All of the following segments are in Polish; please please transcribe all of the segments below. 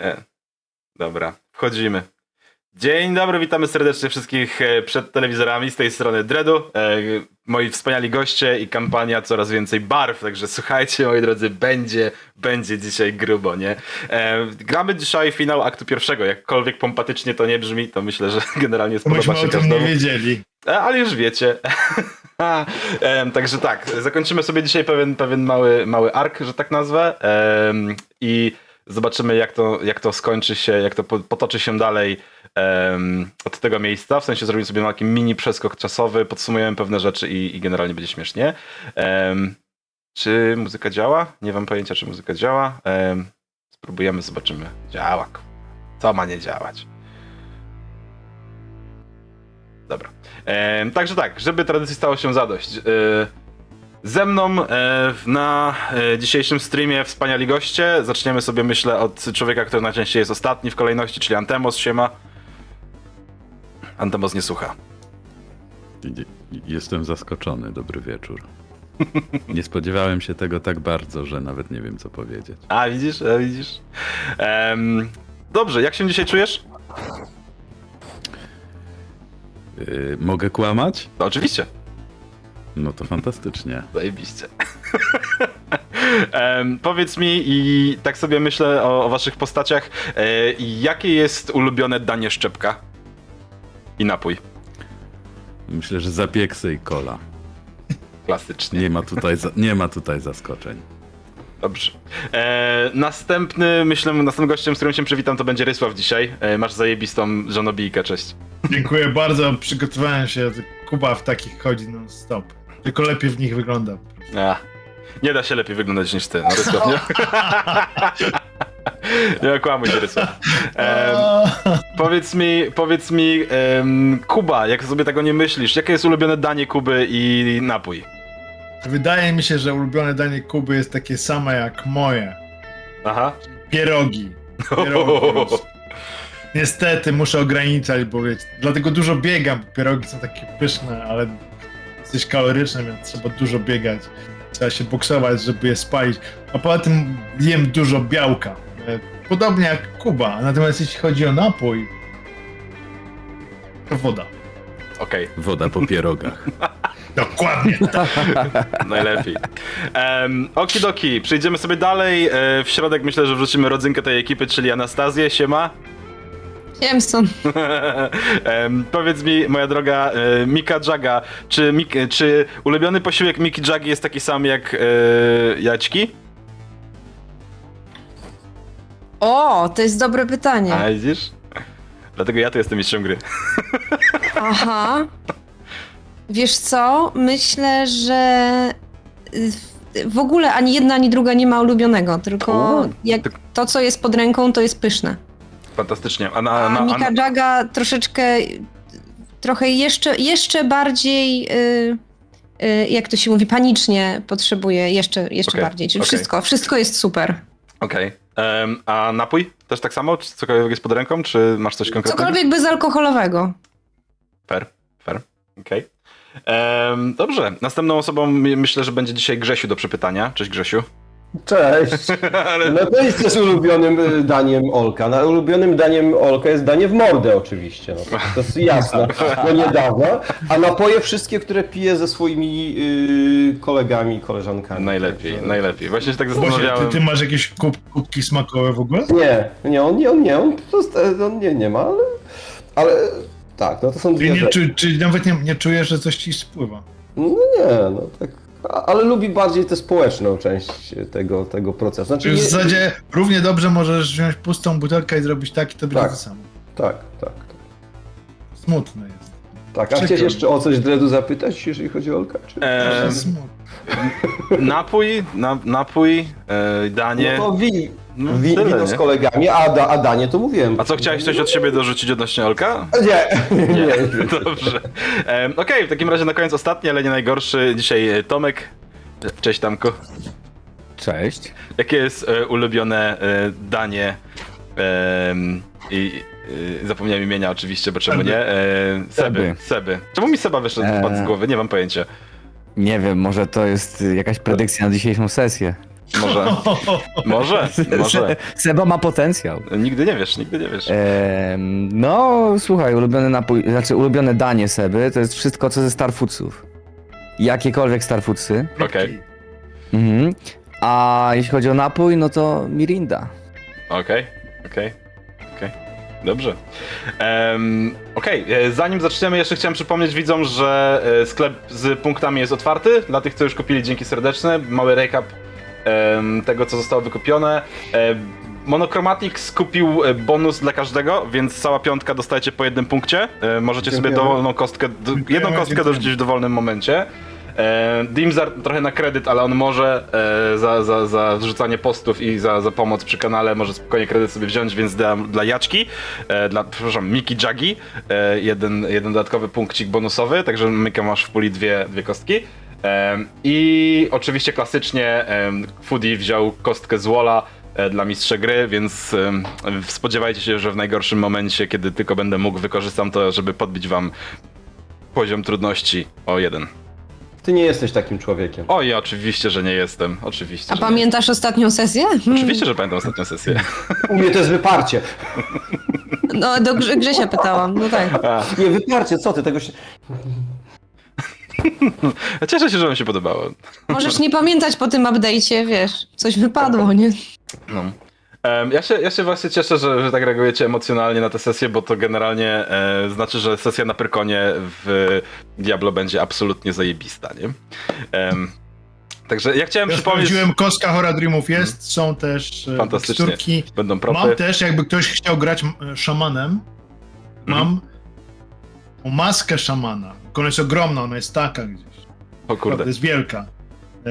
E, dobra, wchodzimy. Dzień dobry, witamy serdecznie wszystkich e, przed telewizorami z tej strony Dredu. E, moi wspaniali goście i kampania coraz więcej barw, także słuchajcie moi drodzy, będzie, będzie dzisiaj grubo, nie? E, gramy dzisiaj finał aktu pierwszego, jakkolwiek pompatycznie to nie brzmi, to myślę, że generalnie spodoba Myśmy się o tym każdemu. nie wiedzieli. E, Ale już wiecie. Em, Także tak, zakończymy sobie dzisiaj pewien, pewien mały, mały ark, że tak nazwę. Em, I zobaczymy, jak to, jak to skończy się, jak to po- potoczy się dalej em, od tego miejsca. W sensie zrobimy sobie taki mini przeskok czasowy, podsumujemy pewne rzeczy i, i generalnie będzie śmiesznie. Em, Czy muzyka działa? Nie mam pojęcia, czy muzyka działa. Em, Spróbujemy, zobaczymy. Działa. Co ma nie działać? Dobra. Także tak, żeby tradycji stało się zadość. E, ze mną e, na e, dzisiejszym streamie wspaniali goście. Zaczniemy sobie, myślę, od człowieka, który najczęściej jest ostatni w kolejności, czyli Antemos. Siema. Antemos nie słucha. Jestem zaskoczony, dobry wieczór. Nie spodziewałem się tego tak bardzo, że nawet nie wiem co powiedzieć. A, widzisz? A, widzisz? Dobrze, jak się dzisiaj czujesz? Yy, mogę kłamać? No, oczywiście. No to fantastycznie. Zajebiście. Em, powiedz mi i tak sobie myślę o, o waszych postaciach. E, jakie jest ulubione danie szczepka? I napój. Myślę, że zapieksy i kola. Klasycznie. Nie ma tutaj, za, nie ma tutaj zaskoczeń. Dobrze. E, następny, myślę, następnym gościem, z którym się przywitam, to będzie Rysław dzisiaj. E, masz zajebistą żonobijkę, cześć. Dziękuję bardzo, przygotowałem się. Kuba w takich chodzi non stop. Tylko lepiej w nich wygląda. A, nie da się lepiej wyglądać niż ty, no Rysław, nie? okłamuj się, Rysław. Em, powiedz mi, powiedz mi, em, Kuba, jak sobie tego nie myślisz, jakie jest ulubione danie Kuby i napój? Wydaje mi się, że ulubione danie Kuby jest takie same jak moje. Aha. Pierogi. Pierogi. Niestety muszę ograniczać, bo wiecie, dlatego dużo biegam. Pierogi są takie pyszne, ale dosyć kaloryczne, więc trzeba dużo biegać. Trzeba się boksować, żeby je spalić. A poza tym jem dużo białka. E, Podobnie jak Kuba. Natomiast jeśli chodzi o napój, to woda. Okej, Woda po pierogach. Dokładnie. najlepiej. Um, okidoki, przejdziemy sobie dalej. E, w środek myślę, że wrzucimy rodzynkę tej ekipy, czyli Anastazję, siema. Jameson. Em, powiedz mi, moja droga e, Mika Jaga, czy, Mik, czy ulubiony posiłek Miki Jagi jest taki sam jak e, Jaćki? O, to jest dobre pytanie. A widzisz? Dlatego ja tu jestem mistrzem gry. Aha. Wiesz co? Myślę, że y, w ogóle ani jedna, ani druga nie ma ulubionego, tylko O, jak tak- to, co jest pod ręką, to jest pyszne. Fantastycznie. A, na, na, a, Mika Jaga troszeczkę, trochę jeszcze, jeszcze bardziej, y, y, jak to się mówi, panicznie potrzebuje, jeszcze, jeszcze Okej, bardziej. Czyli okej. wszystko, wszystko jest super. Okej. Em, A napój? Też tak samo? Czy cokolwiek jest pod ręką? Czy masz coś konkretnego? Cokolwiek bezalkoholowego. Fair, fair. Okej. Em, Dobrze. Następną osobą my- myślę, że będzie dzisiaj Grzesiu do przepytania. Cześć Grzesiu. Cześć. Ale... No to jest też ulubionym y, daniem Olka. No, ulubionym daniem Olka jest danie w mordę oczywiście. No, to, to jest jasne. No niedawno. A napoje wszystkie, które piję ze swoimi y, kolegami i koleżankami. Najlepiej, Także- najlepiej. Właśnie się tak Boże, ty, zastanawiałem. ty masz jakieś kub, kubki smakowe w ogóle? Nie, nie, on nie, on nie, on, po prostu, on nie, nie ma, ale, ale tak, no to są dwie nie, rzeczy. czy, czy nawet nie, nie czujesz, że coś ci spływa? No nie, no tak. A- Ale lubi bardziej tę społeczną część tego, tego procesu. Znaczy, Czy w nie- zasadzie równie dobrze możesz wziąć pustą butelkę i zrobić tak i to będzie Tak. to samo. Tak, tak, tak. Smutne jest. Tak, a Przykro chciałeś mi. jeszcze o coś Dredu zapytać, jeżeli chodzi o Olka? Czy... Em, Smutne. napój, na, napój, e, danie. No to wi, wi, tyle, wino nie? z kolegami, a, da, a danie to mówiłem. A co, chciałeś coś od siebie dorzucić odnośnie Olka? Nie, nie, nie. Dobrze. Em, Okej, w takim razie na koniec ostatni, ale nie najgorszy. Dzisiaj e, Tomek. Cześć Tamku. Cześć. Jakie jest e, ulubione e, danie em, i e, zapomniałem imienia oczywiście, bo czemu nie? E, Seby. Seby. Seby. Czemu mi Seba wyszedł Eee. wpadł z głowy? Nie mam pojęcia. Nie wiem, może to jest y, jakaś predykcja na dzisiejszą sesję. Może, może, może. Seba ma potencjał. Nigdy nie wiesz, nigdy nie wiesz. Em, no, słuchaj, ulubiony napój, znaczy ulubione danie Seby to jest wszystko, co ze Starfoodsów. Jakiekolwiek Starfoodsy. Okej, Mhm. A jeśli chodzi o napój, no to Mirinda. okej, okej, okej. Dobrze. Em, Okej, e, zanim zaczniemy, jeszcze chciałem przypomnieć widzom, że e, sklep z punktami jest otwarty. Dla tych, co już kupili, dzięki serdeczne. Mały recap tego, co zostało wykupione. Monochromatic skupił e, bonus dla każdego, więc cała piątka dostajecie po jednym punkcie. E, Możecie sobie dowolną kostkę, Dziękujemy, jedną kostkę dorzucić w dowolnym momencie. E, Dimzar trochę na kredyt, ale on może za, za, za wrzucanie postów i za, za pomoc przy kanale może spokojnie kredyt sobie wziąć, więc dla, dla Jaczki, dla, przepraszam, Miki Jagi, jeden, jeden dodatkowy punkcik bonusowy, także Mika masz w puli dwie, dwie kostki. I oczywiście klasycznie Foodie wziął kostkę z e, dla mistrza gry, więc spodziewajcie się, że w najgorszym momencie, kiedy tylko będę mógł, wykorzystam to, żeby podbić wam poziom trudności o jeden. Ty nie jesteś takim człowiekiem. Oj, oczywiście, że nie jestem. Oczywiście. A że nie pamiętasz ostatnią sesję? jestem. Oczywiście, że pamiętam ostatnią sesję. U mnie to jest wyparcie. No, do Grze Grzesia pytałam, no tak. A, Nie, wyparcie, co ty, tego się... cieszę się, że wam się podobało. Możesz nie pamiętać po tym update'cie, wiesz, coś wypadło, nie? No. Em, Ja się, ja się właśnie cieszę, że, że tak reagujecie emocjonalnie na tę sesję, bo to generalnie e, znaczy, że sesja na Pyrkonie w Diablo będzie absolutnie zajebista, nie? Em, także ja chciałem Ja przypomnieć... sprawdziłem, kostka Horadrimów jest, są też e, Fantastycznie. teksturki. Będą propy. Mam też, jakby ktoś chciał grać m, szamanem, mam Mhm. maskę szamana. Ona jest ogromna, ona jest taka gdzieś. O kurde. Naprawdę jest wielka. E,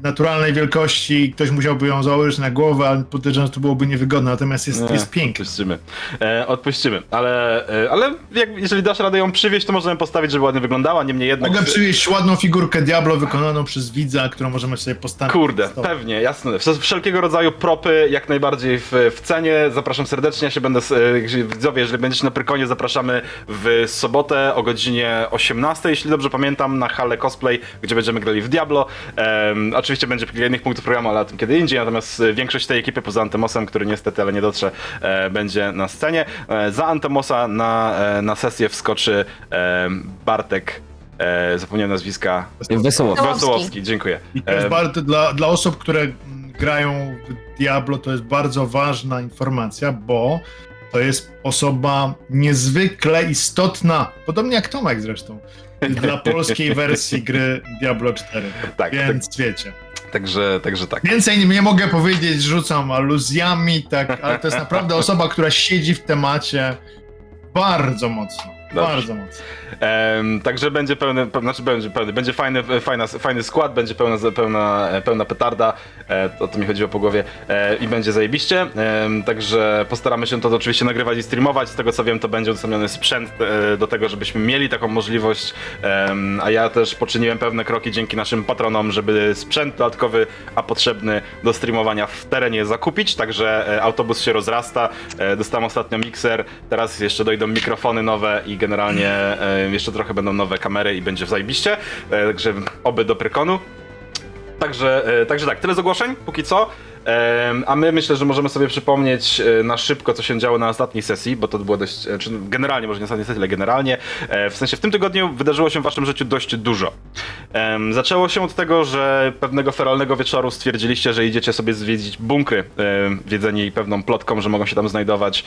W naturalnej wielkości ktoś musiałby ją założyć na głowę, ale podejrzewam, że to byłoby niewygodne, natomiast jest, Nie, jest piękna. Odpuścimy. E, odpuścimy, ale, e, ale jak, jeżeli dasz radę ją przywieźć, to możemy postawić, żeby ładnie wyglądała, niemniej jednak... Mogę przywieźć ładną figurkę Diablo wykonaną przez widza, którą możemy sobie postawić. Kurde, pewnie, jasne. Wsz- Wszelkiego rodzaju propy jak najbardziej w, w cenie. Zapraszam serdecznie. Ja się będę, e, jeżeli- widzowie, jeżeli będziecie na Pyrkonie, zapraszamy w sobotę o godzinie 18, jeśli dobrze pamiętam, na halę cosplay, gdzie będziemy grali w Diablo. Em, oczywiście będzie kilka innych punktów programu, ale o tym kiedy indziej. Natomiast e, większość tej ekipy poza Antemosem, który niestety, ale nie dotrze, e, będzie na scenie. E, za Antemosa na, e, na sesję wskoczy e, Bartek. E, zapomniałem nazwiska. Wesoło. Wesołowski. Wesołowski, dziękuję. I to jest E, bardzo, dla, dla osób, które grają w Diablo, to jest bardzo ważna informacja, bo to jest osoba niezwykle istotna, podobnie jak Tomek zresztą, dla polskiej wersji gry Diablo 4. tak, Więc wiecie. tak, także, także tak. Więcej nie, nie mogę powiedzieć, rzucam aluzjami, tak, ale to jest naprawdę osoba, która siedzi w temacie bardzo mocno. Dobrze. Bardzo mocno. Em, także będzie pełny, pe, znaczy będzie pełny, będzie fajny, fajna, fajny skład, będzie pełna, pełna, pełna petarda, e, o to mi chodziło po głowie. E, i będzie zajebiście, Em, także postaramy się to oczywiście nagrywać i streamować, z tego co wiem to będzie udostępniony sprzęt e, do tego, żebyśmy mieli taką możliwość, Em, a ja też poczyniłem pewne kroki dzięki naszym patronom, żeby sprzęt dodatkowy, a potrzebny do streamowania w terenie zakupić, także e, autobus się rozrasta, e, dostałem ostatnio mikser, teraz jeszcze dojdą mikrofony nowe i generalnie e, jeszcze trochę będą nowe kamery i będzie zajebiście, e, także oby do Prykonu. Także, e, także tak, tyle z ogłoszeń, póki co. A my myślę, że możemy sobie przypomnieć e, na szybko, co się działo na ostatniej sesji, bo to było dość, e, czy generalnie, może nie ostatniej sesji, ale generalnie. E, W sensie w tym tygodniu wydarzyło się w waszym życiu dość dużo. Zaczęło się od tego, że pewnego feralnego wieczoru stwierdziliście, że idziecie sobie zwiedzić bunkry, wiedzeni pewną plotką, że mogą się tam znajdować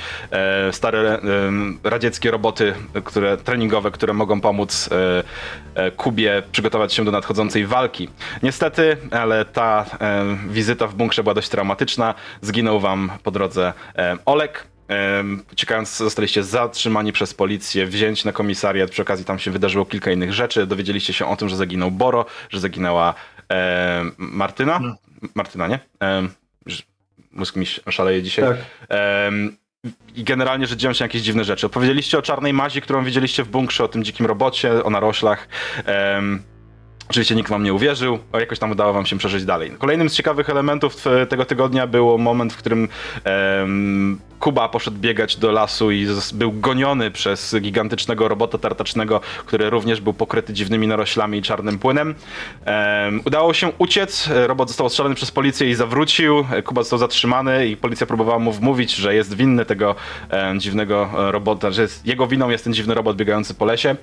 stare radzieckie roboty, które, treningowe, które mogą pomóc Kubie przygotować się do nadchodzącej walki. Niestety, ale ta wizyta w bunkrze była dość traumatyczna. Zginął wam po drodze e, Olek. Uciekając, zostaliście zatrzymani przez policję, wzięci na komisariat. Przy okazji tam się wydarzyło kilka innych rzeczy. Dowiedzieliście się o tym, że zaginął Boro, że zaginęła e, Martyna. No. Martyna, nie? E, mózg mi szaleje dzisiaj. Tak. Em, I generalnie, że dzieją się jakieś dziwne rzeczy. Opowiedzieliście o czarnej mazi, którą widzieliście w bunkrze, o tym dzikim robocie, o naroślach. Em, Oczywiście nikt wam nie uwierzył, a jakoś tam udało wam się przeżyć dalej. Kolejnym z ciekawych elementów e, tego tygodnia był moment, w którym em, Kuba poszedł biegać do lasu i był goniony przez gigantycznego robota tartacznego, który również był pokryty dziwnymi naroślami i czarnym płynem. Em, udało się uciec, e, robot został ostrzelony przez policję i zawrócił. E, Kuba został zatrzymany i policja próbowała mu wmówić, że jest winny tego dziwnego robota, że jest, jego winą jest ten dziwny robot biegający po lesie.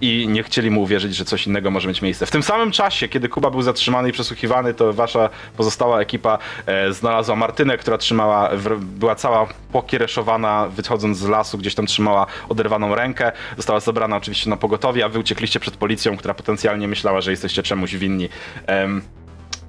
I nie chcieli mu uwierzyć, że coś innego może mieć miejsce. W tym samym czasie, kiedy Kuba był zatrzymany i przesłuchiwany, to wasza pozostała ekipa e, znalazła Martynę, która trzymała, w, była cała pokiereszowana, wychodząc z lasu, gdzieś tam trzymała oderwaną rękę. Została zabrana oczywiście na pogotowie, a wy uciekliście przed policją, która potencjalnie myślała, że jesteście czemuś winni. Em,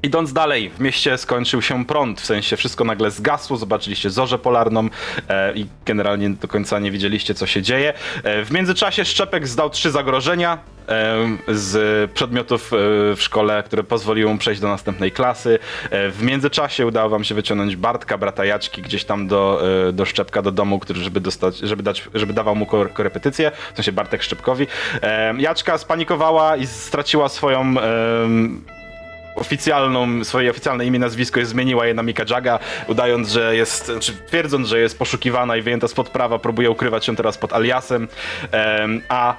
Idąc dalej, w mieście skończył się prąd, w sensie wszystko nagle zgasło, zobaczyliście zorzę polarną e, i generalnie do końca nie wiedzieliście, co się dzieje. E, w międzyczasie Szczepek zdał trzy zagrożenia e, z przedmiotów e, w szkole, które pozwoliły mu przejść do następnej klasy. E, w międzyczasie udało wam się wyciągnąć Bartka, brata Jaćki, gdzieś tam do, e, do Szczepka, do domu, który, żeby, dostać, żeby, dać, żeby dawał mu kor- korepetycję, w sensie Bartek Szczepkowi. E, Jaćka spanikowała i straciła swoją... em, oficjalną, swoje oficjalne imię, nazwisko jest zmieniła je na Mika Jaga, udając, że jest, czy twierdząc, że jest poszukiwana i wyjęta spod prawa, próbuje ukrywać się teraz pod aliasem, em, a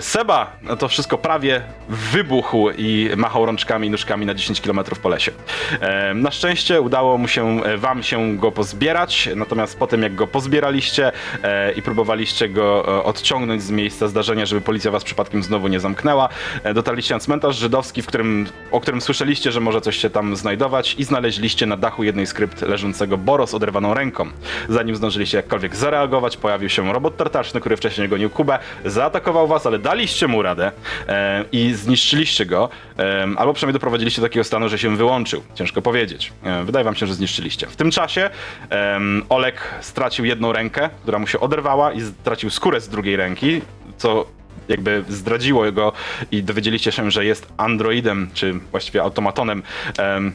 Seba no to wszystko prawie wybuchł i machał rączkami i nóżkami na 10 km po lesie. Em, Na szczęście udało mu się, e, wam się go pozbierać, natomiast po tym jak go pozbieraliście e, i próbowaliście go e, odciągnąć z miejsca zdarzenia, żeby policja was przypadkiem znowu nie zamknęła, e, dotarliście na cmentarz żydowski, w którym, o którym słyszeliście, że może coś się tam znajdować i znaleźliście na dachu jednej z krypt leżącego Boro z oderwaną ręką. Zanim zdążyliście jakkolwiek zareagować, pojawił się robot tartaczny, który wcześniej gonił Kubę, zaatakował was, ale daliście mu radę e, i zniszczyliście go, e, albo przynajmniej doprowadziliście do takiego stanu, że się wyłączył. Ciężko powiedzieć. E, wydaje wam się, że zniszczyliście. W tym czasie em, Olek stracił jedną rękę, która mu się oderwała i stracił skórę z drugiej ręki, co jakby zdradziło go i dowiedzieliście się, że jest androidem, czy właściwie automatonem em,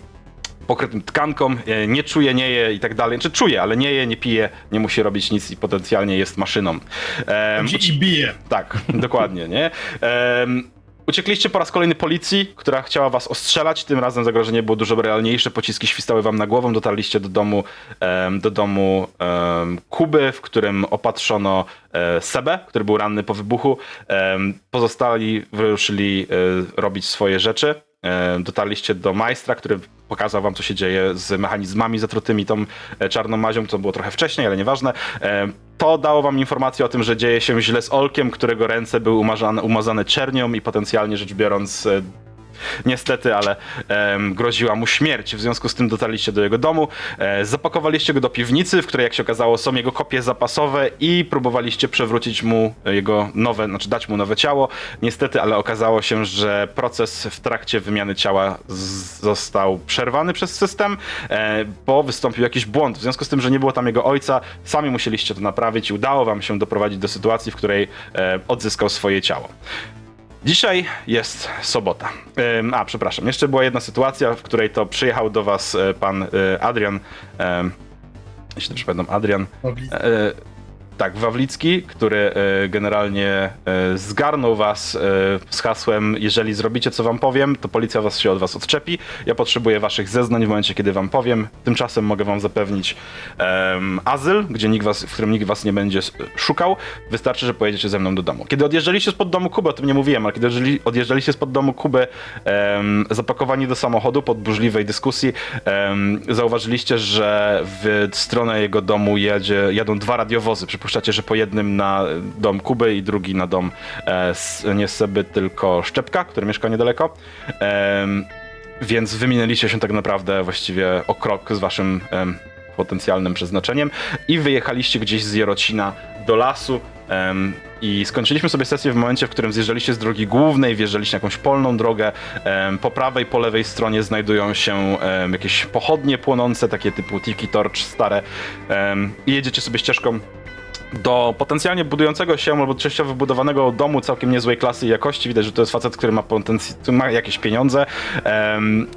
pokrytym tkanką, e, nie czuje, nie je i tak dalej. Czy czuje, ale nie je, nie pije, nie musi robić nic i potencjalnie jest maszyną. Chodzi i bije. tak, dokładnie, nie? Uciekliście po raz kolejny policji, która chciała was ostrzelać. Tym razem zagrożenie było dużo realniejsze. Pociski świstały wam na głowę. Dotarliście do domu, do domu Kuby, w którym opatrzono e, Sebę, który był ranny po wybuchu. Pozostali wyruszyli e, robić swoje rzeczy. E, dotarliście do majstra, który pokazał wam, co się dzieje z mechanizmami zatrutymi tą e, czarną mazią, co było trochę wcześniej, ale nieważne. E, To dało wam informację o tym, że dzieje się źle z Olkiem, którego ręce były umazane, umazane czernią i potencjalnie rzecz biorąc Niestety, ale groziła mu śmierć. W związku z tym dotarliście do jego domu, e, zapakowaliście go do piwnicy, w której, jak się okazało, są jego kopie zapasowe i próbowaliście przewrócić mu jego nowe, znaczy dać mu nowe ciało. Niestety, ale okazało się, że proces w trakcie wymiany ciała został przerwany przez system, e, bo wystąpił jakiś błąd. W związku z tym, że nie było tam jego ojca, sami musieliście to naprawić i udało wam się doprowadzić do sytuacji, w której e, odzyskał swoje ciało. Dzisiaj jest sobota. A, przepraszam, jeszcze była jedna sytuacja, w której to przyjechał do was e, pan e, Adrian. jeśli dobrze pamiętam, Adrian. Tak, Wawlicki, który e, generalnie e, zgarnął was e, z hasłem: Jeżeli zrobicie, co wam powiem, to policja was się od was odczepi. Ja potrzebuję waszych zeznań w momencie, kiedy wam powiem. Tymczasem mogę wam zapewnić em, azyl, gdzie nikt was, w którym nikt was nie będzie szukał. Wystarczy, że pojedziecie ze mną do domu. Kiedy odjeżdżaliście spod domu Kuby, o tym nie mówiłem, ale kiedy odjeżdżali- odjeżdżaliście spod domu Kuby, em, zapakowani do samochodu po burzliwej dyskusji, em, zauważyliście, że w stronę jego domu jedzie, jadą dwa radiowozy. Przypuszczacie, że po jednym na dom Kuby i drugi na dom e, nie Seby, tylko Szczepka, który mieszka niedaleko. Em, więc wyminęliście się tak naprawdę właściwie o krok z waszym em, potencjalnym przeznaczeniem i wyjechaliście gdzieś z Jarocina do lasu em, i skończyliśmy sobie sesję w momencie, w którym zjeżdżaliście z drogi głównej, wjeżdżaliście na jakąś polną drogę. Em, po prawej, po lewej stronie znajdują się em, jakieś pochodnie płonące, takie typu tiki torch stare i jedziecie sobie ścieżką do potencjalnie budującego się albo częściowo wybudowanego domu całkiem niezłej klasy i jakości. Widać, że to jest facet, który ma, potenc- który ma jakieś pieniądze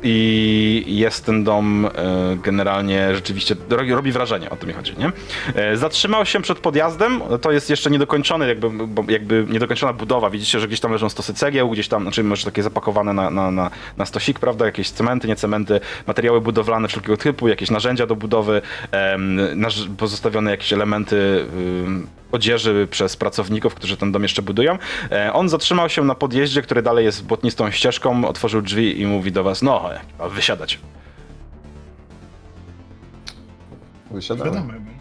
i jest ten dom e, generalnie rzeczywiście robi, robi wrażenie, o tym mi chodzi, nie? E, zatrzymał się przed podjazdem, to jest jeszcze niedokończony, jakby, jakby niedokończona budowa. Widzicie, że gdzieś tam leżą stosy cegieł, gdzieś tam, znaczy może takie zapakowane na, na, na, na stosik, prawda? Jakieś cementy, nie cementy, materiały budowlane wszelkiego typu, jakieś narzędzia do budowy, em, pozostawione jakieś elementy ym, odzieży przez pracowników, którzy ten dom jeszcze budują. E, on zatrzymał się na podjeździe, który dalej jest błotnistą ścieżką, otworzył drzwi i mówi do was, no, e, wysiadać. Wysiadamy.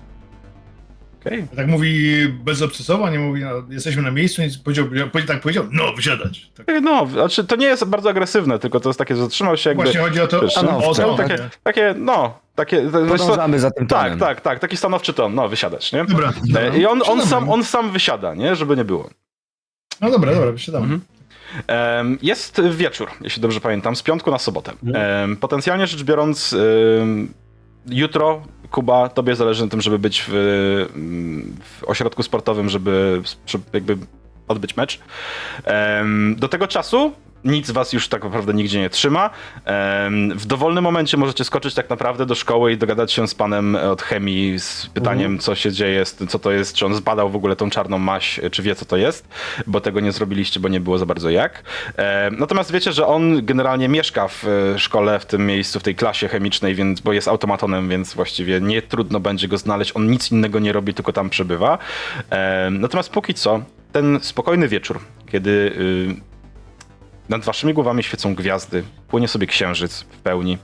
Okej. Tak mówi bezobcesowo, nie mówi, no, jesteśmy na miejscu, nic powiedział, powiedział, tak powiedział, no, wysiadać. Tak. No, znaczy to nie jest bardzo agresywne, tylko to jest takie, że zatrzymał się jakby... Właśnie chodzi o to, wiesz, o, stanowcze, o to, no. takie, takie, no, takie... Podążamy za tym Tak, tonem. tak, tak, taki stanowczy ton, no, wysiadać, nie? Dobra, dobra. E, I on, on, sam, on sam wysiada, nie? Żeby nie było. No dobra, dobra, wysiadamy. Mhm. Jest wieczór, jeśli dobrze pamiętam, z piątku na sobotę. Em, Potencjalnie rzecz biorąc, jutro, Kuba, tobie zależy na tym, żeby być w, w ośrodku sportowym, żeby, żeby jakby odbyć mecz. Do tego czasu nic was już tak naprawdę nigdzie nie trzyma. W dowolnym momencie możecie skoczyć tak naprawdę do szkoły i dogadać się z panem od chemii z pytaniem, co się dzieje, co to jest, czy on zbadał w ogóle tą czarną maść, czy wie, co to jest, bo tego nie zrobiliście, bo nie było za bardzo jak. Natomiast wiecie, że on generalnie mieszka w e, szkole, w tym miejscu, w tej klasie chemicznej, więc, bo jest automatonem, więc właściwie nie trudno będzie go znaleźć. On nic innego nie robi, tylko tam przebywa. Natomiast póki co, ten spokojny wieczór, kiedy y, nad waszymi głowami świecą gwiazdy, płynie sobie księżyc w pełni.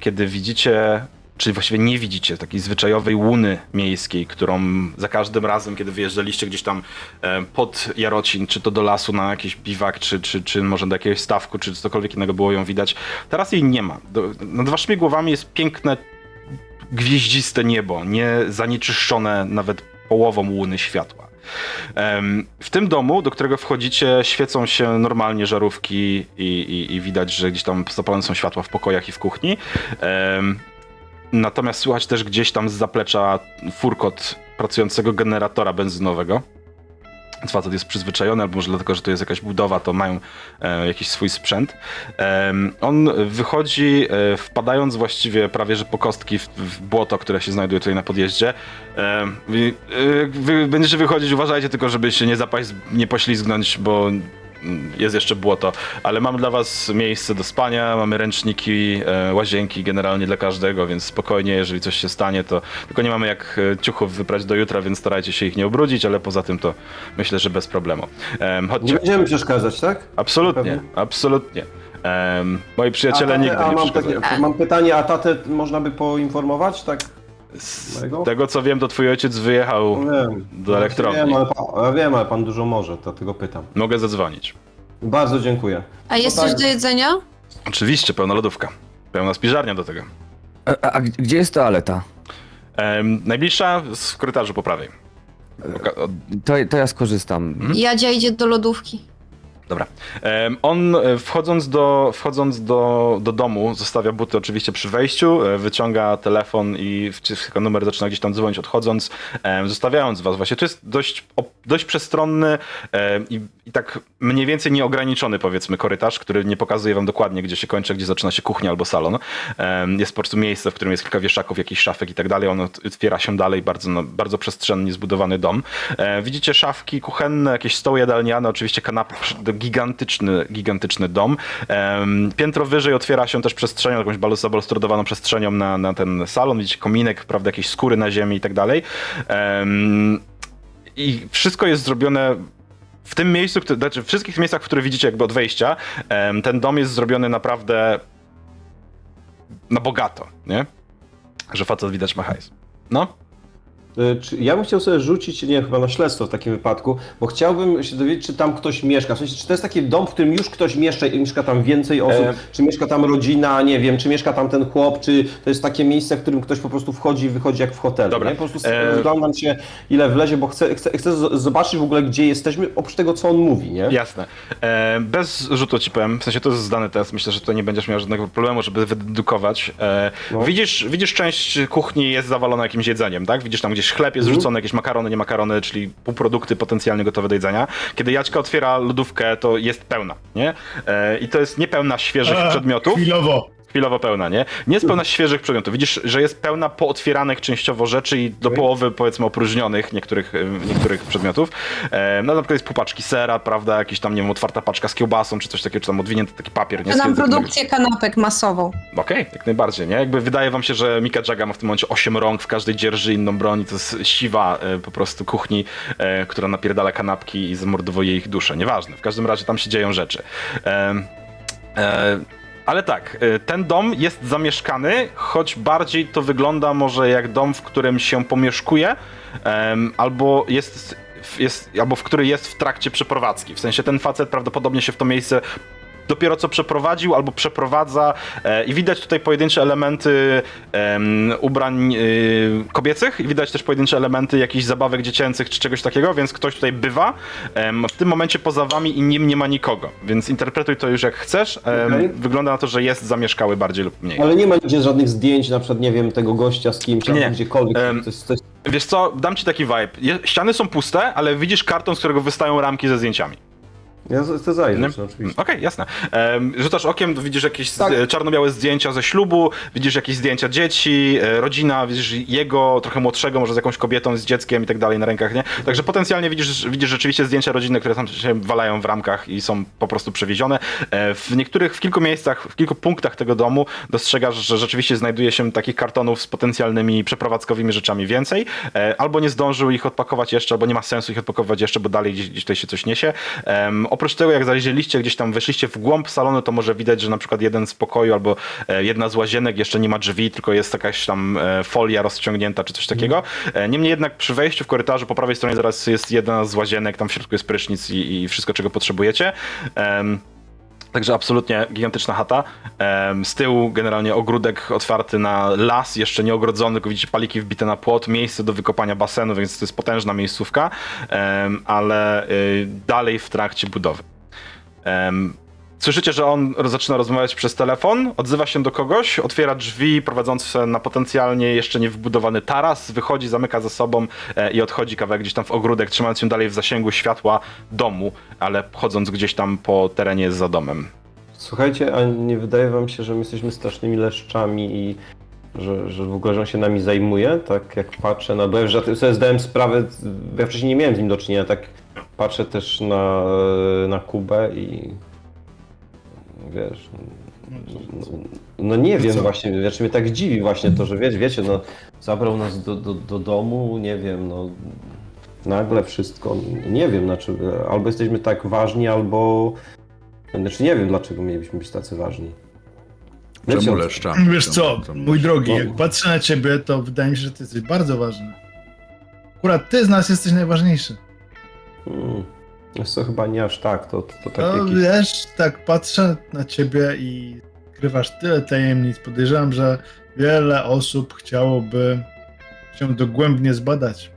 Kiedy widzicie, czy właściwie nie widzicie takiej zwyczajowej łuny miejskiej, którą za każdym razem, kiedy wyjeżdżaliście gdzieś tam pod Jarocin, czy to do lasu na jakiś biwak, czy, czy, czy może do jakiegoś stawku, czy cokolwiek innego było ją widać, teraz jej nie ma. Do, nad waszymi głowami jest piękne, gwieździste niebo, nie zanieczyszczone nawet połową łuny światła. W tym domu, do którego wchodzicie, świecą się normalnie żarówki i, i, i widać, że gdzieś tam zapalone są światła w pokojach i w kuchni. Natomiast słychać też gdzieś tam z zaplecza furkot pracującego generatora benzynowego. Facet jest przyzwyczajony, albo może dlatego, że to jest jakaś budowa, to mają e, jakiś swój sprzęt. Em, on wychodzi, e, wpadając właściwie prawie że po kostki w, w błoto, które się znajduje tutaj na podjeździe. E, wy będziecie wychodzić, uważajcie tylko, żeby się nie zapaść, nie poślizgnąć, bo jest jeszcze błoto, ale mamy dla was miejsce do spania, mamy ręczniki, e, łazienki generalnie dla każdego, więc spokojnie, jeżeli coś się stanie, to tylko nie mamy jak e, ciuchów wyprać do jutra, więc starajcie się ich nie ubrudzić, ale poza tym to myślę, że bez problemu. Em, Nie chodźcie. będziemy przeszkadzać, tak? Absolutnie, absolutnie. Em, moi przyjaciele tatę- nigdy a nie mam, takie, mam pytanie, a tatę można by poinformować, tak? Z mojego? tego co wiem, to twój ojciec wyjechał. No wiem. Do elektrowni. Wiem, ale, pan, ja wiem, ale pan dużo może, dlatego pytam. Mogę zadzwonić. Bardzo dziękuję. A jest No coś tak. do jedzenia? Oczywiście, pełna lodówka. Pełna spiżarnia do tego. A, a gdzie jest toaleta? Em, najbliższa z- w korytarzu po prawej. Oka- od- To, to ja skorzystam. Jadzia idzie do lodówki. Dobra. On e, wchodząc, do, wchodząc do, do domu, zostawia buty oczywiście przy wejściu, e, wyciąga telefon i wciska numer, zaczyna gdzieś tam dzwonić odchodząc, zostawiając was. Właśnie to jest dość, dość przestronny i, i tak mniej więcej nieograniczony powiedzmy korytarz, który nie pokazuje wam dokładnie, gdzie się kończy, gdzie zaczyna się kuchnia albo salon. Jest po prostu miejsce, w którym jest kilka wieszaków, jakichś szafek i tak dalej. On ot- otwiera się dalej, bardzo, no, bardzo przestrzennie zbudowany dom. E, Widzicie szafki kuchenne, jakieś stoły jadalniane, oczywiście kanapy, gigantyczny, gigantyczny dom. Piętro wyżej otwiera się też przestrzenią, jakąś bal- zabalostrodowaną przestrzenią na, na ten salon. Widzicie kominek, prawda, jakieś skóry na ziemi i tak dalej. I wszystko jest zrobione w tym miejscu, które- znaczy w wszystkich miejscach, które widzicie jakby od wejścia, ten dom jest zrobiony naprawdę na bogato, nie? Że facet widać ma hajs. No, Czy ja bym chciał sobie rzucić, nie chyba na śledztwo w takim wypadku, bo chciałbym się dowiedzieć, czy tam ktoś mieszka. W sensie, czy to jest taki dom, w którym już ktoś mieszka i mieszka tam więcej osób, E. czy mieszka tam rodzina, nie wiem, czy mieszka tam ten chłop, czy to jest takie miejsce, w którym ktoś po prostu wchodzi i wychodzi jak w hotelu. Dobra. Nie? Po prostu E. rozglądam się, ile wlezie, bo chcę, chcę, chcę zobaczyć w ogóle, gdzie jesteśmy, oprócz tego, co on mówi, nie? Jasne. E, bez rzutu ci powiem, w sensie to jest zdany test, myślę, że tutaj nie będziesz miał żadnego problemu, żeby wydedukować. E, No. widzisz, widzisz część kuchni jest zawalona jakimś jedzeniem, tak? Widzisz tam gdzieś jakiś chleb jest Mhm. rzucony, jakieś makarony, nie makarony, czyli półprodukty potencjalnie gotowe do jedzenia. Kiedy Jaćka otwiera lodówkę, to jest pełna, nie? E, I to jest niepełna świeżych przedmiotów. Chwilowo. Chwilowo pełna, nie? Nie jest pełna świeżych przedmiotów. Widzisz, że jest pełna pootwieranych częściowo rzeczy i do połowy, powiedzmy, opróżnionych niektórych, niektórych przedmiotów. E, no na przykład jest pół paczki sera, prawda? Jakiś tam, nie wiem, otwarta paczka z kiełbasą, czy coś takiego, czy tam odwinięty taki papier, nie? Ja nam produkcję kanapek masową. Okej, jak najbardziej, nie? Jakby wydaje wam się, że Mika Jaga ma w tym momencie 8 rąk, w każdej dzierży inną broń, to jest siwa e, po prostu kuchni, e, która napierdala kanapki i zamordowuje ich duszę. Nieważne, w każdym razie tam się dzieją rzeczy. E, ale tak, e, ten dom jest zamieszkany, choć bardziej to wygląda może jak dom, w którym się pomieszkuje, albo jest, jest, albo w który jest w trakcie przeprowadzki. W sensie ten facet prawdopodobnie się w to miejsce dopiero co przeprowadził albo przeprowadza e, i widać tutaj pojedyncze elementy em, ubrań e, kobiecych i widać też pojedyncze elementy jakichś zabawek dziecięcych czy czegoś takiego, więc ktoś tutaj bywa. W tym momencie poza wami i nim nie ma nikogo, więc interpretuj to już jak chcesz. Okej. Wygląda na to, że jest zamieszkały bardziej lub mniej. Ale nie ma nigdzie żadnych zdjęć, na przykład, nie wiem, tego gościa z kimś, Nie. gdziekolwiek. Jest, to jest... Wiesz co, dam ci taki vibe. Ściany są puste, ale widzisz karton, z którego wystają ramki ze zdjęciami. Ja chcę zajrzeć, no, oczywiście. Okej, jasne. Um, rzucasz okiem, widzisz jakieś Tak. czarno-białe zdjęcia ze ślubu, widzisz jakieś zdjęcia dzieci, e, rodzina, widzisz jego, trochę młodszego, może z jakąś kobietą, z dzieckiem i tak dalej na rękach, nie? Także potencjalnie widzisz, widzisz rzeczywiście zdjęcia rodziny, które tam się walają w ramkach i są po prostu przewiezione. E, w niektórych, w kilku miejscach, w kilku punktach tego domu dostrzegasz, że rzeczywiście znajduje się takich kartonów z potencjalnymi przeprowadzkowymi rzeczami więcej, e, albo nie zdążył ich odpakować jeszcze, albo nie ma sensu ich odpakować jeszcze, bo dalej gdzieś, gdzieś tutaj się coś niesie. Em, oprócz tego, jak zajrzeliście gdzieś tam, weszliście w głąb salonu, to może widać, że na przykład jeden z pokoju albo e, jedna z łazienek jeszcze nie ma drzwi, tylko jest jakaś tam e, folia rozciągnięta czy coś takiego. E, Niemniej jednak przy wejściu w korytarzu po prawej stronie zaraz jest jedna z łazienek, tam w środku jest prysznic i, i wszystko, czego potrzebujecie. Także absolutnie gigantyczna chata. Z tyłu generalnie ogródek otwarty na las, jeszcze nie ogrodzony, tylko widzicie paliki wbite na płot, miejsce do wykopania basenu, więc to jest potężna miejscówka, ale y, dalej w trakcie budowy. Słyszycie, że on zaczyna rozmawiać przez telefon, odzywa się do kogoś, otwiera drzwi prowadzące na potencjalnie jeszcze niewbudowany taras, wychodzi, zamyka za sobą e, i odchodzi kawałek gdzieś tam w ogródek, trzymając się dalej w zasięgu światła domu, ale chodząc gdzieś tam po terenie za domem. Słuchajcie, a nie wydaje wam się, że my jesteśmy strasznymi leszczami i że, że w ogóle on się nami zajmuje? Tak jak patrzę na... Bo ja już sobie zdałem sprawę, ja wcześniej nie miałem z nim do czynienia, tak patrzę też na, na Kubę i wiesz... No, no nie wiem co? właśnie, wiesz, mnie tak dziwi właśnie to, że wiecie, wiecie, no zabrał nas do, do, do domu, nie wiem, no nagle wszystko, nie wiem, znaczy albo jesteśmy tak ważni, albo znaczy nie wiem, dlaczego mielibyśmy być tacy ważni. Czemu Wiecie, leszczamy? Wiesz co, Czemu- mój drogi, No. jak patrzę na ciebie, to wydaje mi się, że ty jesteś bardzo ważny. Akurat ty z nas jesteś najważniejszy. Hmm. Wiesz co, chyba nie aż tak, to, to, to tak No jakieś... wiesz, tak patrzę na ciebie i skrywasz tyle tajemnic. Podejrzewam, że wiele osób chciałoby się dogłębnie zbadać.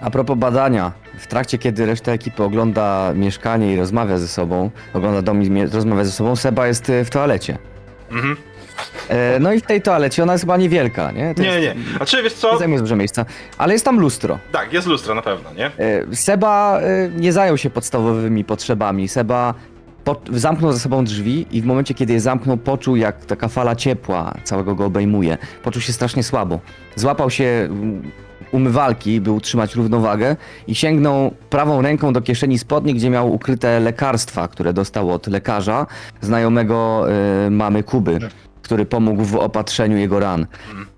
A propos badania, w trakcie kiedy reszta ekipy ogląda mieszkanie i rozmawia ze sobą, ogląda dom i rozmawia ze sobą, Seba jest y, w toalecie. Mhm. E, no i w tej toalecie ona jest chyba niewielka, nie? To Nie, jest, nie. A czy wiesz Nie co? zajmuje dużo miejsca, ale jest tam lustro. Tak, jest lustro na pewno, nie? E, Seba e, nie zajął się podstawowymi potrzebami. Seba po, zamknął za sobą drzwi i w momencie, kiedy je zamknął, poczuł jak taka fala ciepła całego go obejmuje. Poczuł się strasznie słabo. Złapał się mm, umywalki, by utrzymać równowagę i sięgnął prawą ręką do kieszeni spodni, gdzie miał ukryte lekarstwa, które dostał od lekarza, znajomego e, mamy Kuby, który pomógł w opatrzeniu jego ran.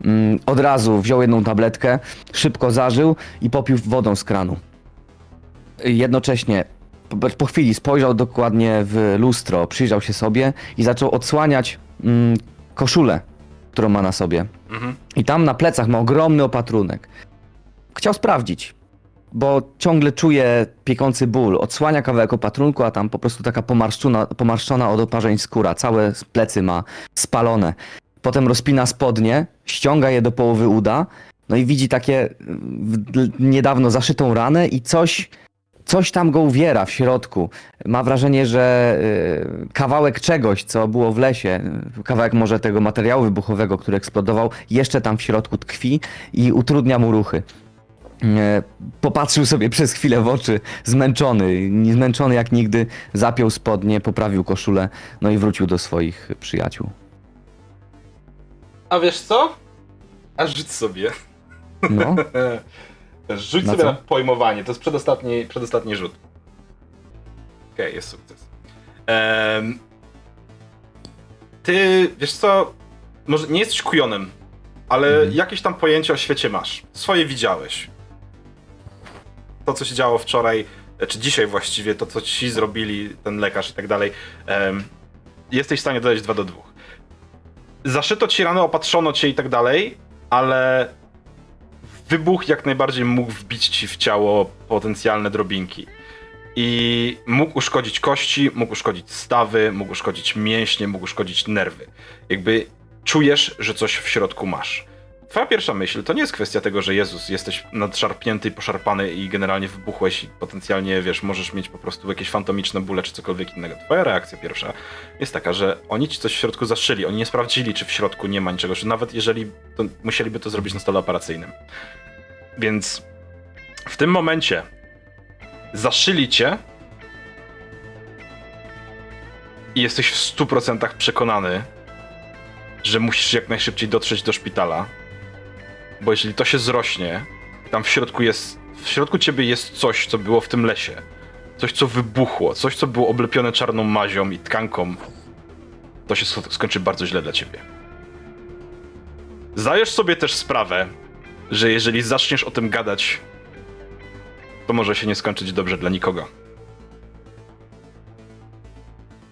Mm, Od razu wziął jedną tabletkę, szybko zażył i popił wodą z kranu. Jednocześnie po, po chwili spojrzał dokładnie w lustro, przyjrzał się sobie i zaczął odsłaniać mm, koszulę, którą ma na sobie. Mhm. I tam na plecach ma ogromny opatrunek. Chciał sprawdzić, bo ciągle czuje piekący ból. Odsłania kawałek opatrunku, a tam po prostu taka pomarszczona, od oparzeń skóra. Całe plecy ma spalone. Potem rozpina spodnie, ściąga je do połowy uda, no i widzi takie niedawno zaszytą ranę i coś coś tam go uwiera w środku. Ma wrażenie, że y, kawałek czegoś, co było w lesie, kawałek może tego materiału wybuchowego, który eksplodował, jeszcze tam w środku tkwi i utrudnia mu ruchy. E, Popatrzył sobie przez chwilę w oczy, zmęczony, zmęczony jak nigdy, zapiął spodnie, poprawił koszulę, no i wrócił do swoich przyjaciół. A wiesz co? A rzuć sobie. No, Rzuć Na sobie co? na pojmowanie. To jest przedostatni, przedostatni rzut. Okej, jest sukces. Em, ty, wiesz co, może nie jesteś kujonem, ale Mhm. jakieś tam pojęcie o świecie masz. Swoje widziałeś. To, co się działo wczoraj, czy dzisiaj właściwie, to, co ci zrobili, ten lekarz i tak dalej, jesteś w stanie dodać 2 do 2. Zaszyto ci rano, opatrzono cię i tak dalej, ale wybuch jak najbardziej mógł wbić ci w ciało potencjalne drobinki. I mógł uszkodzić kości, mógł uszkodzić stawy, mógł uszkodzić mięśnie, mógł uszkodzić nerwy. Jakby czujesz, że coś w środku masz. Twoja pierwsza myśl to nie jest kwestia tego, że Jezus, jesteś nadszarpnięty poszarpany i generalnie wybuchłeś i potencjalnie, wiesz, możesz mieć po prostu jakieś fantomiczne bóle czy cokolwiek innego. Twoja reakcja pierwsza jest taka, że oni ci coś w środku zaszyli, oni nie sprawdzili, czy w środku nie ma niczego, czy nawet jeżeli, to musieliby to zrobić na stole operacyjnym. Więc w tym momencie zaszyli cię i jesteś w 100% przekonany, że musisz jak najszybciej dotrzeć do szpitala, bo jeżeli to się zrośnie, tam w środku jest, w środku ciebie jest coś, co było w tym lesie. Coś, co wybuchło, coś, co było oblepione czarną mazią i tkanką, to się sk- skończy bardzo źle dla ciebie. Zdajesz sobie też sprawę, że jeżeli zaczniesz o tym gadać, to może się nie skończyć dobrze dla nikogo.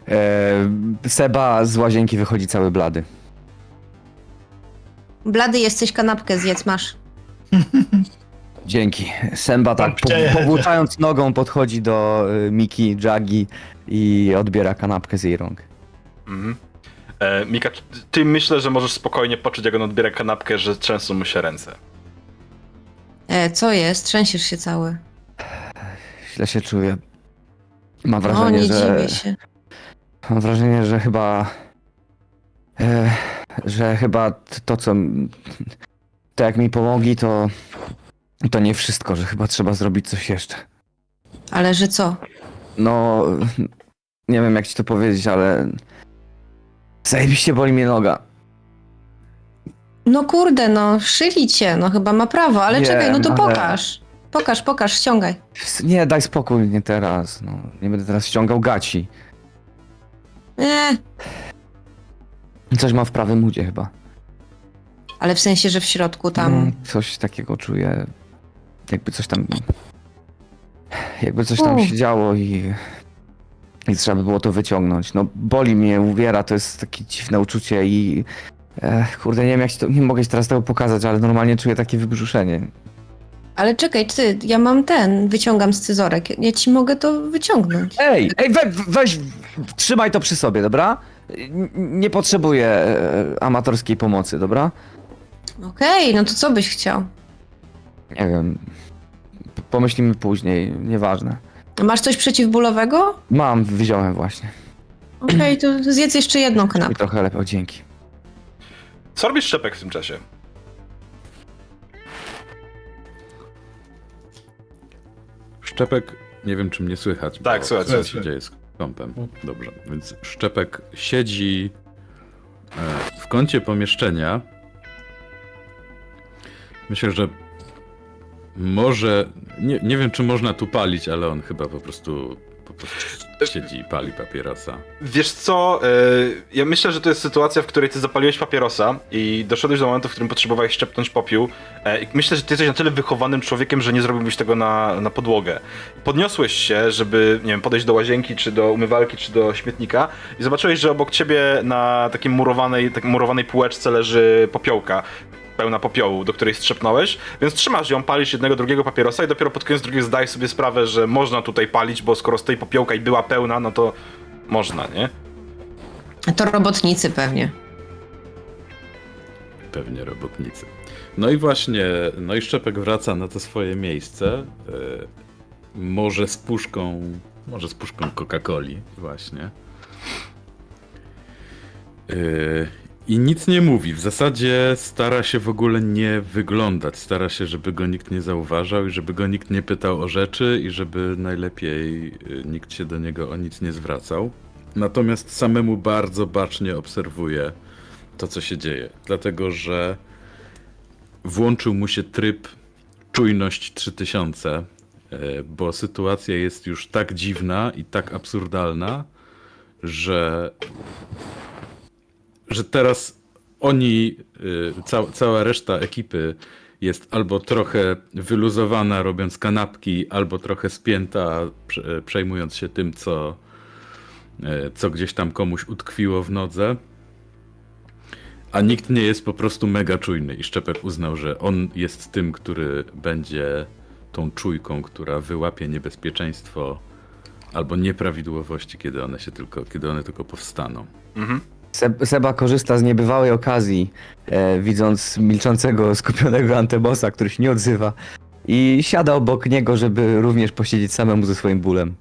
e, Seba z łazienki wychodzi cały blady. Blady jesteś, kanapkę zjedz, masz. Dzięki. Semba tak, po, Babcie. powłóczając nogą podchodzi do y, Miki, Jagi i odbiera kanapkę z jej rąk. Mhm. E, Mika, ty- ty myślę, że możesz spokojnie poczuć, jak on odbiera kanapkę, że trzęsą mu się ręce. E, co jest? Trzęsiesz się cały. Źle się czuję. Mam O, wrażenie, nie że... dziwię się. Mam wrażenie, że chyba. E, że chyba to, co. To, jak mi pomogli, to. To nie wszystko, że chyba trzeba zrobić coś jeszcze. Ale że co? No. Nie wiem, jak ci to powiedzieć, ale. Zajebiście boli mnie noga. No kurde, no szyli cię, no chyba ma prawo, ale Wiem, czekaj, no to ale- pokaż. Pokaż, pokaż, ściągaj. Nie, daj spokój, nie teraz. No, nie będę teraz ściągał gaci. Nie, Coś mam w prawym udzie chyba. ale w sensie, że w środku tam... Mm, Coś takiego czuję. Jakby coś tam. Jakby coś tam U. się działo i. I trzeba by było to wyciągnąć. No, boli mnie, uwiera, to jest takie dziwne uczucie i. Ech, kurde, nie wiem jak ci to. Nie mogę ci teraz tego pokazać, ale normalnie czuję takie wybrzuszenie. Ale czekaj, ty, ja mam ten, wyciągam scyzorek. Ja ci mogę to wyciągnąć. Ej, ej, we, weź, trzymaj to przy sobie, dobra? Nie potrzebuję e, amatorskiej pomocy, dobra? Okej, no to co byś chciał? Nie wiem. P- Pomyślimy później, nieważne. Masz coś przeciwbólowego? Mam, wziąłem właśnie. Okej, to zjedz jeszcze jedną I kanapkę. trochę lepiej, o dzięki. Co robisz Szczepek w tym czasie? Szczepek, nie wiem czy mnie słychać. Tak, bo słychać, Co słychać. się dzieje kąpem? Dobrze, więc Szczepek siedzi e, w kącie pomieszczenia. Myślę, że może, nie, nie wiem czy można tu palić, ale on chyba po prostu, po prostu siedzi i pali papierosa. Wiesz co, e, ja myślę, że to jest sytuacja, w której ty zapaliłeś papierosa i doszedłeś do momentu, w którym potrzebowałeś szczepnąć popiół. E, myślę, że ty jesteś na tyle wychowanym człowiekiem, że nie zrobiłbyś tego na, na podłogę. Podniosłeś się, żeby, nie wiem, podejść do łazienki, czy do umywalki, czy do śmietnika i zobaczyłeś, że obok ciebie na takiej murowanej, tak murowanej półeczce leży popiołka. Pełna popiołu, do której strzepnąłeś, więc trzymasz ją, palisz jednego, drugiego papierosa i dopiero pod koniec drugiego zdajesz sobie sprawę, że można tutaj palić, bo skoro z tej popiołka i była pełna, no to można, nie? To robotnicy pewnie. Pewnie robotnicy. No i właśnie, no i Szczepek wraca na to swoje miejsce. e, może z puszką, może z puszką Coca-Coli właśnie. Yy, I nic nie mówi. W zasadzie stara się w ogóle nie wyglądać. Stara się, żeby go nikt nie zauważał i żeby go nikt nie pytał o rzeczy i żeby najlepiej yy, nikt się do niego o nic nie zwracał. Natomiast samemu bardzo bacznie obserwuje to, co się dzieje. Dlatego, że włączył mu się tryb czujność 3000, e, bo sytuacja jest już tak dziwna i tak absurdalna, że, że teraz oni, y, ca, cała reszta ekipy jest albo trochę wyluzowana robiąc kanapki, albo trochę spięta prze- przejmując się tym, co, e, co gdzieś tam komuś utkwiło w nodze. A nikt nie jest po prostu mega czujny i Szczepek uznał, że on jest tym, który będzie tą czujką, która wyłapie niebezpieczeństwo albo nieprawidłowości, kiedy one się tylko, kiedy one tylko powstaną. Mhm. Seb- Seba korzysta z niebywałej okazji, e, widząc milczącego, skupionego Antebosa, który się nie odzywa i siada obok niego, żeby również posiedzieć samemu ze swoim bólem.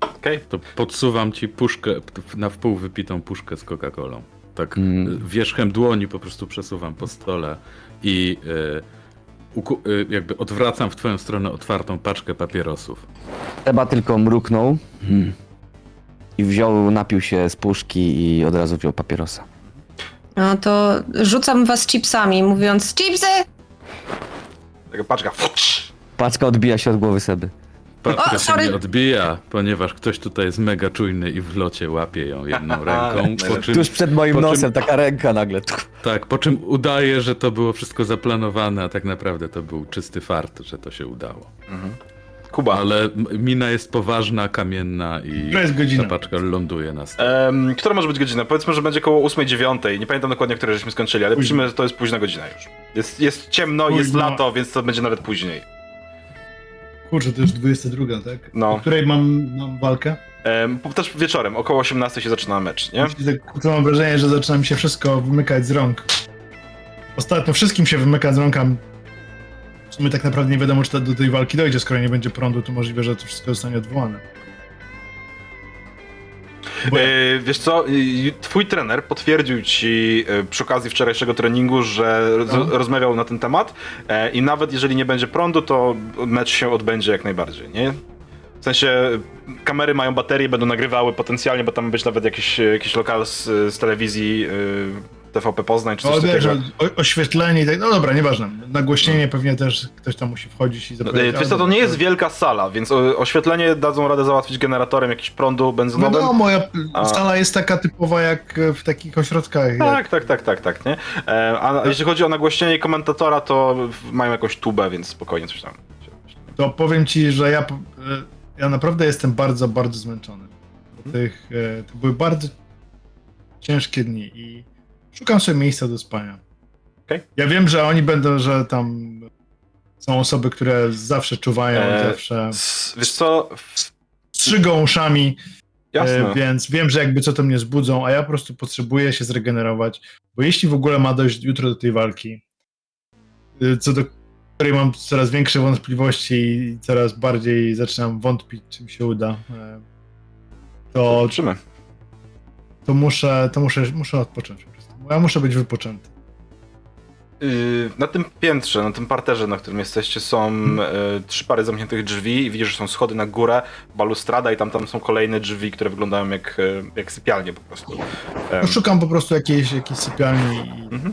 Okej. To podsuwam ci puszkę, na wpół wypitą puszkę z Coca-Colą. Tak Mm. wierzchem dłoni po prostu przesuwam po stole i y, uku- y, jakby odwracam w twoją stronę otwartą paczkę papierosów. Seba tylko mruknął hmm, i wziął, napił się z puszki i od razu wziął papierosa. No to rzucam was chipsami, mówiąc chipsy! Taka paczka. Fucz! Paczka odbija się od głowy Seby. Paczka O, się sorry. nie odbija, ponieważ ktoś tutaj jest mega czujny i w locie łapie ją jedną ręką. Po czym, Tuż przed moim po czym- nosem taka ręka nagle. Tak, po czym udaje, że to było wszystko zaplanowane, a tak naprawdę to był czysty fart, że to się udało. Kuba. Ale mina jest poważna, kamienna i Która jest godzina? ta paczka ląduje na stole. Um, która może być godzina? Powiedzmy, że będzie około 8-9. Nie pamiętam dokładnie, które żeśmy skończyli, ale Późno. przyjmę, że to jest późna godzina już. Jest, jest ciemno, jest Późno. lato, więc to będzie nawet później. Kurczę, to już 22, tak? No. O której mam, mam walkę? Um, też wieczorem, około 18 się zaczyna mecz, nie? Kurczę, mam wrażenie, że zaczyna mi się wszystko wymykać z rąk. Ostatnio wszystkim się wymyka z rąk, a w sumie tak naprawdę nie wiadomo, czy do tej walki dojdzie, skoro nie będzie prądu, to możliwe, że to wszystko zostanie odwołane. E, wiesz co, twój trener potwierdził ci e, przy okazji wczorajszego treningu, że No. rozmawiał na ten temat e, i nawet jeżeli nie będzie prądu, to mecz się odbędzie jak najbardziej, nie? W sensie kamery mają baterie, będą nagrywały potencjalnie, bo tam być nawet jakiś, jakiś lokal z, z telewizji TVP Poznań czy No, coś wiesz, takiego. o, oświetlenie i tak, no dobra, nieważne. Nagłośnienie pewnie też ktoś tam musi wchodzić i E, zapowiedzieć. Wiesz co, to nie jest wielka sala, więc oświetlenie dadzą radę załatwić generatorem jakiś prądu benzynowym. No moja A. sala jest taka typowa jak w takich ośrodkach. jak- Tak, tak, tak, tak, tak, nie? E, a jeśli chodzi o nagłośnienie komentatora, to mają jakąś tubę, więc spokojnie coś tam. To powiem ci, że ja, e, ja naprawdę jestem bardzo, bardzo zmęczony. Tych, e, to były bardzo ciężkie dni i szukam sobie miejsca do spania. Okej. Ja wiem, że oni będą, że tam są osoby, które zawsze czuwają, E, zawsze Wiesz co? strzygą uszami, Jasne. e, więc wiem, że jakby co to mnie zbudzą, a ja po prostu potrzebuję się zregenerować, bo jeśli w ogóle ma dojść jutro do tej walki, e, co do której mam coraz większe wątpliwości i coraz bardziej zaczynam wątpić, czym się uda, e, to, Zobaczymy. to, muszę, to muszę, muszę odpocząć. Bo Ja muszę być wypoczęty. Yy, Na tym piętrze, na tym parterze, na którym jesteście, są Hmm. e, trzy pary zamkniętych drzwi i widzisz, że są schody na górę, balustrada i tam, tam są kolejne drzwi, które wyglądają jak, e, jak sypialnie po prostu. No, szukam po prostu jakiejś, jakiejś sypialni i, Mhm.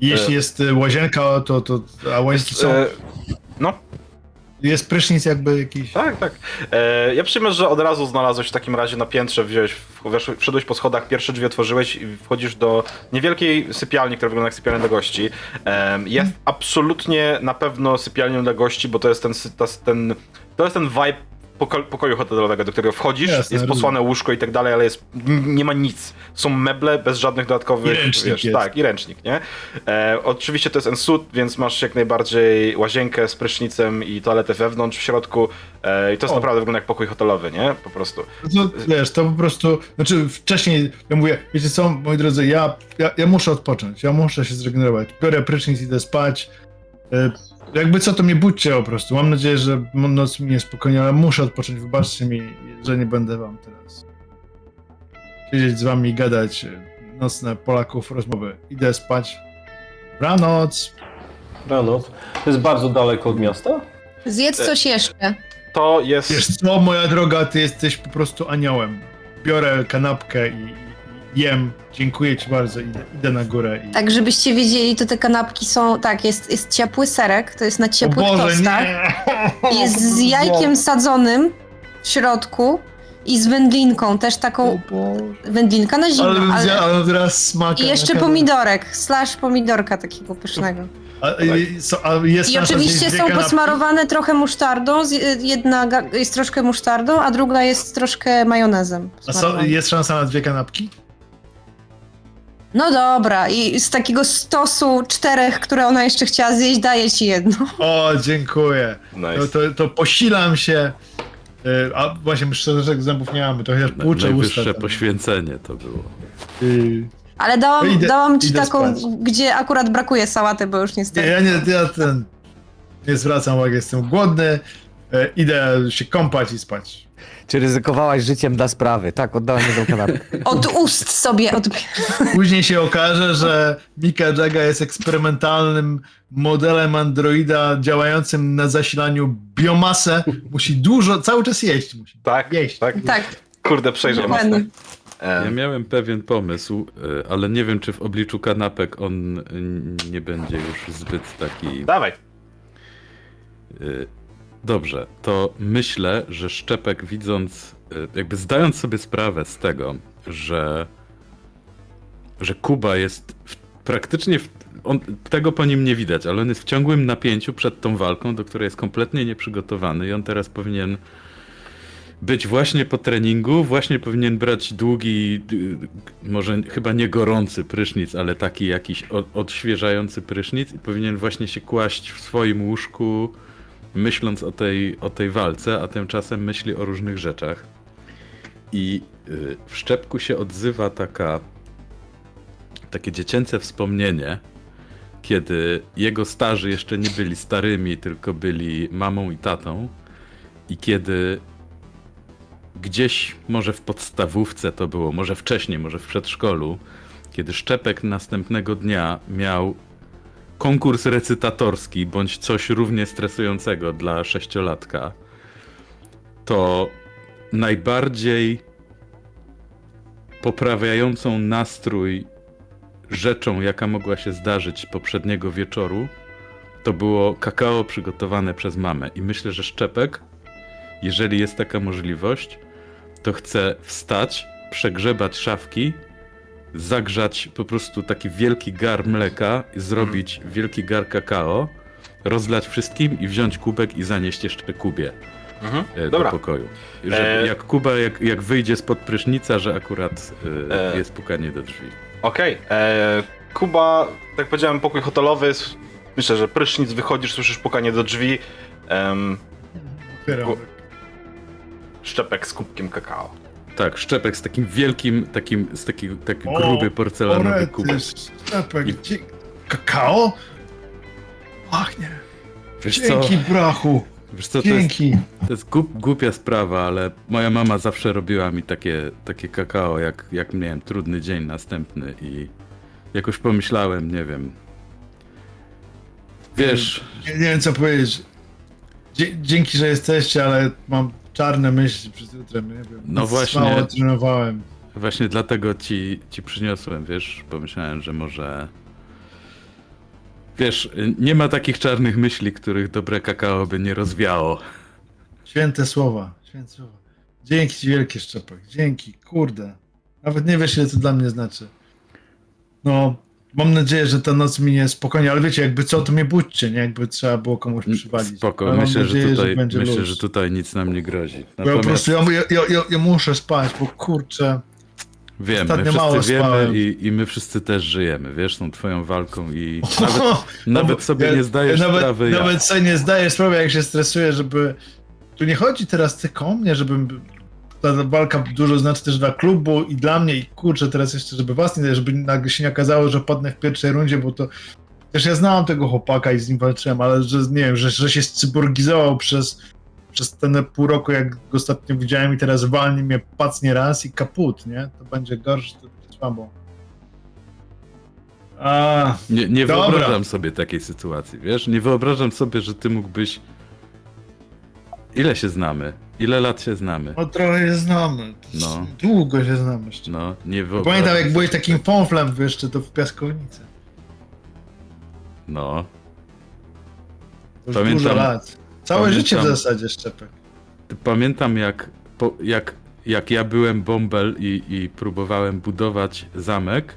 jeśli jest łazienka, to, to a łazienki są, No, jest prysznic jakby jakiś... tak, tak. E, ja przyjmę, że od razu znalazłeś w takim razie na piętrze, wziąłeś, wesz- wszedłeś po schodach, pierwsze drzwi otworzyłeś i wchodzisz do niewielkiej sypialni, która wygląda jak sypialnia dla gości. Em, jest absolutnie na pewno sypialnią dla gości, bo to jest ten, jest ten, to jest ten vibe poko- pokoju hotelowego, do którego wchodzisz, Jasne, jest rozumiem. posłane łóżko i tak dalej, ale jest, nie ma nic. Są meble bez żadnych dodatkowych... I ręcznik jest. Tak, i ręcznik, nie? E, oczywiście to jest ensut, więc masz jak najbardziej łazienkę z prysznicem i toaletę wewnątrz, w środku. E, I to jest O. naprawdę wygląda jak pokój hotelowy, nie? Po prostu. No, wiesz, to po prostu, znaczy wcześniej ja mówię, wiecie co, moi drodzy, ja, ja, ja muszę odpocząć, ja muszę się zregenerować. Biorę prysznic, idę spać, E, Jakby co, to mnie budźcie po prostu. Mam nadzieję, że noc minie spokojnie, ale muszę odpocząć. Wybaczcie mi, że nie będę wam teraz siedzieć z wami i gadać e, nocne Polaków rozmowy. Idę spać. Dobranoc. Rano. To jest bardzo daleko od miasta? Zjedz coś jeszcze. To jest... Wiesz co, moja droga, ty jesteś po prostu aniołem. Biorę kanapkę i jem. Dziękuję ci bardzo. Idę, idę na górę. I... Tak, żebyście wiedzieli, to te kanapki są, tak, jest, jest ciepły serek, to jest na o ciepłych Boże, tostach. nie! Jest z jajkiem sadzonym w środku i z wędlinką, też O taką Boże. wędlinka na Ale zimno. Ale... zjadł, ale teraz smaka. I jeszcze pomidorek, slash pomidorka takiego pysznego. A, i- so, a jest I szansa oczywiście są kanapki? posmarowane trochę musztardą, z- jedna ga- jest troszkę musztardą, a druga jest troszkę majonezem. A so, jest szansa na dwie kanapki? No dobra, i z takiego stosu czterech, które ona jeszcze chciała zjeść, daję ci jedno. O, dziękuję. Nice. No to, to posilam się. Y, A właśnie, my szczotek zębów nie mamy, to chociaż płuczę Najwyższe usta. tam. poświęcenie to było. Y, Ale dałam, No idę- dałam ci idę taką, spać. gdzie akurat brakuje sałaty, bo już Nie, niestety. ja nie, ja ten. Nie zwracam uwagi, jestem głodny. y, Idę się kąpać i spać. Czy ryzykowałaś życiem dla sprawy? Tak, oddałem jedną kanapkę. Od ust sobie odbieram. Później się okaże, że Mika Jaga jest eksperymentalnym modelem androida działającym na zasilaniu biomasę. Musi dużo, cały czas jeść. Musi. Tak, Jeść. tak. Tak, Kurde, przejrzę dokładnie. mocno. Ja E, miałem pewien pomysł, y, ale nie wiem, czy w obliczu kanapek on nie będzie już zbyt taki. Dawaj. y, Dobrze, to myślę, że Szczepek widząc, y, jakby zdając sobie sprawę z tego, że, że Kuba jest w, praktycznie, w, on, tego po nim nie widać, ale on jest w ciągłym napięciu przed tą walką, do której jest kompletnie nieprzygotowany i on teraz powinien być właśnie po treningu, właśnie powinien brać długi, może chyba nie gorący prysznic, ale taki jakiś od, odświeżający prysznic i powinien właśnie się kłaść w swoim łóżku, myśląc o tej, o tej walce, a tymczasem myśli o różnych rzeczach. I y, w szczepku się odzywa taka takie dziecięce wspomnienie, kiedy jego starzy jeszcze nie byli starymi, tylko byli mamą i tatą i kiedy gdzieś, może w podstawówce to było, może wcześniej, może w przedszkolu, kiedy Szczepek następnego dnia miał konkurs recytatorski bądź coś równie stresującego dla sześciolatka, to najbardziej poprawiającą nastrój rzeczą, jaka mogła się zdarzyć poprzedniego wieczoru, to było kakao przygotowane przez mamę. I myślę, że Szczepek, jeżeli jest taka możliwość, to chce wstać, przegrzebać szafki, zagrzać po prostu taki wielki gar mleka, i zrobić wielki gar kakao, rozlać wszystkim i wziąć kubek i zanieść jeszcze Kubie Mhm. e, do Dobra. pokoju. Żeby E, jak Kuba, jak, jak wyjdzie spod prysznica, że akurat e, E. jest pukanie do drzwi. Okej. e, Kuba, tak powiedziałem, pokój hotelowy. jest- Myślę, że prysznic, wychodzisz, słyszysz pukanie do drzwi. Otwieram. Ku- szczepek z kubkiem kakao. Tak, szczepek z takim wielkim, takim, z taki, taki O, gruby porcelanowy kubek. szczepek, I- dzie- kakao? Pachnie. Wiesz co, Dzięki, brachu. wiesz co to, jest, Dzięki. to jest głup, głupia sprawa, ale moja mama zawsze robiła mi takie, takie kakao, jak, jak miałem trudny dzień następny i jakoś pomyślałem, nie wiem. Wiesz, Nie, nie wiem, co powiedzieć. Dzie- dzięki, że jesteście, ale mam czarne myśli przed jutrem. Nie wiem. No właśnie. Mało trenowałem. Właśnie dlatego ci, ci przyniosłem, wiesz, pomyślałem, że może... Wiesz, nie ma takich czarnych myśli, których dobre kakao by nie rozwiało. Święte słowa. Święte słowa. Dzięki ci wielkie, Szczepek. Dzięki. Kurde. Nawet nie wiesz, ile to dla mnie znaczy. No, mam nadzieję, że ta noc minie spokojnie, ale wiecie, jakby co, to mnie budźcie, nie? Jakby trzeba było komuś przywalić. Spoko, Ale myślę, że nadzieję, tutaj, będzie myślę, że tutaj nic nam nie grozi. Bo ja po prostu, ja, ja, ja, ja muszę spać, bo kurczę. wiem, my ostatnio mało wszyscy wiemy i, i my wszyscy też żyjemy, wiesz, tą twoją walką i nawet, No nawet sobie ja- nie zdajesz ja nawet, sprawy. Nawet sobie nie zdaję sprawy, jak się stresuję, żeby... Tu nie chodzi teraz tylko o mnie, żebym... Ta walka dużo znaczy też dla klubu i dla mnie i kurczę teraz jeszcze, żeby was nie, żeby nagle się nie okazało, że padnę w pierwszej rundzie, bo to Też ja znałem tego chłopaka i z nim walczyłem, ale że nie wiem, że, że się cyborgizował przez, przez ten pół roku, jak go ostatnio widziałem i teraz walnie mnie pacnie raz i kaput, nie? To będzie gorsze, to będzie słabo. A, Nie, nie Dobra. wyobrażam sobie takiej sytuacji, wiesz? Nie wyobrażam sobie, że ty mógłbyś... Ile się znamy? Ile lat się znamy? no trochę się znamy. No. Długo się znamy jeszcze. No, nie wyobrażam Pamiętam, jak byłeś takim fąflem jeszcze to w piaskownicy. No, To już Pamiętam- dużo lat. Całe pamiętam- życie w zasadzie, Szczepek. Pamiętam jak, po, jak, jak ja byłem bąbel i, i próbowałem budować zamek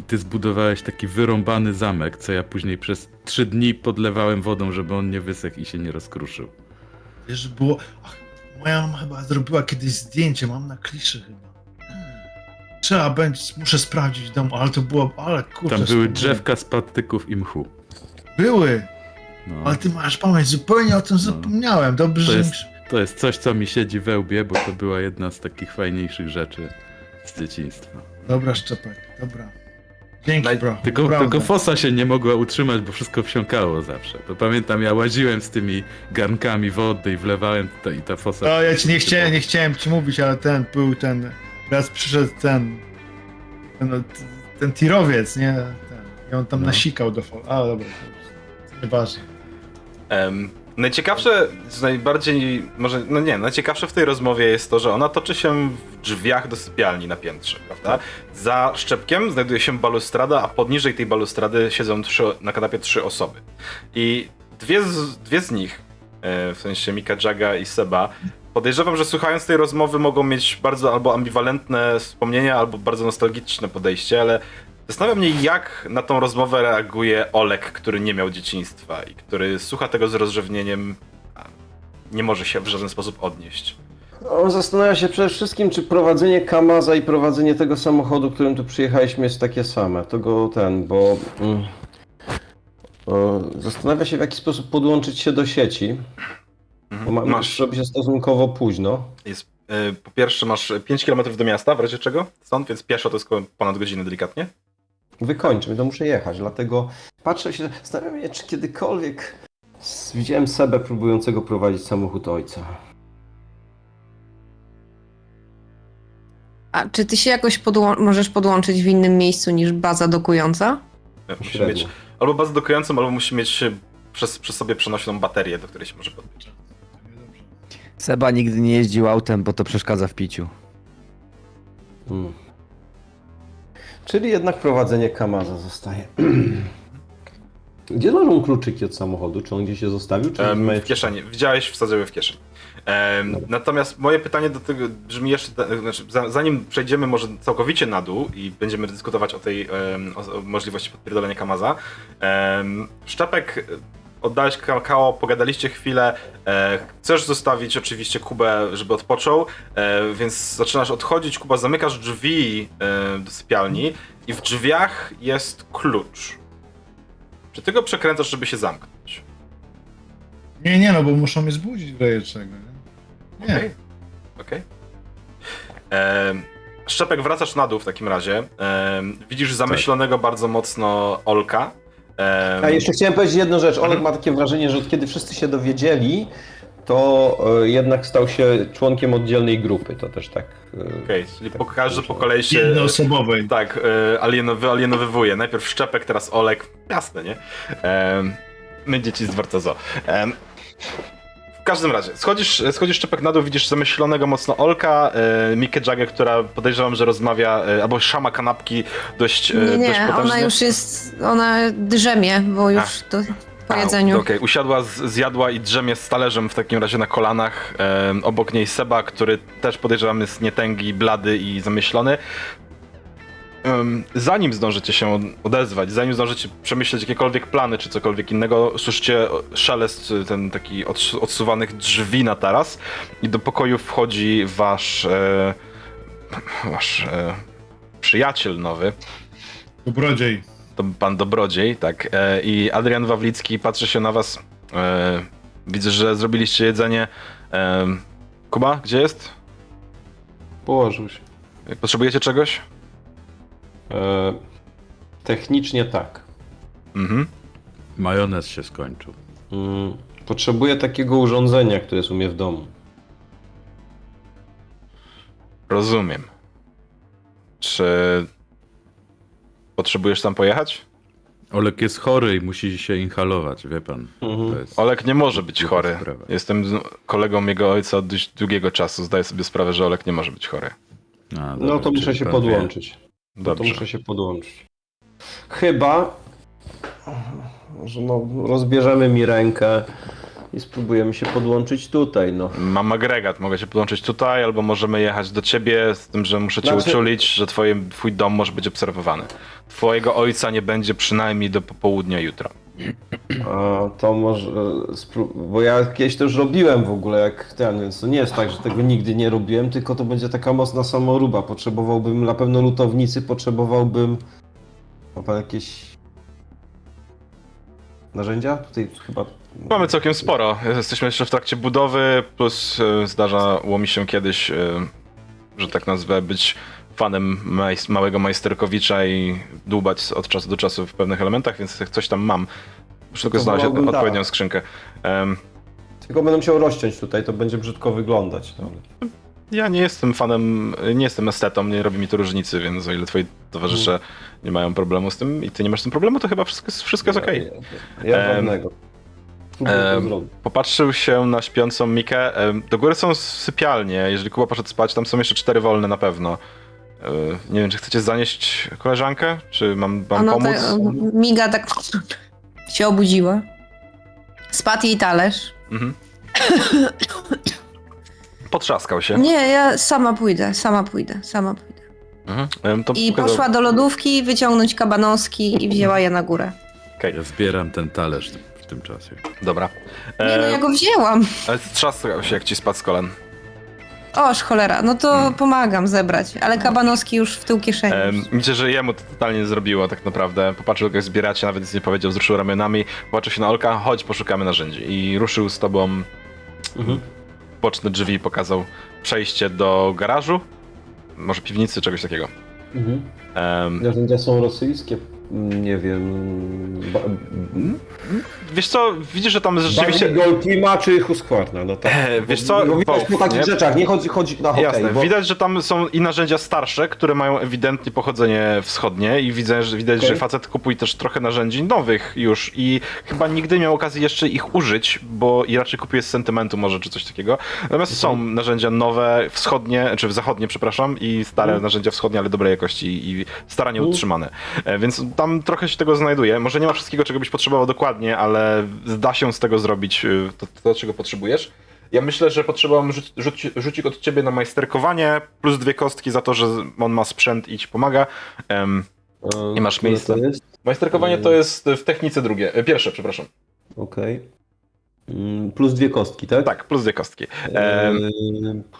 i ty zbudowałeś taki wyrąbany zamek, co ja później przez trzy dni podlewałem wodą, żeby on nie wysechł i się nie rozkruszył. Wiesz, że było... Ach, moja mama chyba zrobiła kiedyś zdjęcie, mam na kliszy chyba. Trzeba będzie, muszę sprawdzić w domu, ale to było, ale kurczę. Tam były drzewka z patyków i mchu. Były, No. ale ty masz pamięć, zupełnie o tym zapomniałem. Dobrze, To jest, to jest coś, co mi siedzi we łbie, bo to była jedna z takich fajniejszych rzeczy z dzieciństwa. Dobra, Szczepek, dobra. Dzięki, bro. Tylko, tylko fosa się nie mogła utrzymać, bo wszystko wsiąkało zawsze. To pamiętam, ja łaziłem z tymi garnkami wody i wlewałem to, i ta fosa... No, ja ci nie chciałem, nie chciałem ci mówić, ale ten był ten... Raz przyszedł ten... Ten, ten tirowiec, nie? Ten, I on tam No. nasikał do fol. A, dobra, nieważne. Em, najciekawsze, najbardziej, może, no nie, najciekawsze w tej rozmowie jest to, że ona toczy się w drzwiach do sypialni na piętrze, prawda? Za szczepkiem znajduje się balustrada, a poniżej tej balustrady siedzą trzy, na kanapie trzy osoby. I dwie z, dwie z nich, e, w sensie Mika Jaga i Seba, podejrzewam, że słuchając tej rozmowy mogą mieć bardzo albo ambiwalentne wspomnienia, albo bardzo nostalgiczne podejście, ale Zastanawiam mnie, jak na tą rozmowę reaguje Olek, który nie miał dzieciństwa i który słucha tego z rozrzewnieniem, a nie może się w żaden sposób odnieść. On zastanawia się przede wszystkim, czy prowadzenie Kamaza i prowadzenie tego samochodu, którym tu przyjechaliśmy, jest takie same. To go ten, bo. Mm, o, zastanawia się, w jaki sposób podłączyć się do sieci. Bo Mhm. ma, Masz, robi się stosunkowo późno. jest, e, po pierwsze masz 5 km do miasta, w razie czego, stąd, więc pieszo to jest ponad godzinę delikatnie. Wykończę, to muszę jechać, dlatego patrzę się, zastanawiam się, czy kiedykolwiek widziałem Sebę próbującego prowadzić samochód ojca. A czy ty się jakoś podło- możesz podłączyć w innym miejscu niż baza dokująca? E, Musi mieć albo bazę dokującą, albo musi mieć e, przez, przez sobie przenośną baterię, do której się może podpiąć. Seba nigdy nie jeździł autem, bo to przeszkadza w piciu. Hmm. Czyli jednak prowadzenie Kamaza zostaje. Gdzie leżą kluczyki od samochodu? Czy on gdzieś się zostawił? Czy macie- w kieszeni. Widziałeś, wsadziły w kieszeń. Dobra. natomiast moje pytanie do tego brzmi jeszcze, znaczy, za- zanim przejdziemy może całkowicie na dół i będziemy dyskutować o tej em, o, o możliwości podpierdolenia Kamaza. Em, Szczepek, oddałeś kakao, pogadaliście chwilę, e, chcesz zostawić oczywiście Kubę, żeby odpoczął, e, więc zaczynasz odchodzić, Kuba, zamykasz drzwi e, do sypialni i w drzwiach jest klucz. Czy ty go przekręcasz, żeby się zamknąć? Nie, nie, no bo muszą mnie zbudzić w razie czego. Nie. nie. Okej. Okej. Em, Szczepek, wracasz na dół w takim razie. Em, widzisz zamyślonego bardzo mocno Olka. Em, A jeszcze chciałem powiedzieć jedną rzecz. Olek ma takie wrażenie, że od kiedy wszyscy się dowiedzieli, to e, jednak stał się członkiem oddzielnej grupy. To też tak. e, Okej, czyli po, każdy po kolei się... Jednoosobowej. Tak, e, alienowy, alienowywuje. Najpierw Szczepek, teraz Olek. Jasne, nie? Em, my dzieci z Dworca Em, w każdym razie, schodzisz, schodzisz Szczepek na dół, widzisz zamyślonego mocno Olka, e, Mikę Jagę, która podejrzewam, że rozmawia, e, albo szama kanapki dość, e, Nie, dość nie, potężnie. ona już jest, ona drzemie, bo już to po jedzeniu. Okej, usiadła, z, zjadła i drzemie z talerzem w takim razie na kolanach. Em, obok niej Seba, który też podejrzewam jest nietęgi, blady i zamyślony. Em, zanim zdążycie się odezwać, zanim zdążycie przemyśleć jakiekolwiek plany czy cokolwiek innego, słyszycie szelest y, ten taki odsu- odsuwanych drzwi na taras i do pokoju wchodzi wasz e, wasz e, przyjaciel nowy. Dobrodziej. To pan Dobrodziej, tak. E, I Adrian Wawlicki patrzy się na was. E, widzę, że zrobiliście jedzenie. E, Kuba, gdzie jest? Położył się. Potrzebujecie czegoś? E, technicznie tak. Mhm. Majonez się skończył. Mm, potrzebuję takiego urządzenia, które jest u mnie w domu. Rozumiem. Czy potrzebujesz tam pojechać? Olek jest chory i musi się inhalować, wie pan. Mhm. To jest... Olek nie może być Druga chory. sprawa. Jestem z- kolegą jego ojca od dość długiego czasu. Zdaję sobie sprawę, że Olek nie może być chory. A, No to muszę czyli się pan podłączyć. No to Dobrze. muszę się podłączyć. Chyba, że no, rozbierzemy mi rękę i spróbujemy się podłączyć tutaj, no. Mam agregat, mogę cię podłączyć tutaj, albo możemy jechać do ciebie, z tym, że muszę cię Znaczy- uczulić, że twoje, twój dom może być obserwowany. Twojego ojca nie będzie przynajmniej do popołudnia jutra. A to może, spró- bo ja kiedyś to już robiłem w ogóle jak ten, więc to nie jest tak, że tego nigdy nie robiłem, tylko to będzie taka mocna samoruba. Potrzebowałbym na pewno lutownicy, potrzebowałbym, ma pan jakieś narzędzia? Tutaj chyba... Mamy całkiem sporo. Jesteśmy jeszcze w trakcie budowy, plus e, zdarzało mi się kiedyś, e, że tak nazwę, być fanem majs- małego majsterkowicza i dłubać od czasu do czasu w pewnych elementach, więc coś tam mam. Muszę tylko znaleźć odpowiednią skrzynkę. Em, Tylko będę musiał rozciąć tutaj, to będzie brzydko wyglądać. No. Ja nie jestem fanem, nie jestem estetą, nie robi mi to różnicy, więc o ile twoi towarzysze nie mają problemu z tym i ty nie masz z tym problemu, to chyba wszystko, jest- wszystko jest okej. Ja, ja Em, żadnego. Zrobić. Popatrzył się na śpiącą Mikę. Em, Do góry są sypialnie. Jeżeli Kuba poszedł spać, tam są jeszcze cztery wolne na pewno. E, Nie wiem, czy chcecie zanieść koleżankę? Czy mam wam Ona pomóc? tak, miga tak się obudziła. Spadł jej talerz. Mhm. Potrzaskał się. Nie, ja sama pójdę, sama pójdę, sama pójdę. Mhm. I pokazał- poszła do lodówki wyciągnąć kabanoski i wzięła je na górę. Okej, Ja zbieram ten talerz w tym czasie. dobra. Nie no, E, ja go wzięłam. ale Strzaskał się, jak ci spadł z kolan. Oż cholera, no to pomagam zebrać, ale kabanoski już w tył kieszeni. Um, myślę, że jemu to totalnie nie zrobiło tak naprawdę. Popatrzył, jak zbieracie, nawet nic nie powiedział, wzruszył ramionami, popatrzył się na Olka, chodź, poszukamy narzędzi. I ruszył z tobą Mhm. boczne drzwi, pokazał przejście do garażu, może piwnicy, czegoś takiego. Mhm. Em, Narzędzia są rosyjskie. Nie wiem. Ba- wiesz co, widzisz, że tam rzeczywiście... Bardziej Goltima czy Husqvarna, no tak. E, wiesz co, No, widać po takich nie? rzeczach, nie chodzi, chodzi na hokej, Jasne, bo... widać, że tam są i narzędzia starsze, które mają ewidentnie pochodzenie wschodnie i widzę, że widać, Okej. że facet kupuje też trochę narzędzi nowych już i chyba nigdy nie miał okazji jeszcze ich użyć, bo i raczej kupuje z sentymentu może, czy coś takiego. Natomiast są narzędzia nowe, wschodnie, czy zachodnie, przepraszam, i stare Mhm. narzędzia wschodnie, ale dobrej jakości i staranie Mhm. utrzymane. E, Więc tam trochę się tego znajduje. Może nie ma wszystkiego, czego byś potrzebował dokładnie, ale da się z tego zrobić y, to, to czego potrzebujesz. Ja myślę, że potrzebowałem rzuć, rzuci, rzucik od ciebie na majsterkowanie, plus dwie kostki za to, że on ma sprzęt i ci pomaga. E, nie masz miejsca. To jest? majsterkowanie to jest w technice drugie, e, pierwsze, przepraszam. Okej. Mm, Plus dwie kostki, tak? Tak, plus dwie kostki. Eee,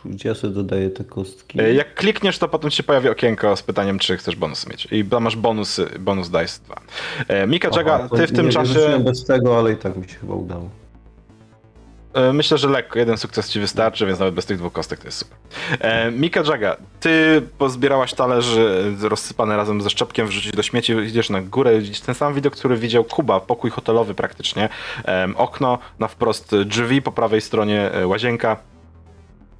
Gdzie ja sobie dodaję te kostki? e, Jak klikniesz, to potem się pojawi okienko z pytaniem, czy chcesz bonus mieć. I tam masz bonusy, bonus dice 2. E, Mika Jaga, ty w tym nie, czasie... wyrzuciłem bez tego, ale i tak mi się chyba udało. E, Myślę, że lekko. Jeden sukces ci wystarczy, więc nawet bez tych dwóch kostek to jest super. E, Mika Jaga, ty pozbierałaś talerze rozsypane razem ze szczepkiem, wrzucić do śmieci, idziesz na górę, widzisz ten sam widok, który widział Kuba, pokój hotelowy praktycznie. Em, okno, na wprost drzwi, po prawej stronie e, łazienka.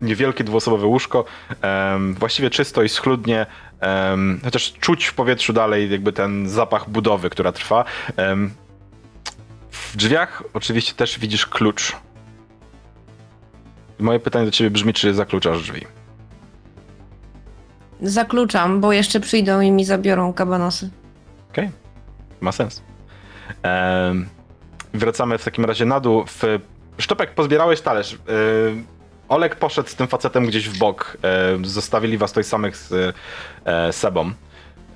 Niewielkie dwuosobowe łóżko, em, właściwie czysto i schludnie, em, chociaż czuć w powietrzu dalej jakby ten zapach budowy, która trwa. Em, w drzwiach oczywiście też widzisz klucz. Moje pytanie do ciebie brzmi, czy zakluczasz drzwi? Zakluczam, bo jeszcze przyjdą i mi zabiorą kabanosy. Okej, ma sens. Em, wracamy w takim razie na dół. W... Szczepek, pozbierałeś talerz. Em, Olek poszedł z tym facetem gdzieś w bok. Em, zostawili was tutaj samych z e, Sebą.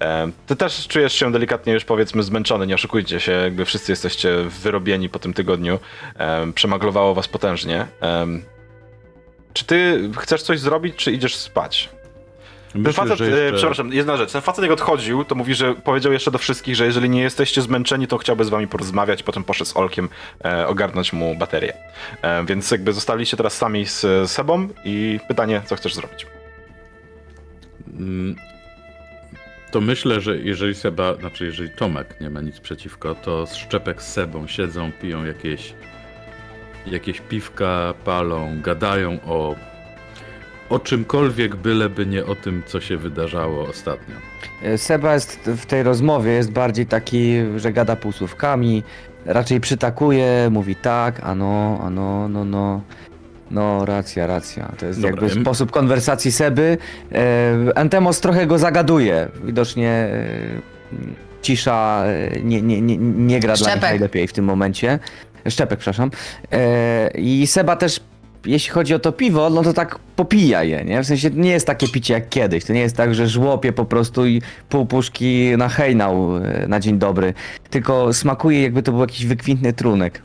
Em, Ty też czujesz się delikatnie już powiedzmy zmęczony, nie oszukujcie się, jakby wszyscy jesteście wyrobieni po tym tygodniu. Em, Przemaglowało was potężnie. Em, Czy ty chcesz coś zrobić, czy idziesz spać? Ten Myślę, facet, że e, jeszcze... przepraszam, jedna rzecz. Ten facet jak odchodził, to mówi, że powiedział jeszcze do wszystkich, że jeżeli nie jesteście zmęczeni, to chciałby z wami porozmawiać, potem poszedł z Olkiem e, ogarnąć mu baterię. E, więc jakby zostaliście teraz sami z Sebą i pytanie, co chcesz zrobić? Mm, To myślę, że jeżeli Seba, znaczy jeżeli Tomek nie ma nic przeciwko, to Szczepek z Sebą siedzą, piją jakieś jakieś piwka, palą, gadają o o czymkolwiek, byleby nie o tym, co się wydarzało ostatnio. E, Seba jest w tej rozmowie jest bardziej taki, że gada półsłówkami, raczej przytakuje, mówi tak, a no, a no, no, no. No, racja, racja. To jest Dobra, jakby em- sposób konwersacji Seby. E, Antemos trochę go zagaduje. Widocznie e, cisza nie, nie, nie, nie gra dla nich Szczepek. najlepiej w tym momencie. Szczepek, przepraszam. E, I Seba też, jeśli chodzi o to piwo, no to tak popija je, nie? W sensie nie jest takie picie jak kiedyś. To nie jest tak, że żłopie po prostu i pół puszki na hejnał e, na dzień dobry. Tylko smakuje jakby to był jakiś wykwintny trunek.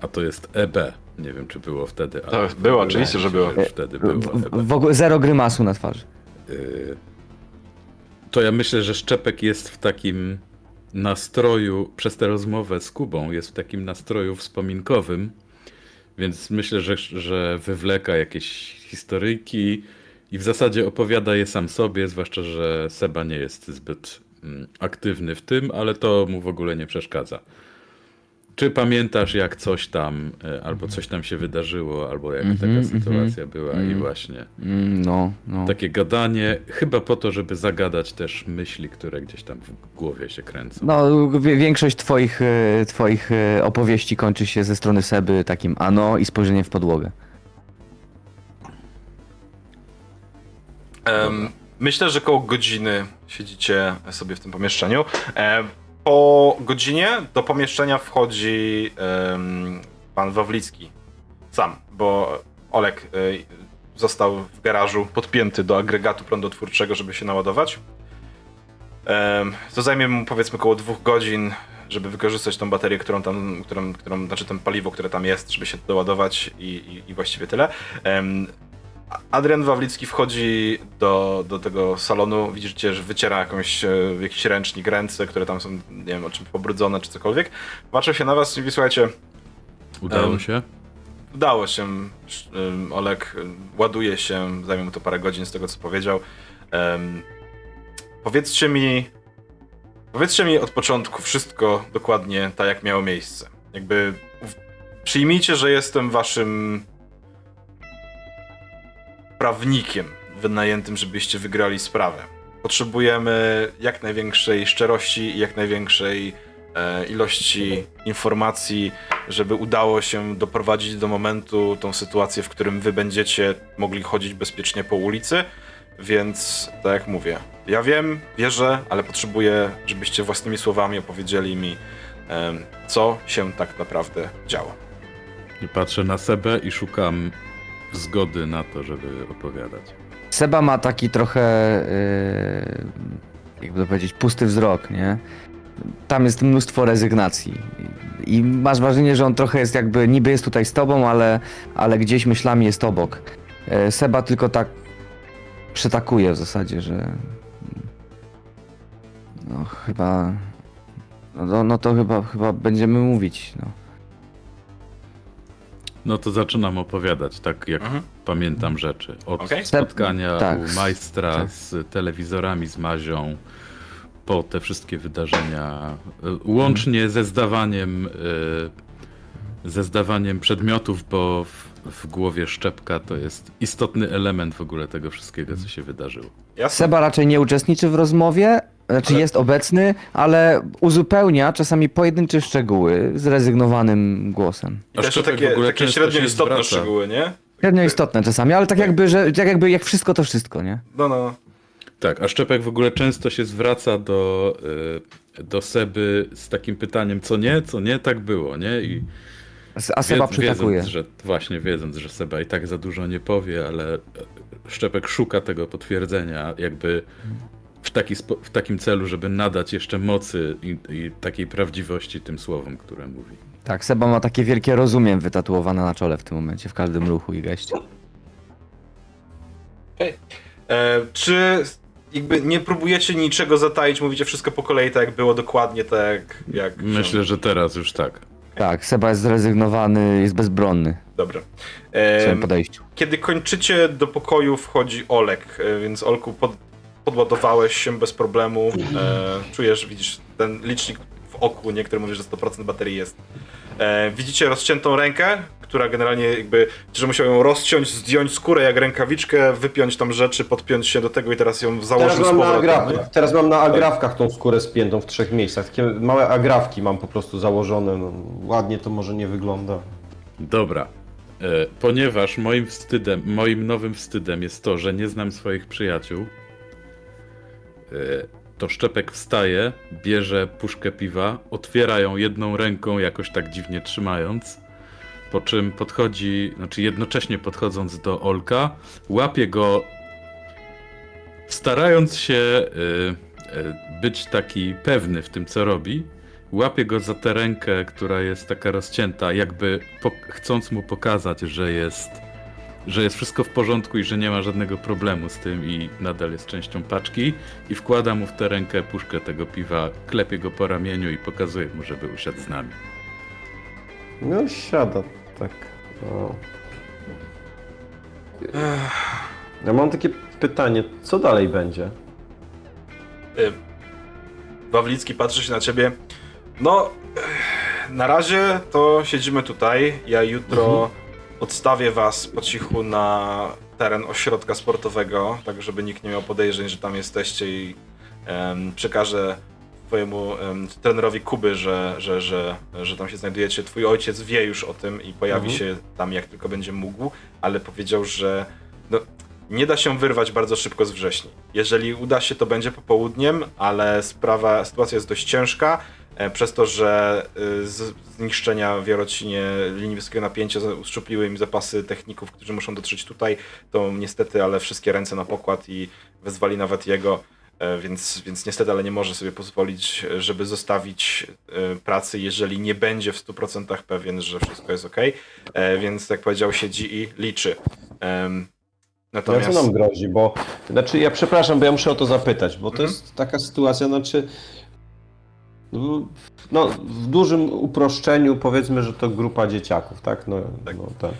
A to jest EB. Nie wiem, czy było wtedy. To ale było, oczywiście, że było. Wtedy W, było w, EB. w ogóle zero grymasu na twarzy. To ja myślę, że Szczepek jest w takim nastroju, przez tę rozmowę z Kubą, jest w takim nastroju wspominkowym, więc myślę, że, że wywleka jakieś historyjki i w zasadzie opowiada je sam sobie, zwłaszcza, że Seba nie jest zbyt mm, aktywny w tym, ale to mu w ogóle nie przeszkadza. Czy pamiętasz, jak coś tam, e, albo coś tam się wydarzyło, albo jak Mhm, taka sytuacja była i mhm. właśnie Mm, no, no. takie gadanie, chyba po to, żeby zagadać też myśli, które gdzieś tam w głowie się kręcą. No, większość twoich, e, twoich e, opowieści kończy się ze strony Seby takim ano i spojrzeniem w podłogę. Em, myślę, że koło godziny siedzicie sobie w tym pomieszczeniu. E, po godzinie do pomieszczenia wchodzi pan Wawlicki sam, bo Olek e, został w garażu podpięty do agregatu prądotwórczego, żeby się naładować. To zajmie mu powiedzmy około dwóch godzin, żeby wykorzystać tą baterię, którą tam, którą, którą, znaczy ten paliwo, które tam jest, żeby się doładować i, i, i właściwie tyle. Adrian Wawlicki wchodzi do, do tego salonu, widzicie, że wyciera jakąś, e, jakiś ręcznik, ręce, które tam są, nie wiem, o czym pobrudzone czy cokolwiek. Patrzę się na was i mówi, słuchajcie, Udało em, się? udało się, ym, Olek ładuje się, zajmie mu to parę godzin z tego, co powiedział. Em, powiedzcie mi, powiedzcie mi od początku wszystko dokładnie tak, jak miało miejsce. Jakby przyjmijcie, że jestem waszym prawnikiem wynajętym, żebyście wygrali sprawę. Potrzebujemy jak największej szczerości i jak największej e, ilości informacji, żeby udało się doprowadzić do momentu tą sytuację, w którym wy będziecie mogli chodzić bezpiecznie po ulicy. Więc tak jak mówię, ja wiem, wierzę, ale potrzebuję, żebyście własnymi słowami opowiedzieli mi, em, co się tak naprawdę działo. I patrzę na Sebę i szukam zgody na to, żeby opowiadać. Seba ma taki trochę, yy, jakby to powiedzieć, pusty wzrok, nie? Tam jest mnóstwo rezygnacji. I masz wrażenie, że on trochę jest jakby, niby jest tutaj z tobą, ale, ale gdzieś myślami jest obok. E, Seba tylko tak przytakuje w zasadzie, że no chyba, no, no, no to chyba, chyba będziemy mówić, no. No to zaczynam opowiadać, tak jak Mhm. pamiętam rzeczy. Od Okej. spotkania Tak, u majstra tak. z telewizorami, z Mazią, po te wszystkie wydarzenia, y, łącznie ze zdawaniem, y, ze zdawaniem przedmiotów, bo w, w głowie Szczepka to jest istotny element w ogóle tego wszystkiego, co się wydarzyło. Jasne? Seba raczej nie uczestniczy w rozmowie, znaczy Ale- jest obecny, ale uzupełnia czasami pojedyncze szczegóły zrezygnowanym głosem. I A też Szczepek w takie, ogóle takie często średnio się istotne zwraca. szczegóły, nie? Średnio istotne czasami, ale tak jakby, że tak jakby jak wszystko to wszystko, nie? No, no. Tak, a Szczepek w ogóle często się zwraca do, y, do Seby z takim pytaniem, co nie, co nie, tak było, nie? I A Seba Wiedz- przytakuje. Wiedząc, że, właśnie wiedząc, że Seba i tak za dużo nie powie, ale Szczepek szuka tego potwierdzenia, jakby w, taki spo, w takim celu, żeby nadać jeszcze mocy i, i takiej prawdziwości tym słowom, które mówi. Tak, Seba ma takie wielkie rozumiem wytatuowane na czole w tym momencie, w każdym ruchu i geście. E, czy jakby nie próbujecie niczego zataić, mówicie wszystko po kolei tak jak było, dokładnie tak jak... Myślę, że teraz już tak. Tak, Seba jest zrezygnowany, jest bezbronny Dobra. w E, swoim podejściu. kiedy kończycie do pokoju wchodzi Olek, e, więc Olku pod... podładowałeś się bez problemu, e, czujesz, widzisz ten licznik w oku, niektóry mówi, że 100% baterii jest. E, widzicie rozciętą rękę, która generalnie jakby, że musiał ją rozciąć, zdjąć skórę jak rękawiczkę, wypiąć tam rzeczy, podpiąć się do tego i teraz ją Teraz założył z mam, na powrotem. teraz mam na agrafkach tą skórę spiętą w trzech miejscach. Takie małe agrafki mam po prostu założone. No, ładnie to może nie wygląda. Dobra. E, ponieważ moim wstydem, moim nowym wstydem jest to, że nie znam swoich przyjaciół, to Szczepek wstaje, bierze puszkę piwa, otwiera ją jedną ręką, jakoś tak dziwnie trzymając, po czym podchodzi, znaczy jednocześnie podchodząc do Olka, łapie go, starając się e, e, być taki pewny w tym, co robi, łapie go za tę rękę, która jest taka rozcięta, jakby chcąc mu pokazać, że jest, że jest wszystko w porządku i że nie ma żadnego problemu z tym i nadal jest częścią paczki i wkłada mu w tę rękę puszkę tego piwa, klepie go po ramieniu i pokazuje mu, żeby usiadł z nami. No siada, tak. No. Ja mam takie pytanie, co dalej będzie? Y, Wawlicki patrzy się na ciebie. No, y, na razie to siedzimy tutaj. Ja jutro odstawię was po cichu na teren ośrodka sportowego, tak żeby nikt nie miał podejrzeń, że tam jesteście i em, przekażę twojemu em, trenerowi Kuby, że, że, że, że tam się znajdujecie. Twój ojciec wie już o tym i pojawi Mhm. się tam jak tylko będzie mógł, ale powiedział, że no, nie da się wyrwać bardzo szybko z wrześni. Jeżeli uda się, to będzie popołudniem, ale sprawa, sytuacja jest dość ciężka, przez to, że z zniszczenia w Jarocinie linii wysokiego napięcia uszczupliły im zapasy techników, którzy muszą dotrzeć tutaj, to niestety, ale wszystkie ręce na pokład i wezwali nawet jego, e, więc, więc niestety, ale nie może sobie pozwolić, e, żeby zostawić e, pracy, jeżeli nie będzie w 100% pewien, że wszystko jest ok. Więc jak powiedział, siedzi i liczy. No Natomiast... co nam grozi? Bo, znaczy ja przepraszam, bo ja muszę o to zapytać, bo to Mhm. jest taka sytuacja, znaczy no, w dużym uproszczeniu powiedzmy, że to grupa dzieciaków, tak? No, Tak. no tak.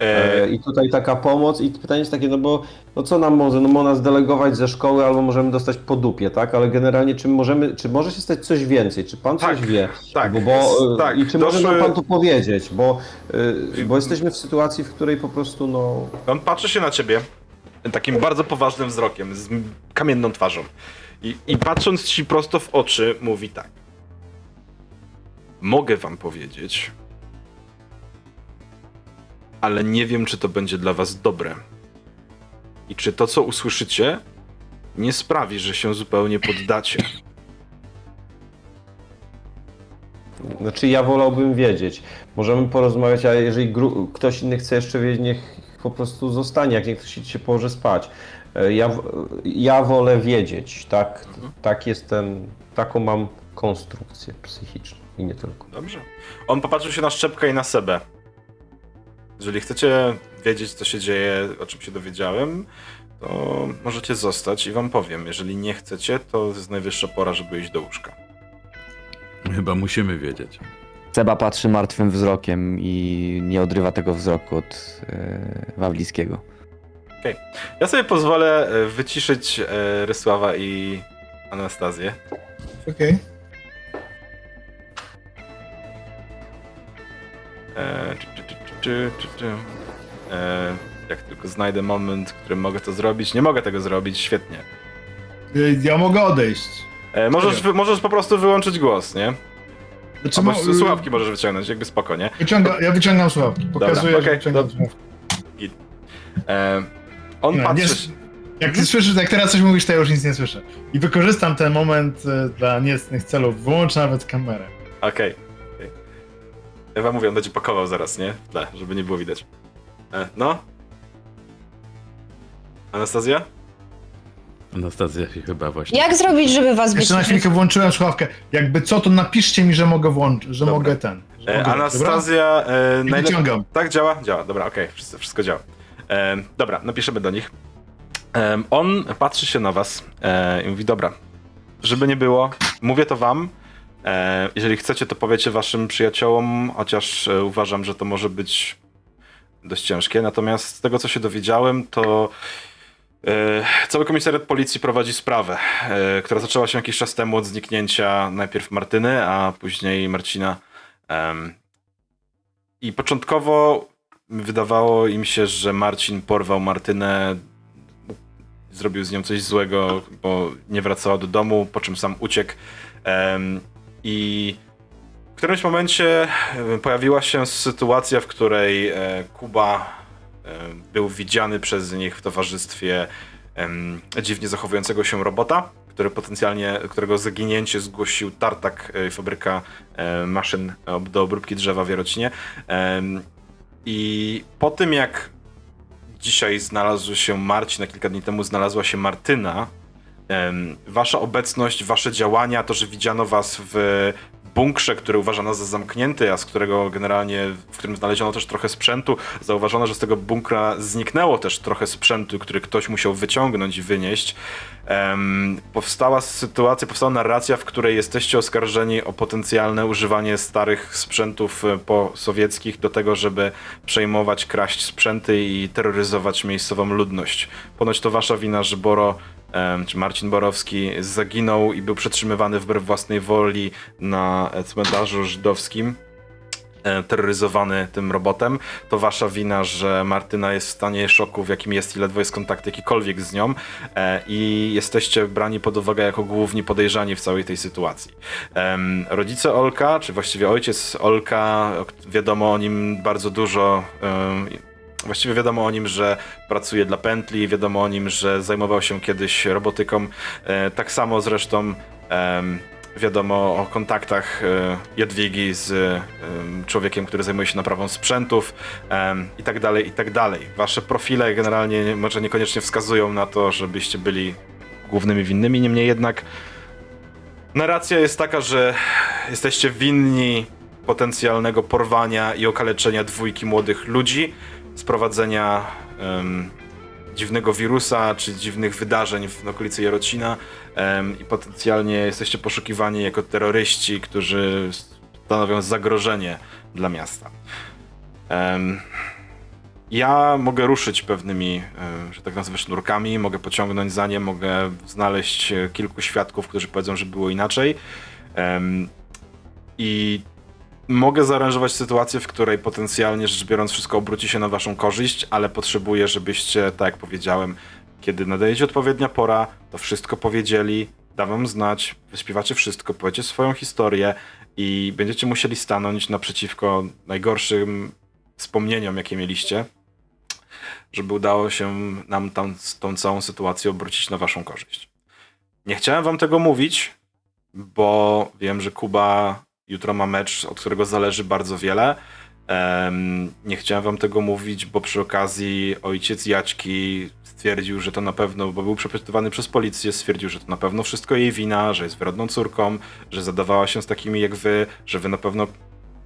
E, I tutaj taka pomoc i pytanie jest takie, no bo no co nam może, no można zdelegować ze szkoły albo możemy dostać po dupie, tak? Ale generalnie czy możemy, czy może się stać coś więcej? Czy pan Tak, coś wie? tak, Bo, bo, e, tak, I czy może doszły- nam pan to powiedzieć? Bo, e, bo jesteśmy w sytuacji, w której po prostu no... On patrzy się na ciebie takim bardzo poważnym wzrokiem, z kamienną twarzą. I, I patrząc ci prosto w oczy, mówi tak. Mogę wam powiedzieć, ale nie wiem, czy to będzie dla was dobre. I czy to, co usłyszycie, nie sprawi, że się zupełnie poddacie. Znaczy ja wolałbym wiedzieć. Możemy porozmawiać, a jeżeli gru- ktoś inny chce jeszcze wiedzieć, niech po prostu zostanie, jak niech ktoś się położy spać. E, Ja, ja wolę wiedzieć, tak? Tak jestem, taką mam konstrukcję psychiczną i nie tylko. Dobrze. On popatrzył się na Szczepka i na Sebę. Jeżeli chcecie wiedzieć, co się dzieje, o czym się dowiedziałem, to możecie zostać i wam powiem. Jeżeli nie chcecie, to jest najwyższa pora, żeby iść do łóżka. Chyba musimy wiedzieć. Seba patrzy martwym wzrokiem i nie odrywa tego wzroku od e, Wawlickiego. Ja sobie pozwolę e, wyciszyć e, Rysława i Anastazję. Okej. Czy, czy, czy, czy, czy, czy. E, jak tylko znajdę moment, w którym mogę to zrobić. Nie mogę tego zrobić, świetnie. Y, Ja mogę odejść. E, możesz, wy, możesz po prostu wyłączyć głos, nie? Znaczy, Albo mo- słuchawki możesz wyciągnąć, jakby spoko, nie? Wyciąga, ja wyciągam słuchawki. Pokazuję, okej, że wyciągam dobra. E, on patrzy. nie Jak ty słyszysz, jak teraz coś mówisz, to ja już nic nie słyszę. I wykorzystam ten moment e, dla niecnych celów. Wyłączę nawet kamerę. Okej. okej. Ja wam mówię, on będzie pakował zaraz, nie? W tle, żeby nie było widać. E, no? Anastazja? Anastazja się chyba właśnie... Jak zrobić, żeby was Jeszcze na chwilkę włączyłem słuchawkę. Jakby co, to napiszcie mi, że mogę włączyć, że Dobra. mogę ten. Że E, mogę, Anastazja. E? I wyciągam. Tak, działa? Działa, dobra, okej, wszystko, wszystko działa. E, dobra, napiszemy do nich. E, on patrzy się na was e, i mówi, dobra, żeby nie było, mówię to wam. E, jeżeli chcecie, to powiecie waszym przyjaciołom, chociaż e, uważam, że to może być dość ciężkie. Natomiast z tego, co się dowiedziałem, to E, Cały komisariat policji prowadzi sprawę, która zaczęła się jakiś czas temu od zniknięcia najpierw Martyny, a później Marcina. I początkowo wydawało im się, że Marcin porwał Martynę, zrobił z nią coś złego, bo nie wracała do domu, po czym sam uciekł. I w którymś momencie e, pojawiła się sytuacja, w której e, Kuba e, był widziany przez nich w towarzystwie dziwnie zachowującego się robota, który potencjalnie, którego zaginięcie zgłosił Tartak, fabryka maszyn do obróbki drzewa w Jarocinie. I po tym jak dzisiaj znalazł się Marcin, a kilka dni temu znalazła się Martyna, wasza obecność, wasze działania, to, że widziano was w bunkrze, który uważano za zamknięty, a z którego generalnie, w którym znaleziono też trochę sprzętu, zauważono, że z tego bunkra zniknęło też trochę sprzętu, który ktoś musiał wyciągnąć i wynieść. Em, powstała sytuacja, powstała narracja, w której jesteście oskarżeni o potencjalne używanie starych sprzętów e, posowieckich do tego, żeby przejmować, kraść sprzęty i terroryzować miejscową ludność. Ponoć to wasza wina, że Boro czy Marcin Borowski zaginął i był przetrzymywany wbrew własnej woli na cmentarzu żydowskim, e, terroryzowany tym robotem. To wasza wina, że Martyna jest w stanie szoku, w jakim jest i ledwo jest kontakt jakikolwiek z nią e, i jesteście brani pod uwagę jako główni podejrzani w całej tej sytuacji. Rodzice Olka, czy właściwie ojciec Olka, wiadomo o nim bardzo dużo. Właściwie wiadomo o nim, że pracuje dla pętli, wiadomo o nim, że zajmował się kiedyś robotyką. E, tak samo zresztą wiadomo o kontaktach e, Jadwigi z em, człowiekiem, który zajmuje się naprawą sprzętów i tak dalej, i tak dalej. Wasze profile generalnie nie- może niekoniecznie wskazują na to, żebyście byli głównymi winnymi, niemniej jednak narracja jest taka, że jesteście winni potencjalnego porwania i okaleczenia dwójki młodych ludzi, sprowadzenia em, dziwnego wirusa czy dziwnych wydarzeń w okolicy Jarocina em, i potencjalnie jesteście poszukiwani jako terroryści, którzy stanowią zagrożenie dla miasta. Em, ja mogę ruszyć pewnymi, e, że tak nazwę, sznurkami, mogę pociągnąć za nie, mogę znaleźć kilku świadków, którzy powiedzą, że było inaczej. I mogę zaaranżować sytuację, w której potencjalnie rzecz biorąc wszystko obróci się na waszą korzyść, ale potrzebuję, żebyście, tak jak powiedziałem, kiedy nadejdzie odpowiednia pora, to wszystko powiedzieli, dam wam znać, wyśpiewacie wszystko, powiecie swoją historię i będziecie musieli stanąć naprzeciwko najgorszym wspomnieniom, jakie mieliście, żeby udało się nam tam, tą całą sytuację obrócić na waszą korzyść. Nie chciałem wam tego mówić, bo wiem, że Kuba jutro ma mecz, od którego zależy bardzo wiele. Em, nie chciałem wam tego mówić, bo przy okazji ojciec Jaćki stwierdził, że to na pewno, bo był przepytywany przez policję, stwierdził, że to na pewno wszystko jej wina, że jest wyrodną córką, że zadawała się z takimi jak wy, że wy na pewno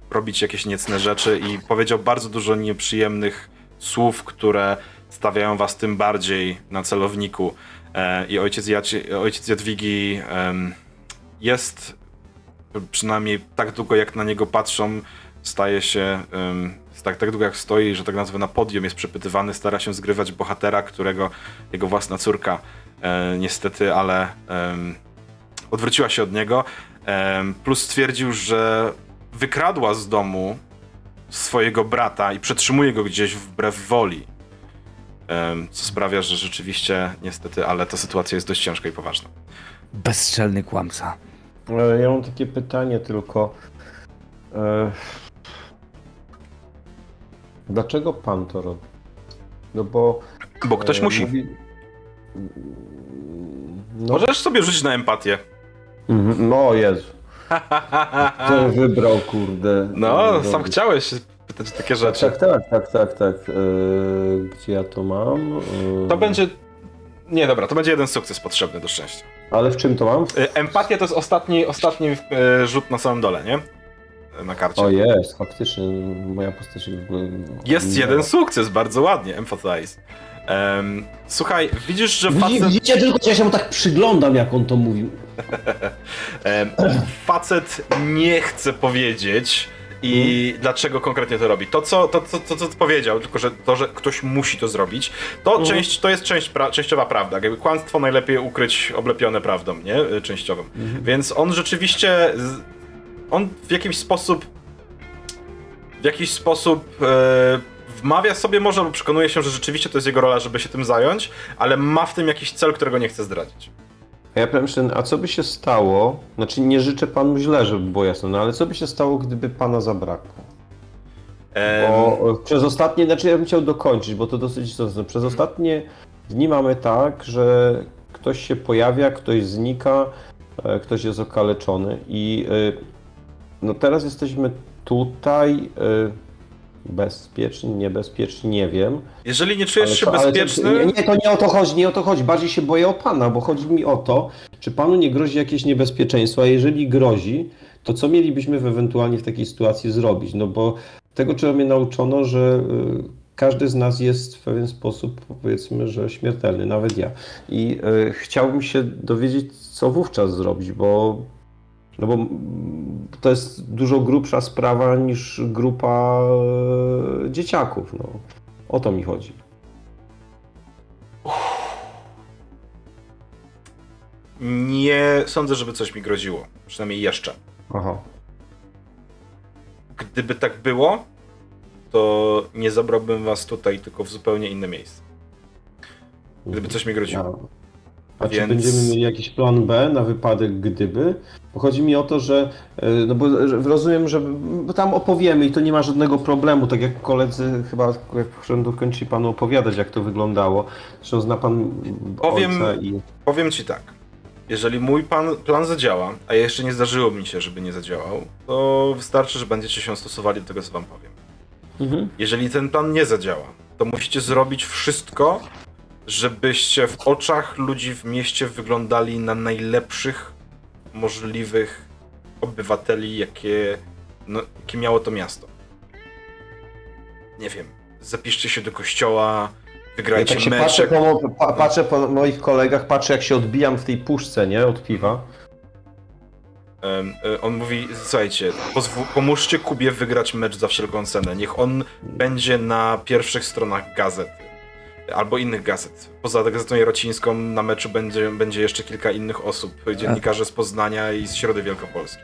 robicie jakieś niecne rzeczy i powiedział bardzo dużo nieprzyjemnych słów, które stawiają was tym bardziej na celowniku. E, I ojciec, Jaci, ojciec Jadwigi em, jest przynajmniej tak długo jak na niego patrzą, staje się em, tak, tak długo jak stoi, że tak nazwę na podium, jest przepytywany, stara się zgrywać bohatera, którego jego własna córka e, niestety, ale em, odwróciła się od niego. Em, plus stwierdził, że wykradła z domu swojego brata i przetrzymuje go gdzieś wbrew woli. Co sprawia, że rzeczywiście, niestety, ale ta sytuacja jest dość ciężka i poważna. Bezstrzelny kłamca. E, Ja mam takie pytanie tylko. E, Dlaczego pan to robi? No bo. Bo ktoś e, musi. Mówi... No, Możesz sobie rzucić na empatię. Mhm, no Jezu. Kto wybrał, kurde. No, Robi. sam chciałeś pytać o takie Tak, rzeczy. tak, tak, tak, tak, tak. E, Gdzie ja to mam? To będzie. Nie, dobra, to będzie jeden sukces potrzebny do szczęścia. Ale w czym to mam? Y, Empatia to jest ostatni, ostatni y, rzut na samym dole, nie? Y, Na karcie. O jest, faktycznie moja postać w ogóle... Jest jeden sukces, bardzo ładnie, empathize. Em, słuchaj, widzisz, że Widzi, facet, widzicie tylko, że ja się mu tak przyglądam, jak on to mówił. em, facet nie chce powiedzieć i dlaczego konkretnie to robi. To, co, to, to, to, co powiedział, tylko że to, że ktoś musi to zrobić, to, część, to jest część pra, częściowa prawda. Jakby kłamstwo najlepiej ukryć oblepione prawdą, nie? Y, Częściową. Więc on rzeczywiście, on w jakiś sposób w jakiś sposób e, wmawia sobie może, albo przekonuje się, że rzeczywiście to jest jego rola, żeby się tym zająć, ale ma w tym jakiś cel, którego nie chce zdradzić. A ja powiem szczerze, a co by się stało, znaczy nie życzę panu źle, żeby było jasne, no ale co by się stało, gdyby pana zabrakło? Bo e, przez ostatnie, znaczy ja bym chciał dokończyć, bo to dosyć istotne. Przez ostatnie dni mamy tak, że ktoś się pojawia, ktoś znika, e, ktoś jest okaleczony i e, no teraz jesteśmy tutaj bezpieczni, niebezpieczni, nie wiem. jeżeli nie czujesz się ale to- bezpieczny, Nie, nie, to nie o to chodzi, nie o to chodzi. Bardziej się boję o pana, bo chodzi mi o to, czy panu nie grozi jakieś niebezpieczeństwo, a jeżeli grozi, to co mielibyśmy w ewentualnie w takiej sytuacji zrobić? No bo tego, czego mnie nauczono, że y, każdy z nas jest w pewien sposób, powiedzmy, że śmiertelny, nawet ja. I y, chciałbym się dowiedzieć, co wówczas zrobić, bo no bo to jest dużo grubsza sprawa niż grupa e, dzieciaków. No. O to mi chodzi. nie sądzę, żeby coś mi groziło. Przynajmniej jeszcze. Aha. Gdyby tak było, to nie zabrałbym was tutaj, tylko w zupełnie inne miejsce. Gdyby coś mi groziło. A czy Więc- będziemy mieli jakiś plan B na wypadek gdyby? Bo chodzi mi o to, że e, no bo rozumiem, że bo tam opowiemy i to nie ma żadnego problemu, tak jak koledzy chyba jak kończyli panu opowiadać, jak to wyglądało. Zresztą zna pan Powiem- ojca i... Powiem ci tak. Jeżeli mój pan, plan zadziała, a jeszcze nie zdarzyło mi się, żeby nie zadziałał, to wystarczy, że będziecie się stosowali do tego, co wam powiem. Mhm. Jeżeli ten plan nie zadziała, to musicie zrobić wszystko, żebyście w oczach ludzi w mieście wyglądali na najlepszych możliwych obywateli, jakie, no, jakie miało to miasto. Nie wiem, zapiszcie się do kościoła, Ja wygrajcie tak się mecze. patrzę po, pa, patrzę po moich kolegach, patrzę jak się odbijam w tej puszce, nie? Od piwa. E, On mówi, słuchajcie, pomóżcie Kubie wygrać mecz za wszelką cenę. Niech on będzie na pierwszych stronach gazet. Albo innych gazet. Poza gazetą jarocińską na meczu będzie, będzie jeszcze kilka innych osób. Dziennikarze z Poznania i z Środy Wielkopolskiej.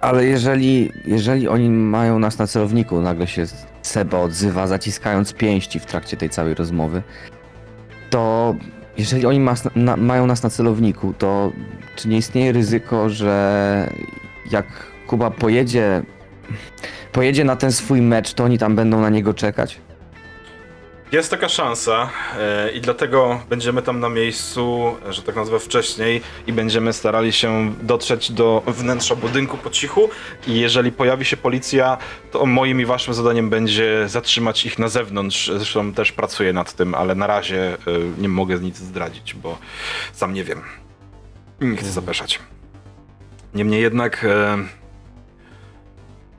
Ale jeżeli, jeżeli oni mają nas na celowniku, nagle się Seba odzywa, zaciskając pięści w trakcie tej całej rozmowy, to jeżeli oni na, mają nas na celowniku, to czy nie istnieje ryzyko, że jak Kuba pojedzie, pojedzie na ten swój mecz, to oni tam będą na niego czekać? Jest taka szansa e, i dlatego będziemy tam na miejscu, że tak nazwę wcześniej i będziemy starali się dotrzeć do wnętrza budynku po cichu i jeżeli pojawi się policja, to moim i waszym zadaniem będzie zatrzymać ich na zewnątrz. Zresztą też pracuję nad tym, ale na razie e, nie mogę nic zdradzić, bo sam nie wiem. Nie chcę zapeszać. Niemniej jednak e,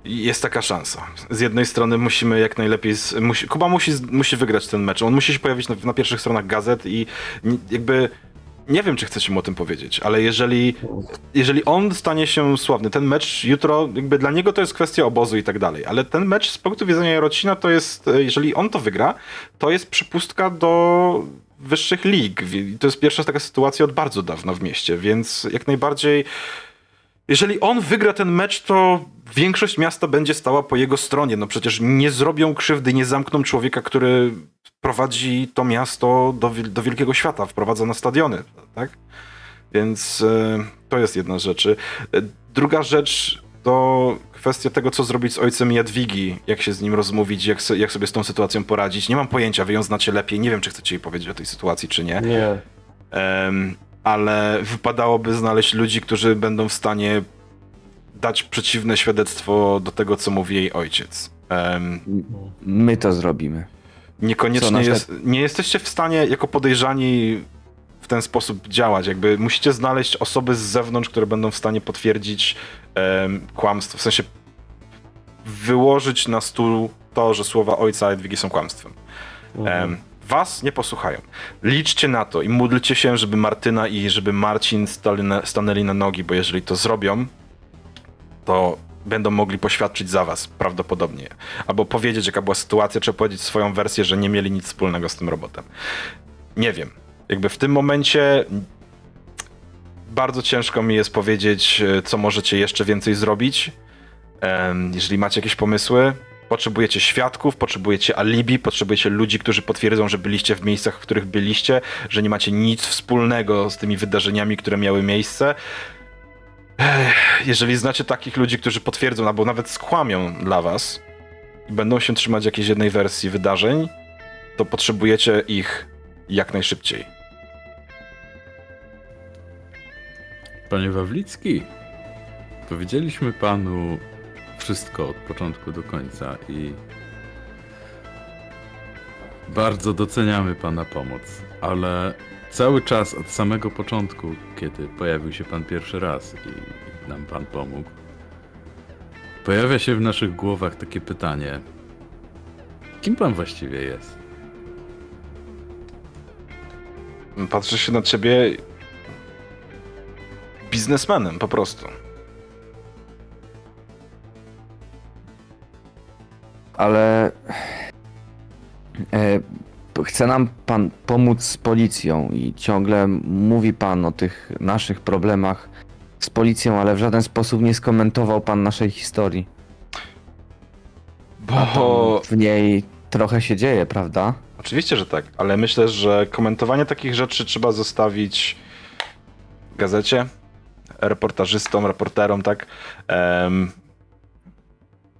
jest taka szansa. Z jednej strony musimy jak najlepiej. Z, musi, Kuba musi, musi wygrać ten mecz. On musi się pojawić na, na pierwszych stronach gazet i jakby. Nie wiem, czy chcecie mu o tym powiedzieć, ale jeżeli, jeżeli on stanie się sławny, ten mecz jutro, jakby dla niego to jest kwestia obozu i tak dalej, ale ten mecz z punktu widzenia Jarocina to jest, e, jeżeli on to wygra, to jest przepustka do wyższych lig. To jest pierwsza taka sytuacja od bardzo dawna w mieście, więc jak najbardziej jeżeli on wygra ten mecz, to większość miasta będzie stała po jego stronie. No przecież nie zrobią krzywdy, nie zamkną człowieka, który prowadzi to miasto do, do wielkiego świata, wprowadza na stadiony, tak? Więc e, to jest jedna z rzeczy. E, druga rzecz to kwestia tego, co zrobić z ojcem Jadwigi, jak się z nim rozmówić, jak, jak sobie z tą sytuacją poradzić. Nie mam pojęcia, wy ją znacie lepiej, nie wiem, czy chcecie jej powiedzieć o tej sytuacji, czy nie. Nie. Ale wypadałoby znaleźć ludzi, którzy będą w stanie dać przeciwne świadectwo do tego, co mówi jej ojciec. Em, My to zrobimy. Niekoniecznie jest, nie jesteście w stanie jako podejrzani w ten sposób działać. Jakby musicie znaleźć osoby z zewnątrz, które będą w stanie potwierdzić em, kłamstwo. W sensie wyłożyć na stół to, że słowa ojca Edwigi są kłamstwem. Em, was nie posłuchają. Liczcie na to i módlcie się, żeby Martyna i żeby Marcin na, stanęli na nogi, bo jeżeli to zrobią, to będą mogli poświadczyć za was prawdopodobnie. Albo powiedzieć, jaka była sytuacja, czy powiedzieć swoją wersję, że nie mieli nic wspólnego z tym robotem. Nie wiem. Jakby w tym momencie bardzo ciężko mi jest powiedzieć, e, co możecie jeszcze więcej zrobić. Jeżeli macie jakieś pomysły, potrzebujecie świadków, potrzebujecie alibi, potrzebujecie ludzi, którzy potwierdzą, że byliście w miejscach, w których byliście, że nie macie nic wspólnego z tymi wydarzeniami, które miały miejsce. Jeżeli znacie takich ludzi, którzy potwierdzą albo nawet skłamią dla was i będą się trzymać jakiejś jednej wersji wydarzeń, to potrzebujecie ich jak najszybciej. Panie Wawlicki, powiedzieliśmy panu wszystko od początku do końca i bardzo doceniamy pana pomoc, ale cały czas od samego początku, kiedy pojawił się pan pierwszy raz i nam pan pomógł, pojawia się w naszych głowach takie pytanie: kim pan właściwie jest? Patrzę się na ciebie biznesmenem po prostu. Ale e, chce nam pan pomóc z policją i ciągle mówi pan o tych naszych problemach z policją, ale w żaden sposób nie skomentował pan naszej historii. Bo w niej trochę się dzieje, prawda? oczywiście, że tak, ale myślę, że komentowanie takich rzeczy trzeba zostawić gazecie, reportażystom, reporterom, tak? Em,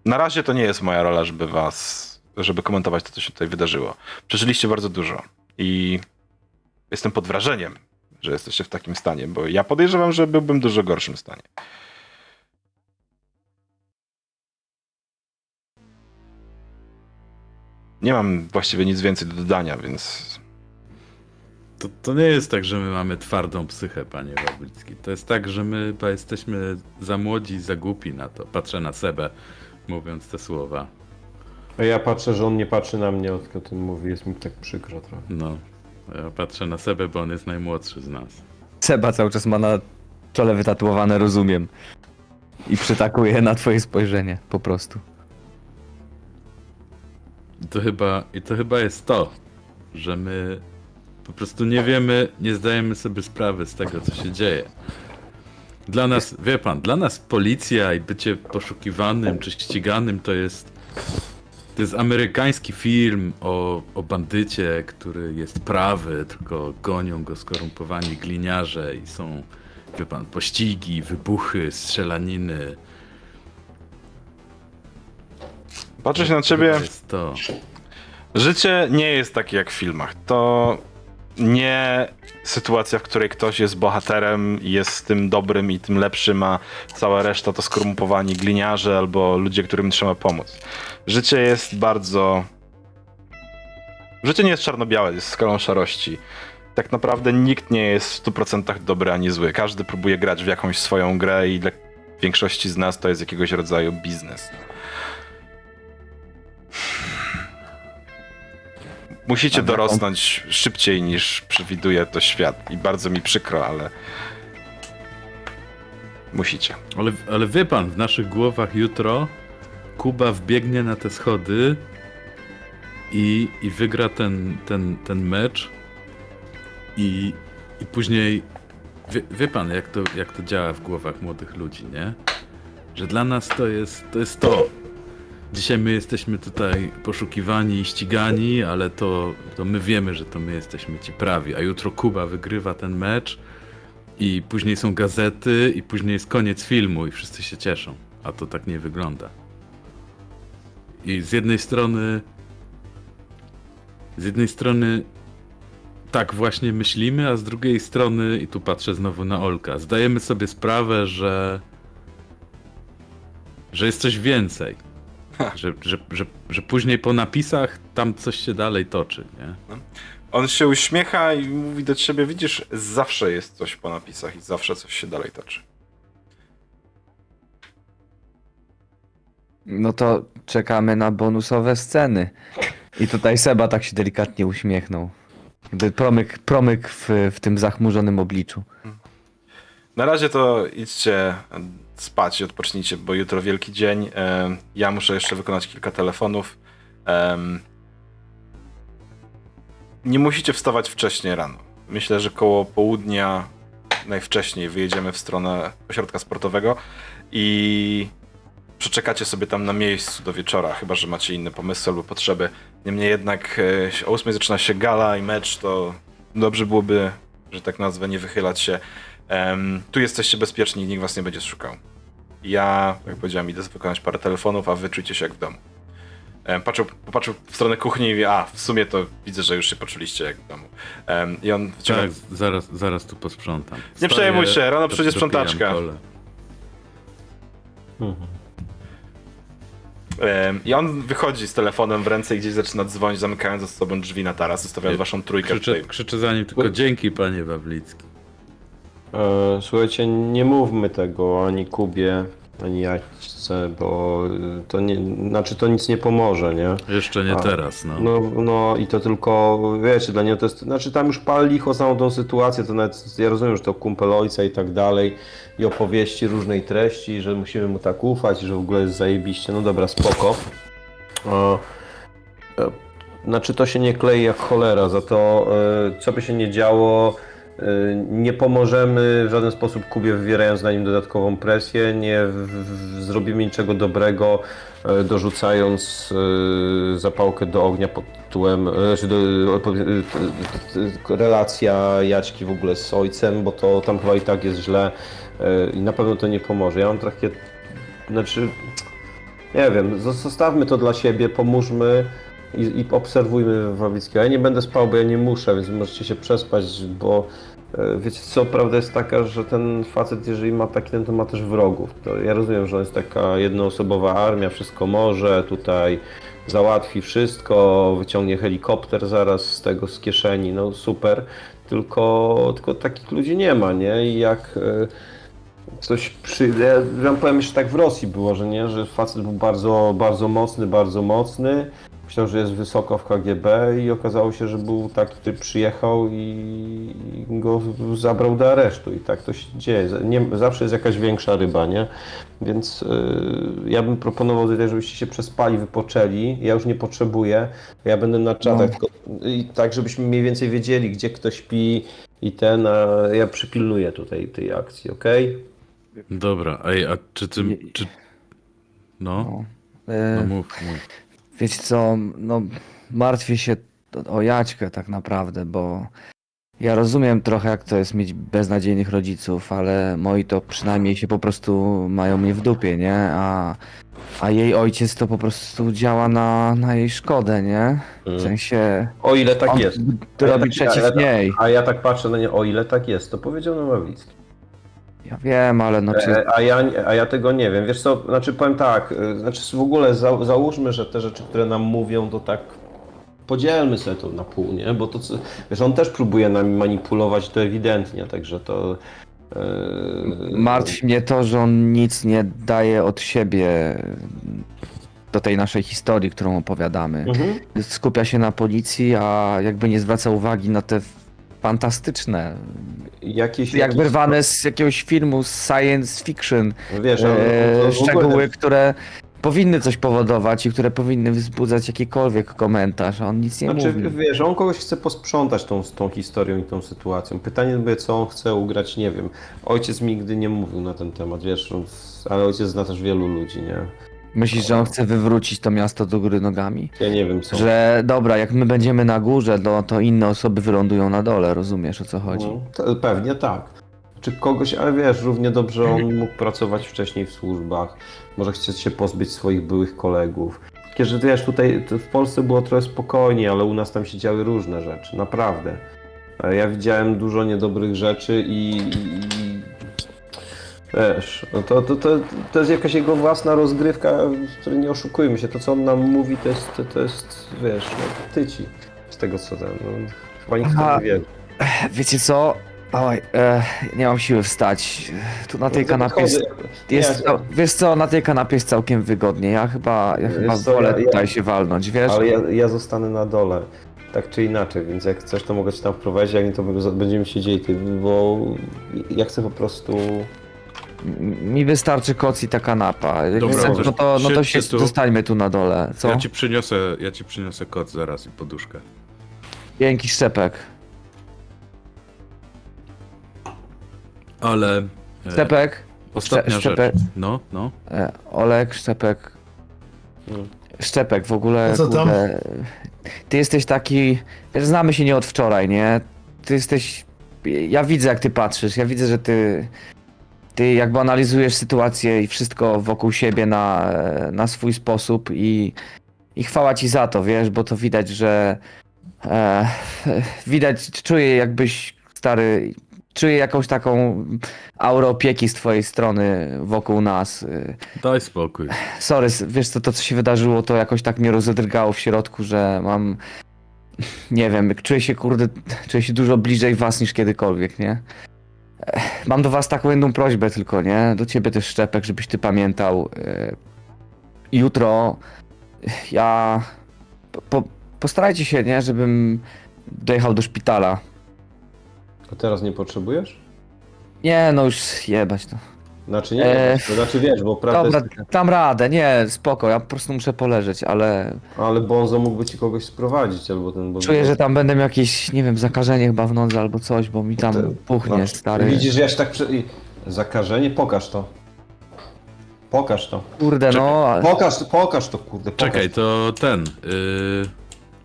na razie to nie jest moja rola, żeby was, żeby komentować to, co się tutaj wydarzyło. Przeżyliście bardzo dużo i jestem pod wrażeniem, że jesteście w takim stanie, bo ja podejrzewam, że byłbym w dużo gorszym stanie. Nie mam właściwie nic więcej do dodania, więc To, to nie jest tak, że my mamy twardą psychę, panie Wawlicki. To jest tak, że my jesteśmy za młodzi za głupi na to. Patrzę na Sebę, mówiąc te słowa. A ja patrzę, że on nie patrzy na mnie, tylko o tym mówi, jest mi tak przykro trochę. No, ja patrzę na Sebę, bo on jest najmłodszy z nas. Seba cały czas ma na czole wytatuowane, rozumiem. I przytakuje na twoje spojrzenie, po prostu. I to chyba, i to chyba jest to, że my po prostu nie wiemy, nie zdajemy sobie sprawy z tego, co się dzieje. Dla nas, wie pan, dla nas policja i bycie poszukiwanym czy ściganym to jest. To jest amerykański film o, o bandycie, który jest prawy, tylko gonią go skorumpowani gliniarze i są, wie pan, pościgi, wybuchy, strzelaniny. patrzę się na ciebie. To jest to. Życie nie jest takie jak w filmach. To nie sytuacja, w której ktoś jest bohaterem, jest tym dobrym i tym lepszym, a cała reszta to skorumpowani gliniarze albo ludzie, którym trzeba pomóc. Życie jest bardzo. Życie nie jest czarno-białe, jest skalą szarości. Tak naprawdę nikt nie jest w 100% dobry ani zły. Każdy próbuje grać w jakąś swoją grę i dla większości z nas to jest jakiegoś rodzaju biznes. Musicie dorosnąć szybciej niż przewiduje to świat. I bardzo mi przykro, ale. Musicie. Ale, ale wie pan, w naszych głowach jutro Kuba wbiegnie na te schody i, i wygra ten, ten, ten mecz i, i później wie, wie pan, jak to, jak to działa w głowach młodych ludzi, nie? Że dla nas to jest to. Jest to. Dzisiaj my jesteśmy tutaj poszukiwani i ścigani, ale to, to my wiemy, że to my jesteśmy ci prawi, a jutro Kuba wygrywa ten mecz i później są gazety, i później jest koniec filmu, i wszyscy się cieszą. A to tak nie wygląda. I z jednej strony. Z jednej strony. Tak właśnie myślimy, a z drugiej strony, i tu patrzę znowu na Olka, zdajemy sobie sprawę, że. że jest coś więcej. Że, że, że, że później po napisach tam coś się dalej toczy, nie? On się uśmiecha i mówi do ciebie: Widzisz, zawsze jest coś po napisach i zawsze coś się dalej toczy. No to czekamy na bonusowe sceny. I tutaj Seba tak się delikatnie uśmiechnął. Jakby promyk, promyk w, w tym zachmurzonym obliczu. Na razie to idźcie spać i odpocznijcie, bo jutro wielki dzień. Ja muszę jeszcze wykonać kilka telefonów. Nie musicie wstawać wcześniej rano. Myślę, że koło południa najwcześniej wyjedziemy w stronę ośrodka sportowego i przeczekacie sobie tam na miejscu do wieczora, chyba że macie inne pomysły albo potrzeby. Niemniej jednak e, o 8 zaczyna się gala i mecz, to dobrze byłoby, że tak nazwę, nie wychylać się. Em, tu jesteście bezpieczni, nikt was nie będzie szukał. Ja, jak powiedziałem, idę wykonać parę telefonów, a wy czujcie się jak w domu. Em, patrzył, popatrzył w stronę kuchni i mówi, a w sumie to widzę, że już się poczuliście jak w domu. Em, I on wyciąga... Tak, zaraz, zaraz tu posprzątam. Nie przejmuj się, rano przyjdzie sprzątaczka. I on wychodzi z telefonem w ręce i gdzieś zaczyna dzwonić, zamykając za sobą drzwi na taras, zostawiając waszą trójkę Krzyczę, krzyczę za nim tylko dzięki, panie Wawlicki. E, słuchajcie, nie mówmy tego ani Kubie, ani Jaćce, bo y, to nie, znaczy to nic nie pomoże, nie? Jeszcze nie A, teraz, no. No, no i to tylko, wiecie, dla niego to jest, znaczy tam już pal licho całą tą sytuację, to nawet, ja rozumiem, że to kumpel ojca i tak dalej i opowieści różnej treści, że musimy mu tak ufać, że w ogóle jest zajebiście, no dobra, spoko. E, e, znaczy to się nie klei jak cholera, za to e, co by się nie działo, e, nie pomożemy w żaden sposób Kubie wywierając na nim dodatkową presję, nie w, w, zrobimy niczego dobrego, e, dorzucając e, zapałkę do ognia pod tytułem, znaczy relacja Jaćki w ogóle z ojcem, bo to tam chyba i tak jest źle i na pewno to nie pomoże. Ja mam takie, znaczy, nie wiem, zos- zostawmy to dla siebie, pomóżmy i, i obserwujmy Wawickiego. Ja nie będę spał, bo ja nie muszę, więc możecie się przespać, bo e, wiecie co, prawda jest taka, że ten facet, jeżeli ma taki ten, to ma też wrogów. To ja rozumiem, że on jest taka jednoosobowa armia, wszystko może, tutaj załatwi wszystko, wyciągnie helikopter zaraz z tego z kieszeni, no super, tylko, tylko takich ludzi nie ma, nie? I jak e, coś przy... Ja wam powiem, jeszcze tak w Rosji było, że nie, że facet był bardzo, bardzo mocny, bardzo mocny, myślał, że jest wysoko w KGB i okazało się, że był taki, który przyjechał i go zabrał do aresztu i tak to się dzieje. Nie, zawsze jest jakaś większa ryba, nie? Więc yy, ja bym proponował tutaj, żebyście się przespali, wypoczęli. Ja już nie potrzebuję. Ja będę na czatach, No. tylko, i tak żebyśmy mniej więcej wiedzieli, gdzie kto śpi i ten, a ja przypilnuję tutaj tej akcji, okej? Dobra, ej, a czy ty... Czy... No, No. no E, mów, mów. Wiecie co, no martwię się o Jaćkę tak naprawdę, bo ja rozumiem trochę jak to jest mieć beznadziejnych rodziców, ale moi to przynajmniej się po prostu mają mnie w dupie, nie? A, a jej ojciec to po prostu działa na, na jej szkodę, nie? W Mm. sensie O ile tak on jest. to A ja robi tak- przeciw ja, niej. A ja tak patrzę na nie, o ile tak jest, to powiedział Nowawicki. Ja wiem, ale no czy... E, A ja, a ja tego nie wiem. Wiesz co, znaczy powiem tak, y, znaczy w ogóle za, załóżmy, że te rzeczy, które nam mówią, to tak podzielmy sobie to na pół, nie? Bo to, co- wiesz, on też próbuje nami manipulować, to ewidentnie, także to... e, Martwi mnie to, że on nic nie daje od siebie do tej naszej historii, którą opowiadamy. Mhm. Skupia się na policji, a jakby nie zwraca uwagi na te fantastyczne, Jakieś, jak jakieś- wyrwane z jakiegoś filmu, z science fiction, Wiesz, on- e, on w ogóle- szczegóły, które powinny coś powodować i które powinny wzbudzać jakikolwiek komentarz, a on nic nie Znaczy, mówi. wiesz, on kogoś chce posprzątać tą, tą historią i tą sytuacją. Pytanie będzie, co on chce ugrać, nie wiem. Ojciec mi nigdy nie mówił na ten temat, wiesz, ale ojciec zna też wielu ludzi, nie? Myślisz, że on chce wywrócić to miasto do góry nogami? Ja nie wiem, co. Że dobra, jak my będziemy na górze, no, to inne osoby wylądują na dole, rozumiesz o co chodzi? No, to pewnie tak. Czy kogoś, ale wiesz, równie dobrze on mógł pracować wcześniej w służbach, może chcieć się pozbyć swoich byłych kolegów. Takie, że wiesz, tutaj w Polsce było trochę spokojniej, ale u nas tam się działy różne rzeczy, naprawdę. E, Ja widziałem dużo niedobrych rzeczy i i- wiesz, no to, to, to, to jest jakaś jego własna rozgrywka, w której nie oszukujmy się. To, co on nam mówi, to jest, to, to jest wiesz, no, tyci z tego, co ten, no, chyba nikt Aha. nie wie. Wiecie co? Oj, e, nie mam siły wstać. Tu na tej kanapie jest, jest Nie, Wiesz co, na tej kanapie jest całkiem wygodnie. Ja chyba, ja chyba co, wolę ja- tutaj się walnąć, wiesz? Ale ja, ja zostanę na dole. tak czy inaczej, więc jak chcesz, to mogę cię tam wprowadzić, jak nie, to będziemy siedzieli, bo ja chcę po prostu... Mi wystarczy koc i ta kanapa. Jak Dobra, chcesz, to no to, no to siedźcie się tu. zostańmy tu na dole, co? Ja ci przyniosę, ja ci przyniosę kot zaraz i poduszkę. Dzięki Szczepek. Ale... e, Szczepek, Ostatnia Szcze- rzecz. Szczepek. No, no. e, Olek, Szczepek. Mm. Szczepek, w ogóle, A co tam? kurde, ty jesteś taki, wiesz, znamy się nie od wczoraj, nie? Ty jesteś, ja widzę jak ty patrzysz, ja widzę, że ty, ty jakby analizujesz sytuację i wszystko wokół siebie na, na swój sposób i, i chwała ci za to, wiesz, bo to widać, że e, widać, czuję jakbyś stary, czuję jakąś taką aurę opieki z twojej strony wokół nas. Daj spokój. Sorry, wiesz co, to co się wydarzyło, to jakoś tak mnie rozedrgało w środku, że mam, nie wiem, czuję się, kurde, czuję się dużo bliżej was niż kiedykolwiek, nie? Mam do was taką jedną prośbę tylko, nie? Do ciebie też, Szczepek, żebyś ty pamiętał. e, Jutro ja... Po, postarajcie się, nie? Żebym dojechał do szpitala. A teraz nie potrzebujesz? Nie, no już jebać to. Znaczy nie, Eee. to znaczy wiesz, bo prawda Dobra, jest, dam radę, nie, spoko, ja po prostu muszę poleżeć, ale ale Bonzo mógłby ci kogoś sprowadzić, albo ten... Bo Czuję, że tam będę miał jakieś, nie wiem, zakażenie chyba w nodze albo coś, bo mi tam To- puchnie, no, stary. Widzisz, że ja się tak... Prze... i- Zakażenie? Pokaż to. Pokaż to. Kurde, no. a- Pokaż, pokaż to, kurde, pokaż. Czekaj, to ten. Yy,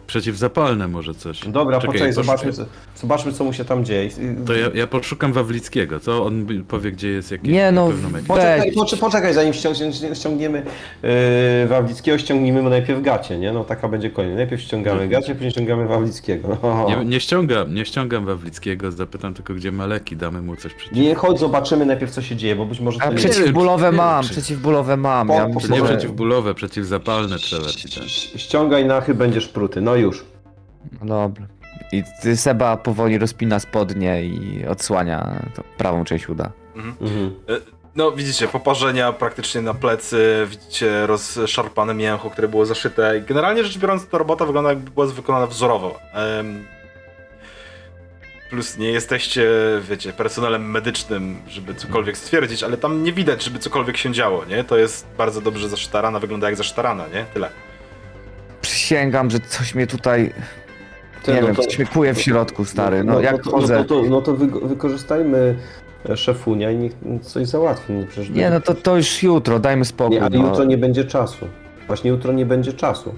przeciwzapalne może coś. Dobra, Czekaj, poczekaj, poszukaj. zobaczmy co, zobaczmy, co mu się tam dzieje. To ja, ja poszukam Wawlickiego, to on mi powie, gdzie jest jakieś Nie, no, Poczekaj, poczekaj, poczekaj zanim ściągniemy, ściągniemy yy, Wawlickiego, ściągnijmy mu najpierw gacie, nie? No taka będzie koniec. Najpierw ściągamy gacie, później ściągamy Wawlickiego. No. Nie, nie ściągam, nie ściągam Wawlickiego, zapytam tylko, gdzie ma leki, damy mu coś przeciw. Nie, chodź, zobaczymy najpierw, co się dzieje, bo być może A to nie przeciwbólowe nie, mam, przeciwbólowe mam. Po- Ja po- Nie przeciwbólowe, przeciwzapalne trzeba ci dać. Ściągaj nachy, będziesz pruty. No już. Dobra. I ty Seba powoli rozpina spodnie i odsłania to prawą część uda. Mhm. No, widzicie, poparzenia praktycznie na plecy, widzicie rozszarpane mięcho, które było zaszyte. Generalnie rzecz biorąc, ta robota wygląda jakby była wykonana wzorowo. Em, Plus nie jesteście, wiecie, personelem medycznym, żeby cokolwiek stwierdzić, ale tam nie widać, żeby cokolwiek się działo, nie? To jest bardzo dobrze zaszyta rana, wygląda jak zaszyta rana, nie? Tyle. Przysięgam, że coś mnie tutaj, Ty, nie no wiem, to- coś mnie kuje w środku, stary. No, jak to, chodzę... No to, no to wy, wykorzystajmy e, szefunia i niech coś załatwi. No przecież Nie, no to, to już jutro, dajmy spokój. Nie, ale no. jutro nie będzie czasu. Właśnie jutro nie będzie czasu.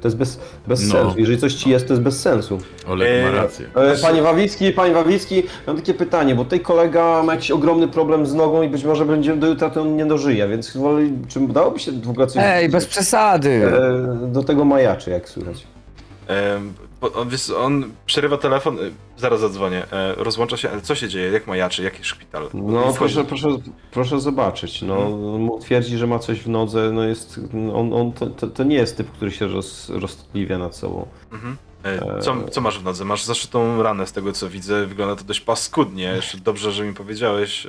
To jest bez, bez No. sensu. Jeżeli coś ci jest, to jest bez sensu. Olek ma Eee, rację. E, Panie Wawicki, panie Wawicki, mam takie pytanie, bo tutaj kolega ma jakiś ogromny problem z nogą i być może będzie do jutra to on nie dożyje, więc woli, czy dałoby się w ogóle coś Ej, bez przesady. e, do tego majaczy, jak słychać. On, on przerywa telefon, y, zaraz zadzwonię, e, rozłącza się, ale co się dzieje, jak majaczy, jaki szpital? No proszę, proszę, proszę zobaczyć, no mu twierdzi, że ma coś w nodze, no jest, on, on to, to, nie jest typ, który się roz, roztliwia nad sobą. Mhm. E, Co, co masz w nodze? Masz zaszytą ranę z tego co widzę, wygląda to dość paskudnie. Jeszcze dobrze, że mi powiedziałeś.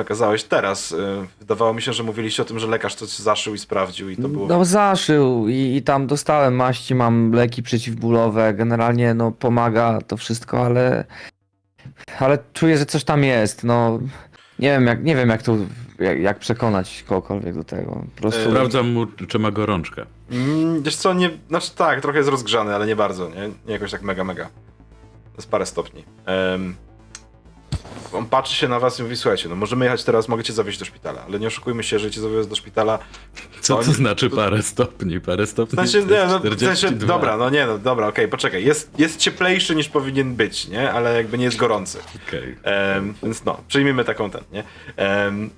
Przekazałeś teraz. E, wydawało mi się, że mówiliście o tym, że lekarz coś zaszył i sprawdził i to było... No zaszył i, i tam dostałem maści, mam leki przeciwbólowe, generalnie no pomaga to wszystko, ale ale czuję, że coś tam jest, no nie wiem jak, nie wiem jak tu, jak, jak przekonać kogokolwiek do tego, po prostu... E, Sprawdzam mu, czy ma gorączkę. Mm, wiesz co, nie... Znaczy tak, trochę jest rozgrzany, ale nie bardzo, nie? Nie jakoś tak mega, mega. To jest parę stopni. Em, on patrzy się na was i mówi, słuchajcie, no możemy jechać teraz, mogę cię zawieźć do szpitala, ale nie oszukujmy się, że cię zawiozę do szpitala, Co oni- to znaczy parę stopni? Parę stopni to nie, no, w 42. sensie, dobra, no nie, no dobra, okej, poczekaj, jest, jest cieplejszy niż powinien być, nie, ale jakby nie jest gorący, Okej. Em, więc no, przyjmijmy taką ten, nie. Em,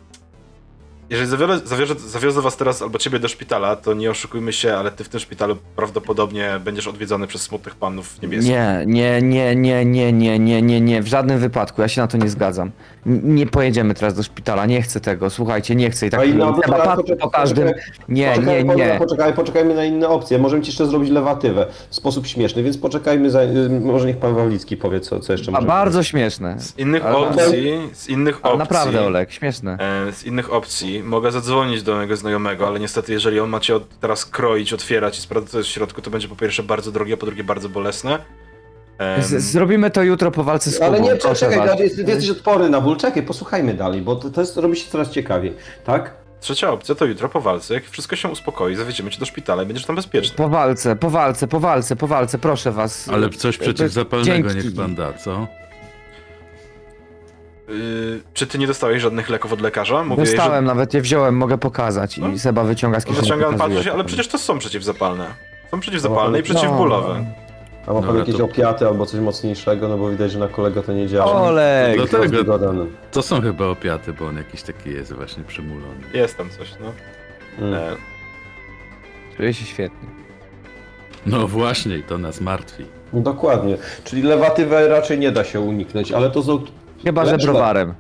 jeżeli zawiozę, zawiozę, zawiozę was teraz albo ciebie do szpitala, to nie oszukujmy się, ale ty w tym szpitalu prawdopodobnie będziesz odwiedzony przez smutnych panów niebieskich. Nie, nie, nie, nie, nie, nie, nie, nie, nie, w żadnym wypadku, ja się na to nie zgadzam. N- Nie pojedziemy teraz do szpitala, nie chcę tego, słuchajcie, nie chcę i tak A inna- poczekaj, patrzy poczekaj, po każdym, poczekaj, nie, nie, Poczekaj, nie. Poczekaj, poczekajmy na inne opcje. Możemy ci jeszcze zrobić lewatywę w sposób śmieszny, więc poczekajmy, za, y, może niech pan Wawlicki powie, co, co jeszcze A bardzo śmieszne. Z innych Ale- opcji, z innych Ale opcji... naprawdę, Olek, śmieszne. E, Z innych opcji mogę zadzwonić do mojego znajomego, ale niestety jeżeli on ma cię od, teraz kroić, otwierać i sprawdzać co jest w środku, to będzie po pierwsze bardzo drogie, a po drugie bardzo bolesne. Em, Z, zrobimy to jutro po walce z Kubą. Ale nie, proszę czekaj, was. ty jesteś odporny na ból. Czekaj, posłuchajmy dalej, bo to, to jest, robi się coraz ciekawiej, tak? Trzecia opcja to jutro po walce, jak wszystko się uspokoi, zawieziemy cię do szpitala i będziesz tam bezpieczny. Po walce, po walce, po walce, po walce, proszę was. Ale coś przeciwzapalnego Dzięki. niech pan da, co? Yy, czy ty nie dostałeś żadnych leków od lekarza? Mówiłeś, Dostałem, nawet je wziąłem, mogę pokazać. No. I Seba wyciąga z że... kieszeni. Wyciągam, pokazuje. patrzy się, ale przecież to są przeciwzapalne. Są przeciwzapalne i No. przeciwbólowe. A ma pan Dobra, jakieś to- opiaty albo coś mocniejszego, no bo widać, że na kolego to nie działa. Olek! Dlatego- Rozwygodany. To są chyba opiaty, bo on jakiś taki jest właśnie przymulony. Jest tam coś, no. Mm. E, Czuję się świetnie. No właśnie, i to nas martwi. No dokładnie. Czyli lewatywę raczej nie da się uniknąć, ale to są... Chyba, że Lecz- browarem.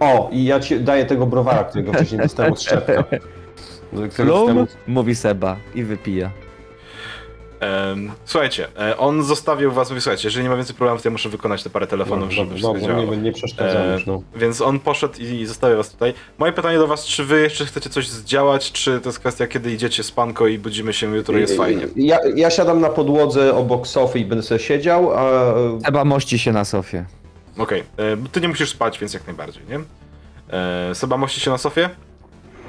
O, i ja ci daję tego browara, którego wcześniej dostałem od szczepka. Dostałem- Mówi Seba i wypija. Słuchajcie, e, on zostawił was, mówi, słuchajcie, jeżeli nie ma więcej problemów, to ja muszę wykonać te parę telefonów, żeby No, wszystko działało. nie, nie przeszkadzam E, już, no. Więc on poszedł i, i zostawił was tutaj. Moje pytanie do was, czy wy jeszcze chcecie coś zdziałać, czy to jest kwestia, kiedy idziecie z panko i budzimy się jutro, jest fajnie. Ja, ja siadam na podłodze obok sofy i będę sobie siedział, a Seba mości się na sofie. Okej, e, ty nie musisz spać, więc jak najbardziej, nie? E, Seba mości się na sofie?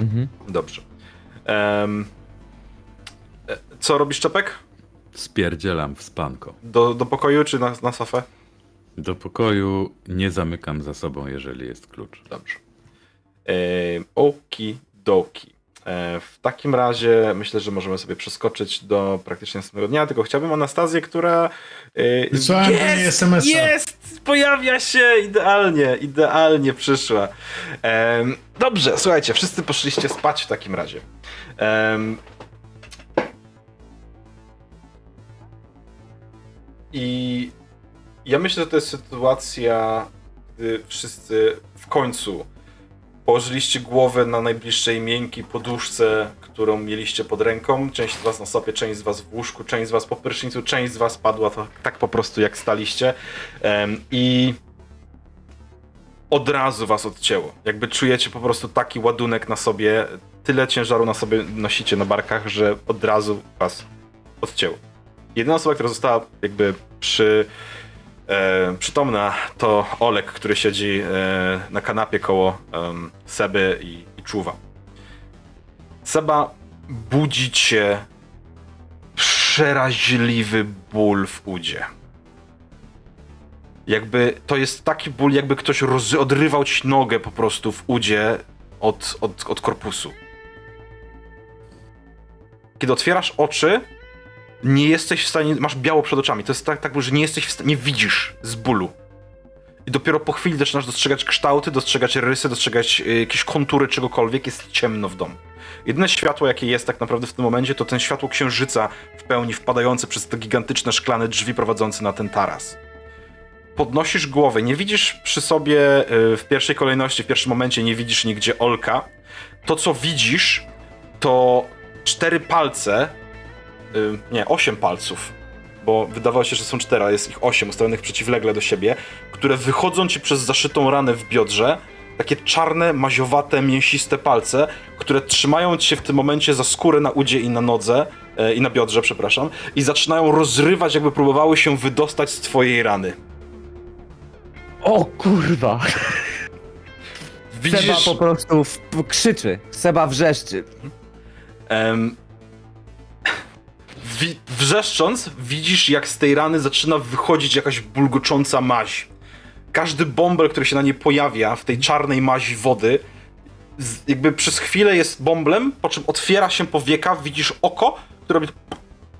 Mhm. Dobrze. E, co robisz, Czepek? Spierdzielam w spanko. Do, do pokoju czy na, na sofę? Do pokoju nie zamykam za sobą, jeżeli jest klucz. Dobrze. E, Oki doki. E, w takim razie myślę, że możemy sobie przeskoczyć do praktycznie następnego dnia, tylko chciałbym Anastazję, która e, Wysłałem do niej SMS-a. jest, pojawia się, idealnie, idealnie przyszła. Em, dobrze, słuchajcie, wszyscy poszliście spać w takim razie. Em, I ja myślę, że to jest sytuacja, gdy wszyscy w końcu położyliście głowę na najbliższej miękkiej poduszce, którą mieliście pod ręką. Część z was na sobie, część z was w łóżku, część z was po prysznicu, część z was padła to, tak po prostu jak staliście. Em, I od razu was odcięło. Jakby czujecie po prostu taki ładunek na sobie, tyle ciężaru na sobie nosicie na barkach, że od razu was odcięło. Jedyna osoba, która została jakby przy, e, przytomna, to Olek, który siedzi e, na kanapie koło em, Seby i, i czuwa. Seba budzi cię przeraźliwy ból w udzie. Jakby to jest taki ból, jakby ktoś roz, odrywał ci nogę po prostu w udzie od, od, od korpusu. Kiedy otwierasz oczy, nie jesteś w stanie, masz biało przed oczami. To jest tak, tak że nie jesteś w stanie, nie widzisz z bólu. I dopiero po chwili zaczynasz dostrzegać kształty, dostrzegać rysy, dostrzegać y, jakieś kontury czegokolwiek. Jest ciemno w domu. Jedyne światło, jakie jest tak naprawdę w tym momencie, to ten światło księżyca w pełni wpadające przez te gigantyczne szklane drzwi prowadzące na ten taras. Podnosisz głowę, nie widzisz przy sobie y, w pierwszej kolejności, w pierwszym momencie nie widzisz nigdzie Olka. To, co widzisz, to cztery palce, y, nie, osiem palców, bo wydawało się, że są cztery, a jest ich osiem ustawionych przeciwlegle do siebie, które wychodzą ci przez zaszytą ranę w biodrze, takie czarne, maziowate, mięsiste palce, które trzymają cię w tym momencie za skórę na udzie i na nodze, e, i na biodrze, przepraszam, i zaczynają rozrywać, jakby próbowały się wydostać z twojej rany. O kurwa! Widzisz, Seba po prostu w, krzyczy. Seba wrzeszczy. Em, wrzeszcząc, widzisz, jak z tej rany zaczyna wychodzić jakaś bulgocząca maź. Każdy bąbel, który się na niej pojawia w tej czarnej mazi wody, jakby przez chwilę jest bąblem, po czym otwiera się powieka, widzisz oko, które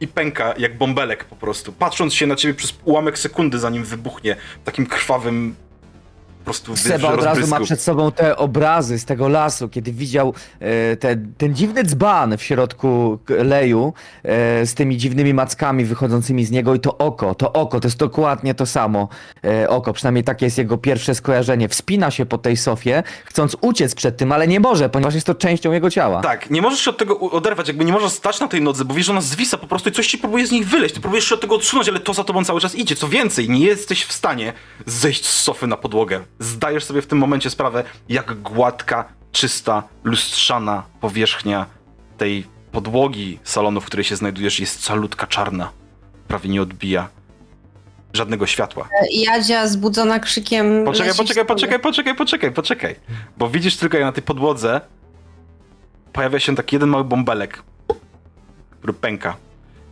i pęka jak bąbelek po prostu, patrząc się na ciebie przez ułamek sekundy, zanim wybuchnie w takim krwawym prostu Seba od razu ma przed sobą te obrazy z tego lasu, kiedy widział e, te, ten dziwny dzban w środku k- leju e, z tymi dziwnymi mackami wychodzącymi z niego i to oko, to oko, to jest dokładnie to samo e, oko, przynajmniej takie jest jego pierwsze skojarzenie. Wspina się po tej sofie, chcąc uciec przed tym, ale nie może, ponieważ jest to częścią jego ciała. Tak, nie możesz się od tego u- oderwać, jakby nie możesz stać na tej nodze, bo wiesz, że ona zwisa po prostu i coś ci próbuje z niej wyleźć. Ty próbujesz się od tego odsunąć, ale to za tobą cały czas idzie. Co więcej, nie jesteś w stanie zejść z sofy na podłogę. Zdajesz sobie w tym momencie sprawę, jak gładka, czysta, lustrzana powierzchnia tej podłogi salonu, w której się znajdujesz, jest calutka czarna. Prawie nie odbija żadnego światła. Jadzia zbudzona krzykiem. Poczekaj, poczekaj, poczekaj, poczekaj, poczekaj, poczekaj. Bo widzisz tylko jak na tej podłodze pojawia się taki jeden mały bąbelek, który pęka.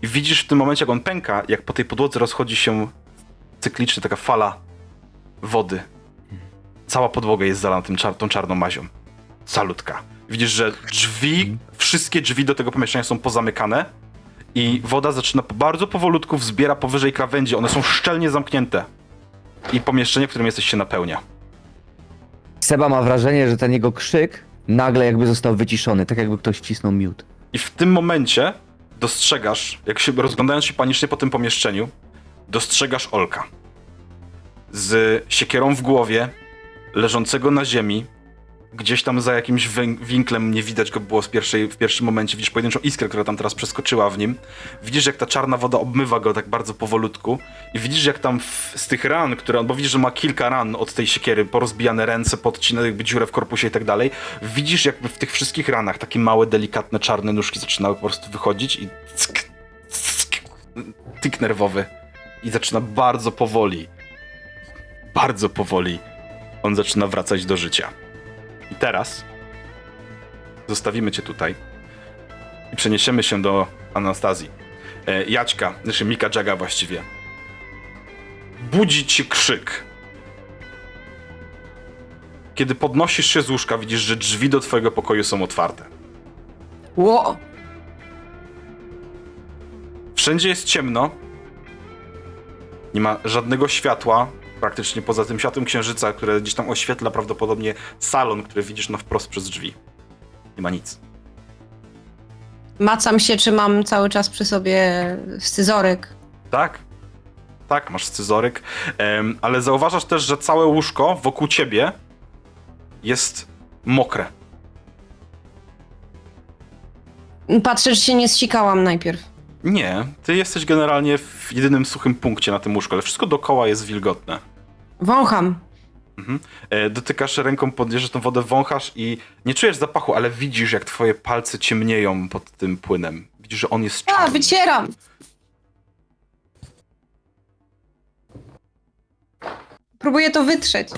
I widzisz w tym momencie, jak on pęka, jak po tej podłodze rozchodzi się cyklicznie taka fala wody. Cała podłoga jest zalana tym czar tą czarną mazią. Calutka. Widzisz, że drzwi, wszystkie drzwi do tego pomieszczenia są pozamykane i woda zaczyna bardzo powolutku wzbiera powyżej krawędzi. One są szczelnie zamknięte. I pomieszczenie, w którym jesteś, się napełnia. Seba ma wrażenie, że ten jego krzyk nagle jakby został wyciszony, tak jakby ktoś wcisnął miód. I w tym momencie dostrzegasz, jak się rozglądając się panicznie po tym pomieszczeniu, dostrzegasz Olka. Z siekierą w głowie, leżącego na ziemi, gdzieś tam za jakimś winklem nie widać go było w, pierwszej, w pierwszym momencie, widzisz pojedynczą iskrę, która tam teraz przeskoczyła w nim. Widzisz, jak ta czarna woda obmywa go tak bardzo powolutku i widzisz, jak tam w, z tych ran, które, bo widzisz, że ma kilka ran od tej siekiery, porozbijane ręce, podcinane jakby dziurę w korpusie i tak dalej. Widzisz, jakby w tych wszystkich ranach takie małe, delikatne, czarne nóżki zaczynały po prostu wychodzić i ck, ck, tyk nerwowy. I zaczyna bardzo powoli, bardzo powoli on zaczyna wracać do życia. I teraz zostawimy cię tutaj i przeniesiemy się do Anastazji. E, Jaćka, znaczy Mika Jaga właściwie. Budzi cię krzyk. Kiedy podnosisz się z łóżka, widzisz, że drzwi do twojego pokoju są otwarte. Ło! Wszędzie jest ciemno. Nie ma żadnego światła, praktycznie poza tym światłem księżyca, które gdzieś tam oświetla prawdopodobnie salon, który widzisz na wprost przez drzwi. Nie ma nic. Macam się, czy mam cały czas przy sobie scyzoryk. Tak? Tak, masz scyzoryk. Em, ale zauważasz też, że całe łóżko wokół ciebie jest mokre. Patrzę, czy się nie zsikałam najpierw. Nie, ty jesteś generalnie w jedynym suchym punkcie na tym łóżku, ale wszystko dookoła jest wilgotne. Wącham. E, dotykasz ręką, podjeżdżasz tą wodę, wąchasz i nie czujesz zapachu, ale widzisz, jak twoje palce ciemnieją pod tym płynem. Widzisz, że on jest A, czarny. wycieram! Próbuję to wytrzeć.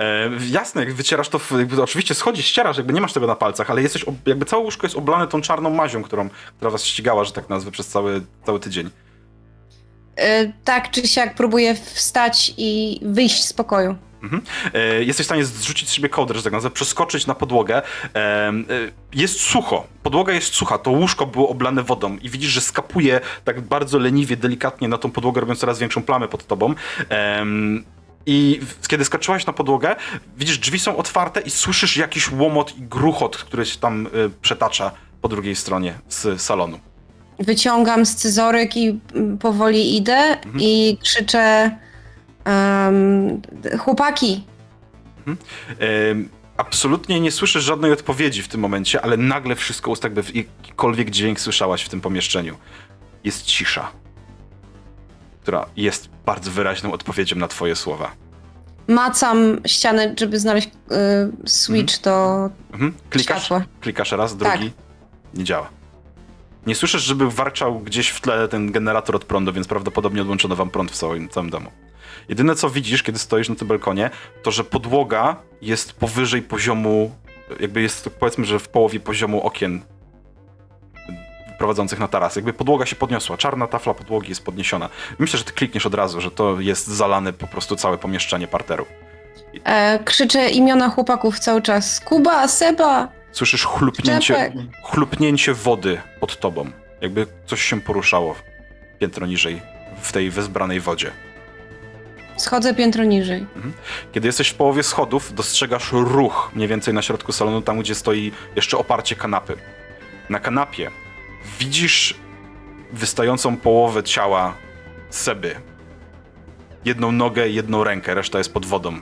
E, jasne, jak wycierasz to, w- jakby, oczywiście schodzisz, ścierasz, jakby nie masz tego na palcach, ale jesteś, ob- jakby całe łóżko jest oblane tą czarną mazią, którą, która was ścigała, że tak nazwę, przez cały, cały tydzień. E, tak czy siak próbuję wstać i wyjść z pokoju. E, jesteś w stanie zrzucić z siebie kołdrę, że tak nazwę, przeskoczyć na podłogę. E, e, jest sucho, podłoga jest sucha, to łóżko było oblane wodą i widzisz, że skapuje tak bardzo leniwie, delikatnie na tą podłogę, robiąc coraz większą plamę pod tobą. Em, I kiedy skoczyłaś na podłogę, widzisz, drzwi są otwarte i słyszysz jakiś łomot i gruchot, który się tam e, przetacza po drugiej stronie z salonu. Wyciągam scyzoryk i mm, powoli idę i krzyczę em, chłopaki, Em, absolutnie nie słyszysz żadnej odpowiedzi w tym momencie, ale nagle wszystko ust, jakby jakikolwiek dźwięk słyszałaś w tym pomieszczeniu. Jest cisza, która jest bardzo wyraźną odpowiedzią na twoje słowa. macam ścianę, żeby znaleźć y, switch do Mhm. Klikasz, światła. klikasz raz, drugi, nie działa. Nie słyszysz, żeby warczał gdzieś w tle ten generator od prądu, więc prawdopodobnie odłączono wam prąd w całym, całym domu. Jedyne co widzisz, kiedy stoisz na tym balkonie, to że podłoga jest powyżej poziomu, jakby jest powiedzmy, że w połowie poziomu okien prowadzących na taras. Jakby podłoga się podniosła, czarna tafla podłogi jest podniesiona. Myślę, że ty klikniesz od razu, że to jest zalane po prostu całe pomieszczenie parteru. E, krzyczę imiona chłopaków cały czas. Kuba, Seba! Słyszysz chlupnięcie, Szczepek. chlupnięcie wody pod tobą. Jakby coś się poruszało piętro niżej w tej wezbranej wodzie. Schodzę piętro niżej. Kiedy jesteś w połowie schodów, dostrzegasz ruch mniej więcej na środku salonu, tam gdzie stoi jeszcze oparcie kanapy. Na kanapie widzisz wystającą połowę ciała Seby. Jedną nogę, jedną rękę, reszta jest pod wodą.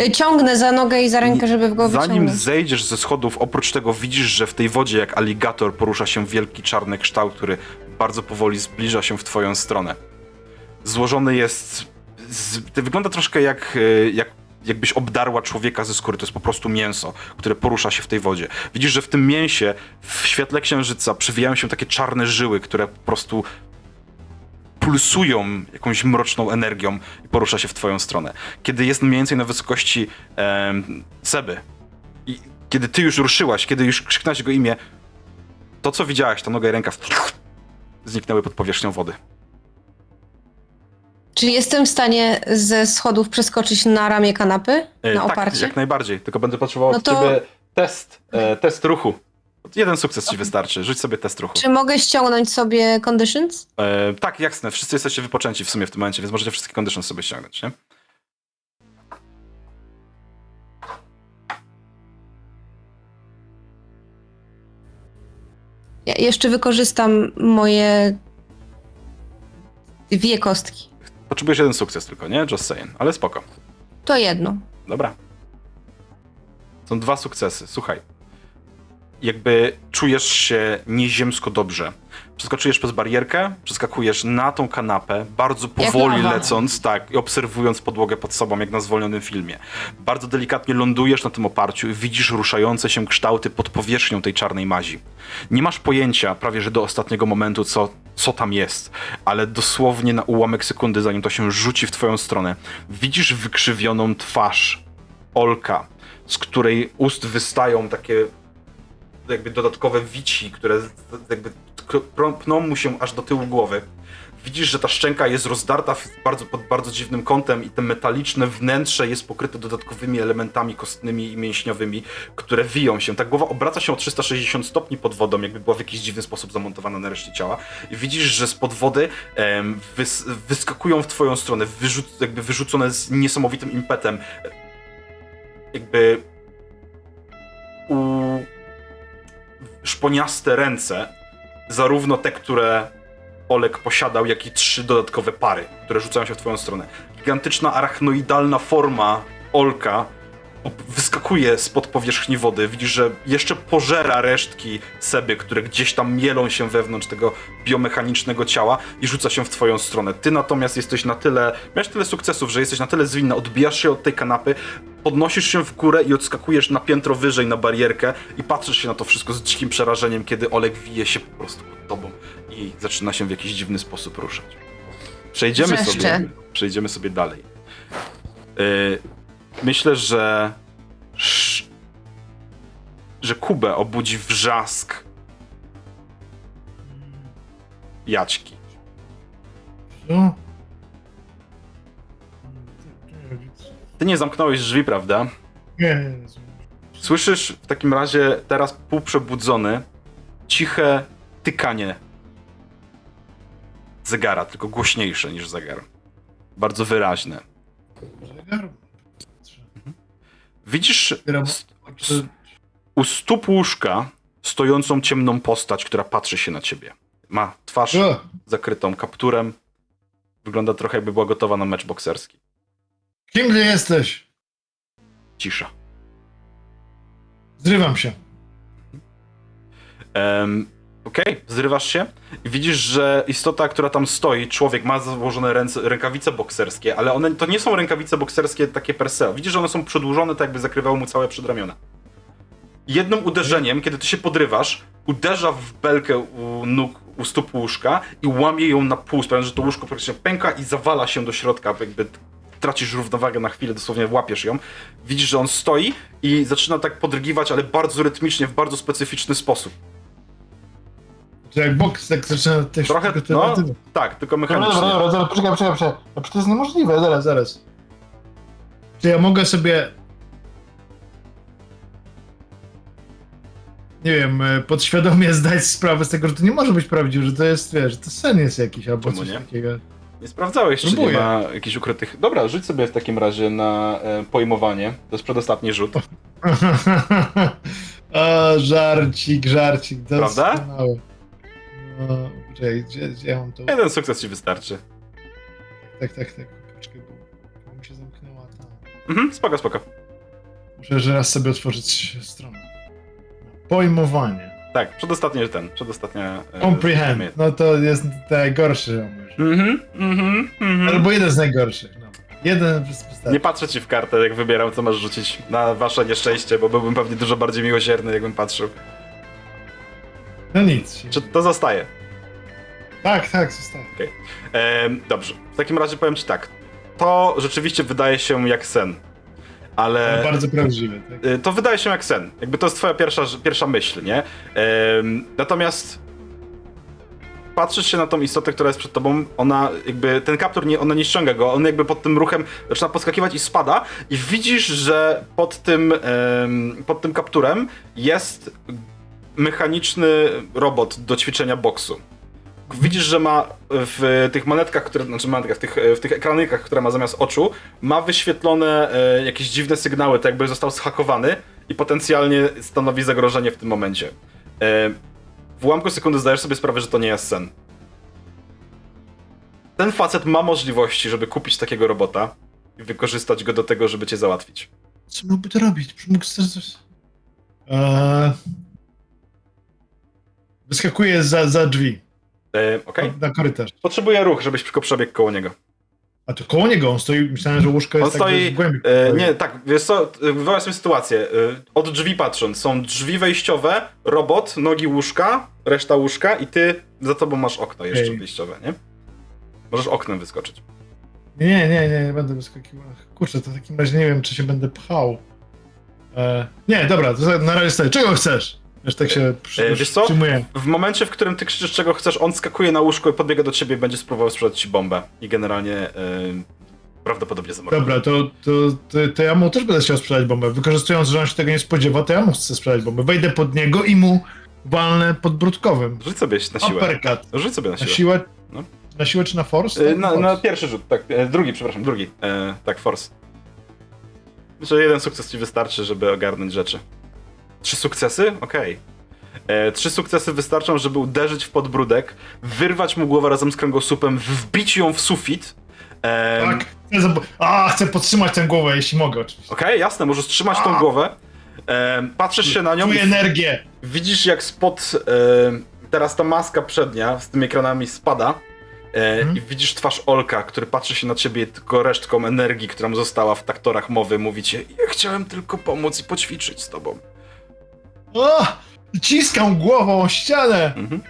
E, ciągnę za nogę i za rękę, żeby go Zanim wyciągnąć. zejdziesz ze schodów, oprócz tego widzisz, że w tej wodzie jak aligator porusza się wielki czarny kształt, który bardzo powoli zbliża się w twoją stronę. Złożony jest... Z, wygląda troszkę jak, e, jak jakbyś obdarła człowieka ze skóry. To jest po prostu mięso, które porusza się w tej wodzie. Widzisz, że w tym mięsie, w świetle księżyca, przewijają się takie czarne żyły, które po prostu pulsują jakąś mroczną energią i porusza się w twoją stronę. Kiedy jest mniej więcej na wysokości em, Seby i kiedy ty już ruszyłaś, kiedy już krzyknąłeś jego imię, to co widziałaś, ta noga i ręka zniknęły pod powierzchnią wody. Czy jestem w stanie ze schodów przeskoczyć na ramię kanapy? E, Na tak, oparcie? jak najbardziej, tylko będę potrzebował No od to- ciebie test, e, test ruchu. Jeden sukces ci wystarczy, rzuć sobie test ruchu. Czy mogę ściągnąć sobie conditions? E, tak, jasne, wszyscy jesteście wypoczęci w sumie w tym momencie, więc możecie wszystkie conditions sobie ściągnąć, nie? Ja jeszcze wykorzystam moje dwie kostki. Potrzebujesz jeden sukces tylko, nie? Just saying, ale spoko. To jedno. Dobra. Są dwa sukcesy. Słuchaj. Jakby czujesz się nieziemsko dobrze. Przeskoczujesz przez barierkę, przeskakujesz na tą kanapę, bardzo powoli lawa. lecąc, tak, i obserwując podłogę pod sobą, jak na zwolnionym filmie. Bardzo delikatnie lądujesz na tym oparciu i widzisz ruszające się kształty pod powierzchnią tej czarnej mazi. Nie masz pojęcia prawie, że do ostatniego momentu, co, co tam jest, ale dosłownie na ułamek sekundy, zanim to się rzuci w twoją stronę, widzisz wykrzywioną twarz Olka, z której ust wystają takie jakby dodatkowe wici, które jakby pną mu się aż do tyłu głowy. Widzisz, że ta szczęka jest rozdarta bardzo, pod bardzo dziwnym kątem i te metaliczne wnętrze jest pokryte dodatkowymi elementami kostnymi i mięśniowymi, które wiją się. Ta głowa obraca się o 360 stopni pod wodą, jakby była w jakiś dziwny sposób zamontowana na reszcie ciała. I widzisz, że spod wody em, wys wyskakują w twoją stronę, jakby wyrzucone z niesamowitym impetem. Jakby u szponiaste ręce, zarówno te, które Olek posiadał, jak i trzy dodatkowe pary, które rzucają się w twoją stronę. Gigantyczna arachnoidalna forma Olka wyskakuje spod powierzchni wody. Widzisz, że jeszcze pożera resztki Seby, które gdzieś tam mielą się wewnątrz tego biomechanicznego ciała i rzuca się w twoją stronę. Ty natomiast jesteś na tyle, miałeś tyle sukcesów, że jesteś na tyle zwinna, odbijasz się od tej kanapy, podnosisz się w górę i odskakujesz na piętro wyżej na barierkę i patrzysz się na to wszystko z dzikim przerażeniem, kiedy Olek wije się po prostu pod tobą i zaczyna się w jakiś dziwny sposób ruszać. Przejdziemy Wrzeszczy. sobie, przejdziemy sobie dalej. Yy, myślę, że że Kubę obudzi wrzask Jaćki. Co? Ty nie zamknąłeś drzwi, prawda? Nie, Słyszysz w takim razie teraz półprzebudzony ciche tykanie zegara, tylko głośniejsze niż zegar. Bardzo wyraźne. zegar? Widzisz u stóp łóżka stojącą ciemną postać, która patrzy się na ciebie. Ma twarz O, zakrytą kapturem. Wygląda trochę jakby była gotowa na mecz bokserski. kim ty jesteś? Cisza. Zrywam się. Em, Okej, zrywasz się i widzisz, że istota, która tam stoi, człowiek ma założone ręce, rękawice bokserskie, ale one to nie są rękawice bokserskie takie per se. Widzisz, że one są przedłużone, tak jakby zakrywały mu całe przedramiona. Jednym uderzeniem, kiedy ty się podrywasz, uderza w belkę u nóg, u stóp łóżka i łamie ją na pół, sprawiając, że to łóżko praktycznie pęka i zawala się do środka, jakby tracisz równowagę na chwilę, dosłownie łapiesz ją. Widzisz, że on stoi i zaczyna tak podrygiwać, ale bardzo rytmicznie, w bardzo specyficzny sposób. To jak boks tak zaczyna też Trochę, tylko no, tak, tylko Dobra, mechanicznie. dobra, dobra, zaraz, poczekaj, poczekaj, poczekaj. No, przecież to jest niemożliwe, zaraz, zaraz. Czy ja mogę sobie... Nie wiem, e, podświadomie zdać sprawę z tego, że to nie może być prawdziwe, że to jest, wiesz, że to sen jest jakiś albo Czemu coś nie? takiego. Nie sprawdzałeś, czy nie Próbuję. ma jakichś ukrytych... Dobra, rzuć sobie w takim razie na e, pojmowanie. To jest przedostatni rzut. o, żarcik, żarcik, Prawda? doskonały. No, gdzie, gdzie ja mam to? Jeden sukces ci wystarczy. Tak, tak, tak, poczekaj, bo mi się zamknęła ta... Mhm, spoko, spoko. Muszę jeszcze raz sobie otworzyć stronę. Pojmowanie. Tak, przedostatni ten, przedostatnia... e, Comprehend. No to jest najgorszy. omył. Mhm, mhm, mhm. Albo jeden z najgorszych. No. Jeden wystarczy. Nie patrzę ci w kartę, jak wybieram, co masz rzucić na wasze nieszczęście, bo byłbym pewnie dużo bardziej miłosierny, jakbym patrzył. No nic. Czy to zostaje? Tak, tak, zostaje. Em, dobrze, w takim razie powiem ci tak. To rzeczywiście wydaje się jak sen. Ale. Bardzo prawdziwe. Tak? Y, To wydaje się jak sen. Jakby to jest twoja pierwsza, pierwsza myśl, nie? Natomiast patrzysz się na tą istotę, która jest przed tobą, ona jakby, ten kaptur, nie, ona nie ściąga go, on jakby pod tym ruchem zaczyna podskakiwać i spada i widzisz, że pod tym, pod tym kapturem jest mechaniczny robot do ćwiczenia boksu. Widzisz, że ma w tych manetkach, które, znaczy manetkach, w tych, tych które ma zamiast oczu, ma wyświetlone e, jakieś dziwne sygnały, tak jakby został zhakowany i potencjalnie stanowi zagrożenie w tym momencie. E, w ułamku sekundy zdajesz sobie sprawę, że to nie jest sen. Ten facet ma możliwości, żeby kupić takiego robota i wykorzystać go do tego, żeby cię załatwić. Co mógłby to robić? Mógł Eee... Wyskakuje za, za drzwi. E, Okej? Na korytarz. Potrzebuję ruch, żebyś tylko przebiegł koło niego. A to koło niego on stoi. Myślałem, że łóżko jest tak stoi. dość głębiej. E, nie, tak, wiesz co, e, wyobraź sobie sytuację. E, od drzwi patrząc, są drzwi wejściowe, robot, nogi łóżka, reszta łóżka i ty za tobą masz okno jeszcze Okej. wyjściowe, nie? Możesz oknem wyskoczyć. Nie, nie, nie, nie, nie będę wyskakiwał. Kurczę, to w takim razie nie wiem, czy się będę pchał. E, nie, dobra, to za- na razie stoję. Czego chcesz? Wiesz, tak się przy, E, wiesz co? W momencie, w którym ty krzyczysz czego chcesz, on skakuje na łóżko i podbiega do ciebie i będzie spróbował sprzedać ci bombę. I generalnie e, prawdopodobnie zamorduje. Dobra, to, to, to, to ja mu też będę chciał sprzedać bombę. Wykorzystując, że on się tego nie spodziewa, to ja mu chcę sprzedać bombę. Wejdę pod niego i mu walnę podbródkowym. Rzuć sobie na siłę. Uppercut. Rzuć sobie na Na siłę. siłę? No. Na siłę czy na force? Tak, Na, force. na pierwszy rzut, tak. e, Drugi, przepraszam, drugi. E, tak, force. Myślę, że jeden sukces ci wystarczy, żeby ogarnąć rzeczy. Trzy sukcesy? Okej. E, Trzy sukcesy wystarczą, żeby uderzyć w podbródek, wyrwać mu głowę razem z kręgosłupem, wbić ją w sufit. Em, Tak. Chcę, A, chcę podtrzymać tę głowę, jeśli mogę oczywiście. Okej, jasne, możesz trzymać tą A! głowę. Em, patrzysz się na nią Czuję energię. widzisz jak spod em, teraz ta maska przednia z tymi ekranami spada e, Mhm. i widzisz twarz Olka, który patrzy się na ciebie tylko resztką energii, która mu została w taktorach mowy, mówi ci, ja chciałem tylko pomóc i poćwiczyć z tobą. O! Ciskam głową o ścianę. Mhm.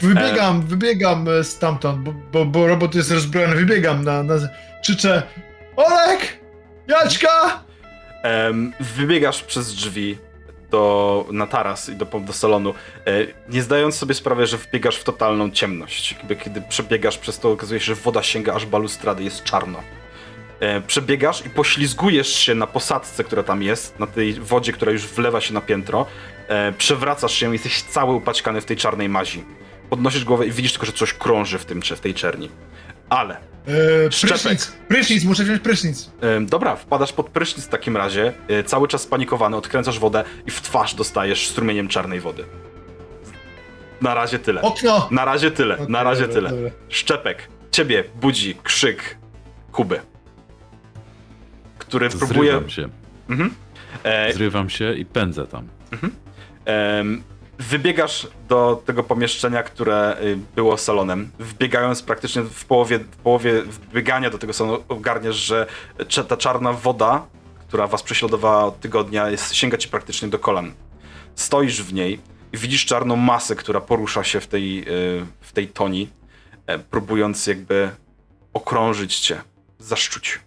Wybiegam, wybiegam e, stamtąd, bo, bo, bo robot jest rozbrojony. Wybiegam na, na... Krzyczę Olek! Jaćka! Em, wybiegasz przez drzwi do, na taras i do, do salonu, e, nie zdając sobie sprawy, że wbiegasz w totalną ciemność. Jakby kiedy przebiegasz przez to, okazuje się, że woda sięga aż balustrady, jest czarno. E, przebiegasz i poślizgujesz się na posadzce, która tam jest, na tej wodzie, która już wlewa się na piętro. E, przewracasz się i jesteś cały upaćkany w tej czarnej mazi. Podnosisz głowę i widzisz tylko, że coś krąży w, tym, w tej czerni. Ale E, Szczepek. prysznic, prysznic, muszę wziąć prysznic. Ym, Dobra, wpadasz pod prysznic w takim razie, y, cały czas spanikowany, odkręcasz wodę i w twarz dostajesz strumieniem czarnej wody. Na razie tyle. Okno! Na razie tyle, na razie dobra, tyle. dobra. Szczepek, ciebie budzi krzyk Kuby, który próbuje... Zrywam się. Mhm. E, Zrywam się i pędzę tam. Em, Wybiegasz do tego pomieszczenia, które y, było salonem. Wbiegając praktycznie w połowie, w połowie wbiegania do tego salonu, ogarniasz, że ta czarna woda, która was prześladowała od tygodnia, jest, sięga ci praktycznie do kolan. Stoisz w niej i widzisz czarną masę, która porusza się w tej, y, w tej toni, e, próbując jakby okrążyć cię, zaszczuć.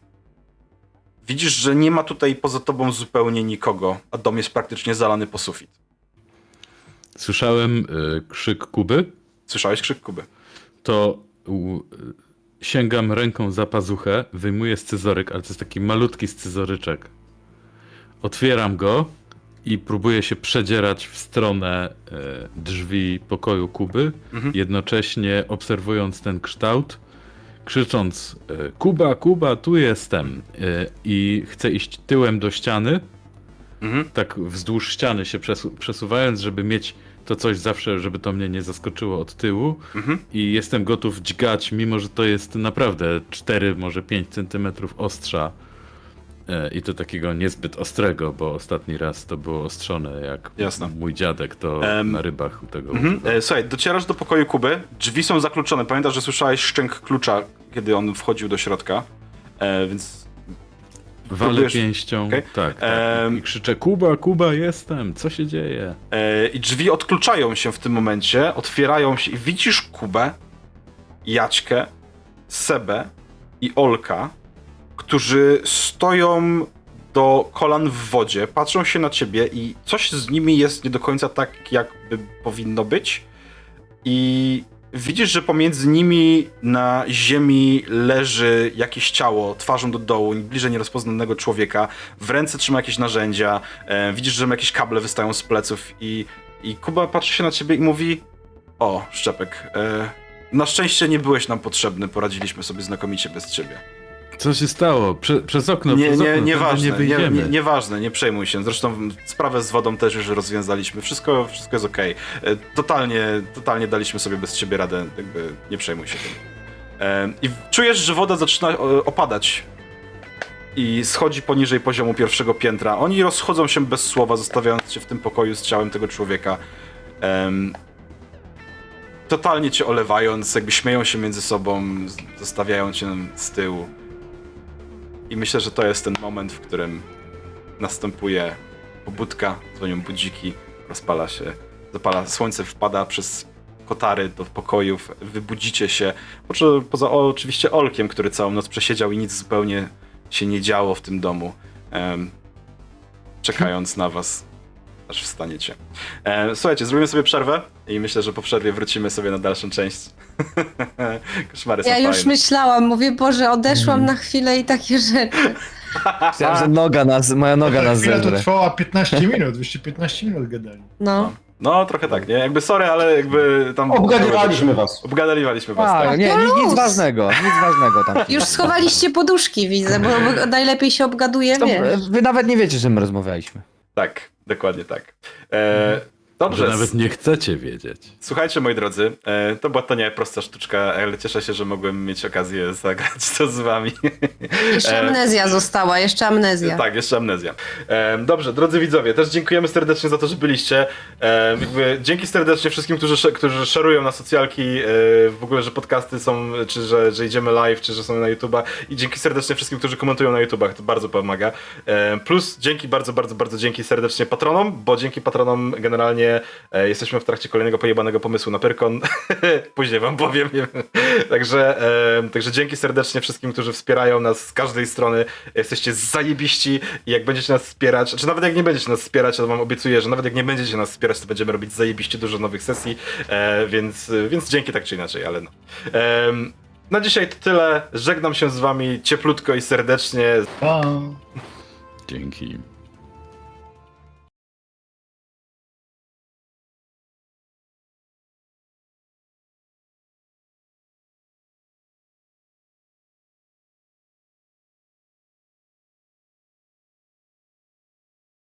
Widzisz, że nie ma tutaj poza tobą zupełnie nikogo, a dom jest praktycznie zalany po sufit. Słyszałem y, krzyk Kuby, Słyszałeś krzyk Kuby? to y, sięgam ręką za pazuchę, wyjmuję scyzoryk, ale to jest taki malutki scyzoryczek. Otwieram go i próbuję się przedzierać w stronę y, drzwi pokoju Kuby, Mhm. jednocześnie obserwując ten kształt, krzycząc Kuba, Kuba, tu jestem i chcę iść tyłem do ściany, Mhm. tak wzdłuż ściany się przesu- przesuwając, żeby mieć to coś zawsze, żeby to mnie nie zaskoczyło od tyłu Mhm. i jestem gotów dźgać, mimo że to jest naprawdę 4, może 5 centymetrów ostrza E, i to takiego niezbyt ostrego, bo ostatni raz to było ostrzone, jak Jasne. mój dziadek to na rybach u tego Mhm. E, słuchaj, docierasz do pokoju Kuby, drzwi są zakluczone. Pamiętasz, że słyszałeś szczęk klucza, kiedy on wchodził do środka. E, więc Walę Próbujesz- pięścią, Okej. tak, tak. I krzyczę, Kuba, Kuba, jestem, co się dzieje? E, I drzwi odkluczają się w tym momencie, otwierają się i widzisz Kubę, Jaćkę, Sebę i Olka, którzy stoją do kolan w wodzie, patrzą się na ciebie i coś z nimi jest nie do końca tak, jakby powinno być. I widzisz, że pomiędzy nimi na ziemi leży jakieś ciało, twarzą do dołu, bliżej nierozpoznanego człowieka. W ręce trzyma jakieś narzędzia. E, widzisz, że jakieś kable wystają z pleców i, i Kuba patrzy się na ciebie i mówi o, Szczepek, e, na szczęście nie byłeś nam potrzebny, poradziliśmy sobie znakomicie bez ciebie. Co się stało? Prze, przez okno, nie, przez nie, okno, tędy nieważne, nie nie, nie, nieważne, nie przejmuj się. Zresztą sprawę z wodą też już rozwiązaliśmy. Wszystko, wszystko jest okej. E, Totalnie, totalnie daliśmy sobie bez ciebie radę, jakby nie przejmuj się tym. E, I czujesz, że woda zaczyna e, opadać i schodzi poniżej poziomu pierwszego piętra. Oni rozchodzą się bez słowa, zostawiając cię w tym pokoju z ciałem tego człowieka. Totalnie cię olewając, jakby śmieją się między sobą, zostawiają cię z tyłu. I myślę, że to jest ten moment, w którym następuje pobudka, dzwonią budziki, rozpala się, zapala, słońce wpada przez kotary do pokojów, wybudzicie się, poza, oczywiście Olkiem, który całą noc przesiedział i nic zupełnie się nie działo w tym domu, czekając na was, aż wstaniecie. E, słuchajcie, zrobimy sobie przerwę i myślę, że po przerwie wrócimy sobie na dalszą część. Koszmary Ja są już fajne. myślałam, mówię, Boże, odeszłam na chwilę i takie rzeczy. Myślałem, że noga nas, moja noga nas Chwila to trwała 15 minut, wyście 15 minut gadali. No. No, trochę tak, nie? Jakby sorry, ale jakby tam... Obgadywaliśmy was. Obgadaliwaliśmy was, tak. A, nie, nic, nic luz. ważnego, nic ważnego tam. Już schowaliście poduszki, widzę, bo najlepiej się obgaduje, wiesz. wy nawet nie wiecie, że my rozmawialiśmy. Tak, dokładnie tak. E, dobrze, Że nawet nie chcecie wiedzieć. słuchajcie moi drodzy, e, to była tania prosta sztuczka, ale cieszę się, że mogłem mieć okazję zagrać to z wami. Jeszcze e, amnezja została, jeszcze amnezja. Tak, jeszcze amnezja. E, dobrze, drodzy widzowie, też dziękujemy serdecznie za to, że byliście. Jakby dzięki serdecznie wszystkim, którzy, którzy szerują na socjalki, w ogóle, że podcasty są, czy że, że idziemy live, czy że są na YouTube'a. I dzięki serdecznie wszystkim, którzy komentują na YouTubach, to bardzo pomaga. Plus dzięki, bardzo, bardzo, bardzo dzięki serdecznie patronom, bo dzięki patronom generalnie e, jesteśmy w trakcie kolejnego pojebanego pomysłu na Pyrkon. Później wam powiem. Także, e, także dzięki serdecznie wszystkim, którzy wspierają nas z każdej strony. Jesteście zajebiści i jak będziecie nas wspierać, czy nawet jak nie będziecie nas wspierać, to wam obiecuję, że nawet jak nie będziecie nas wspierać, to będziemy robić zajebiście dużo nowych sesji, e, więc, więc dzięki tak czy inaczej, ale no. Na dzisiaj to tyle. Żegnam się z wami cieplutko i serdecznie. Pa. Dzięki.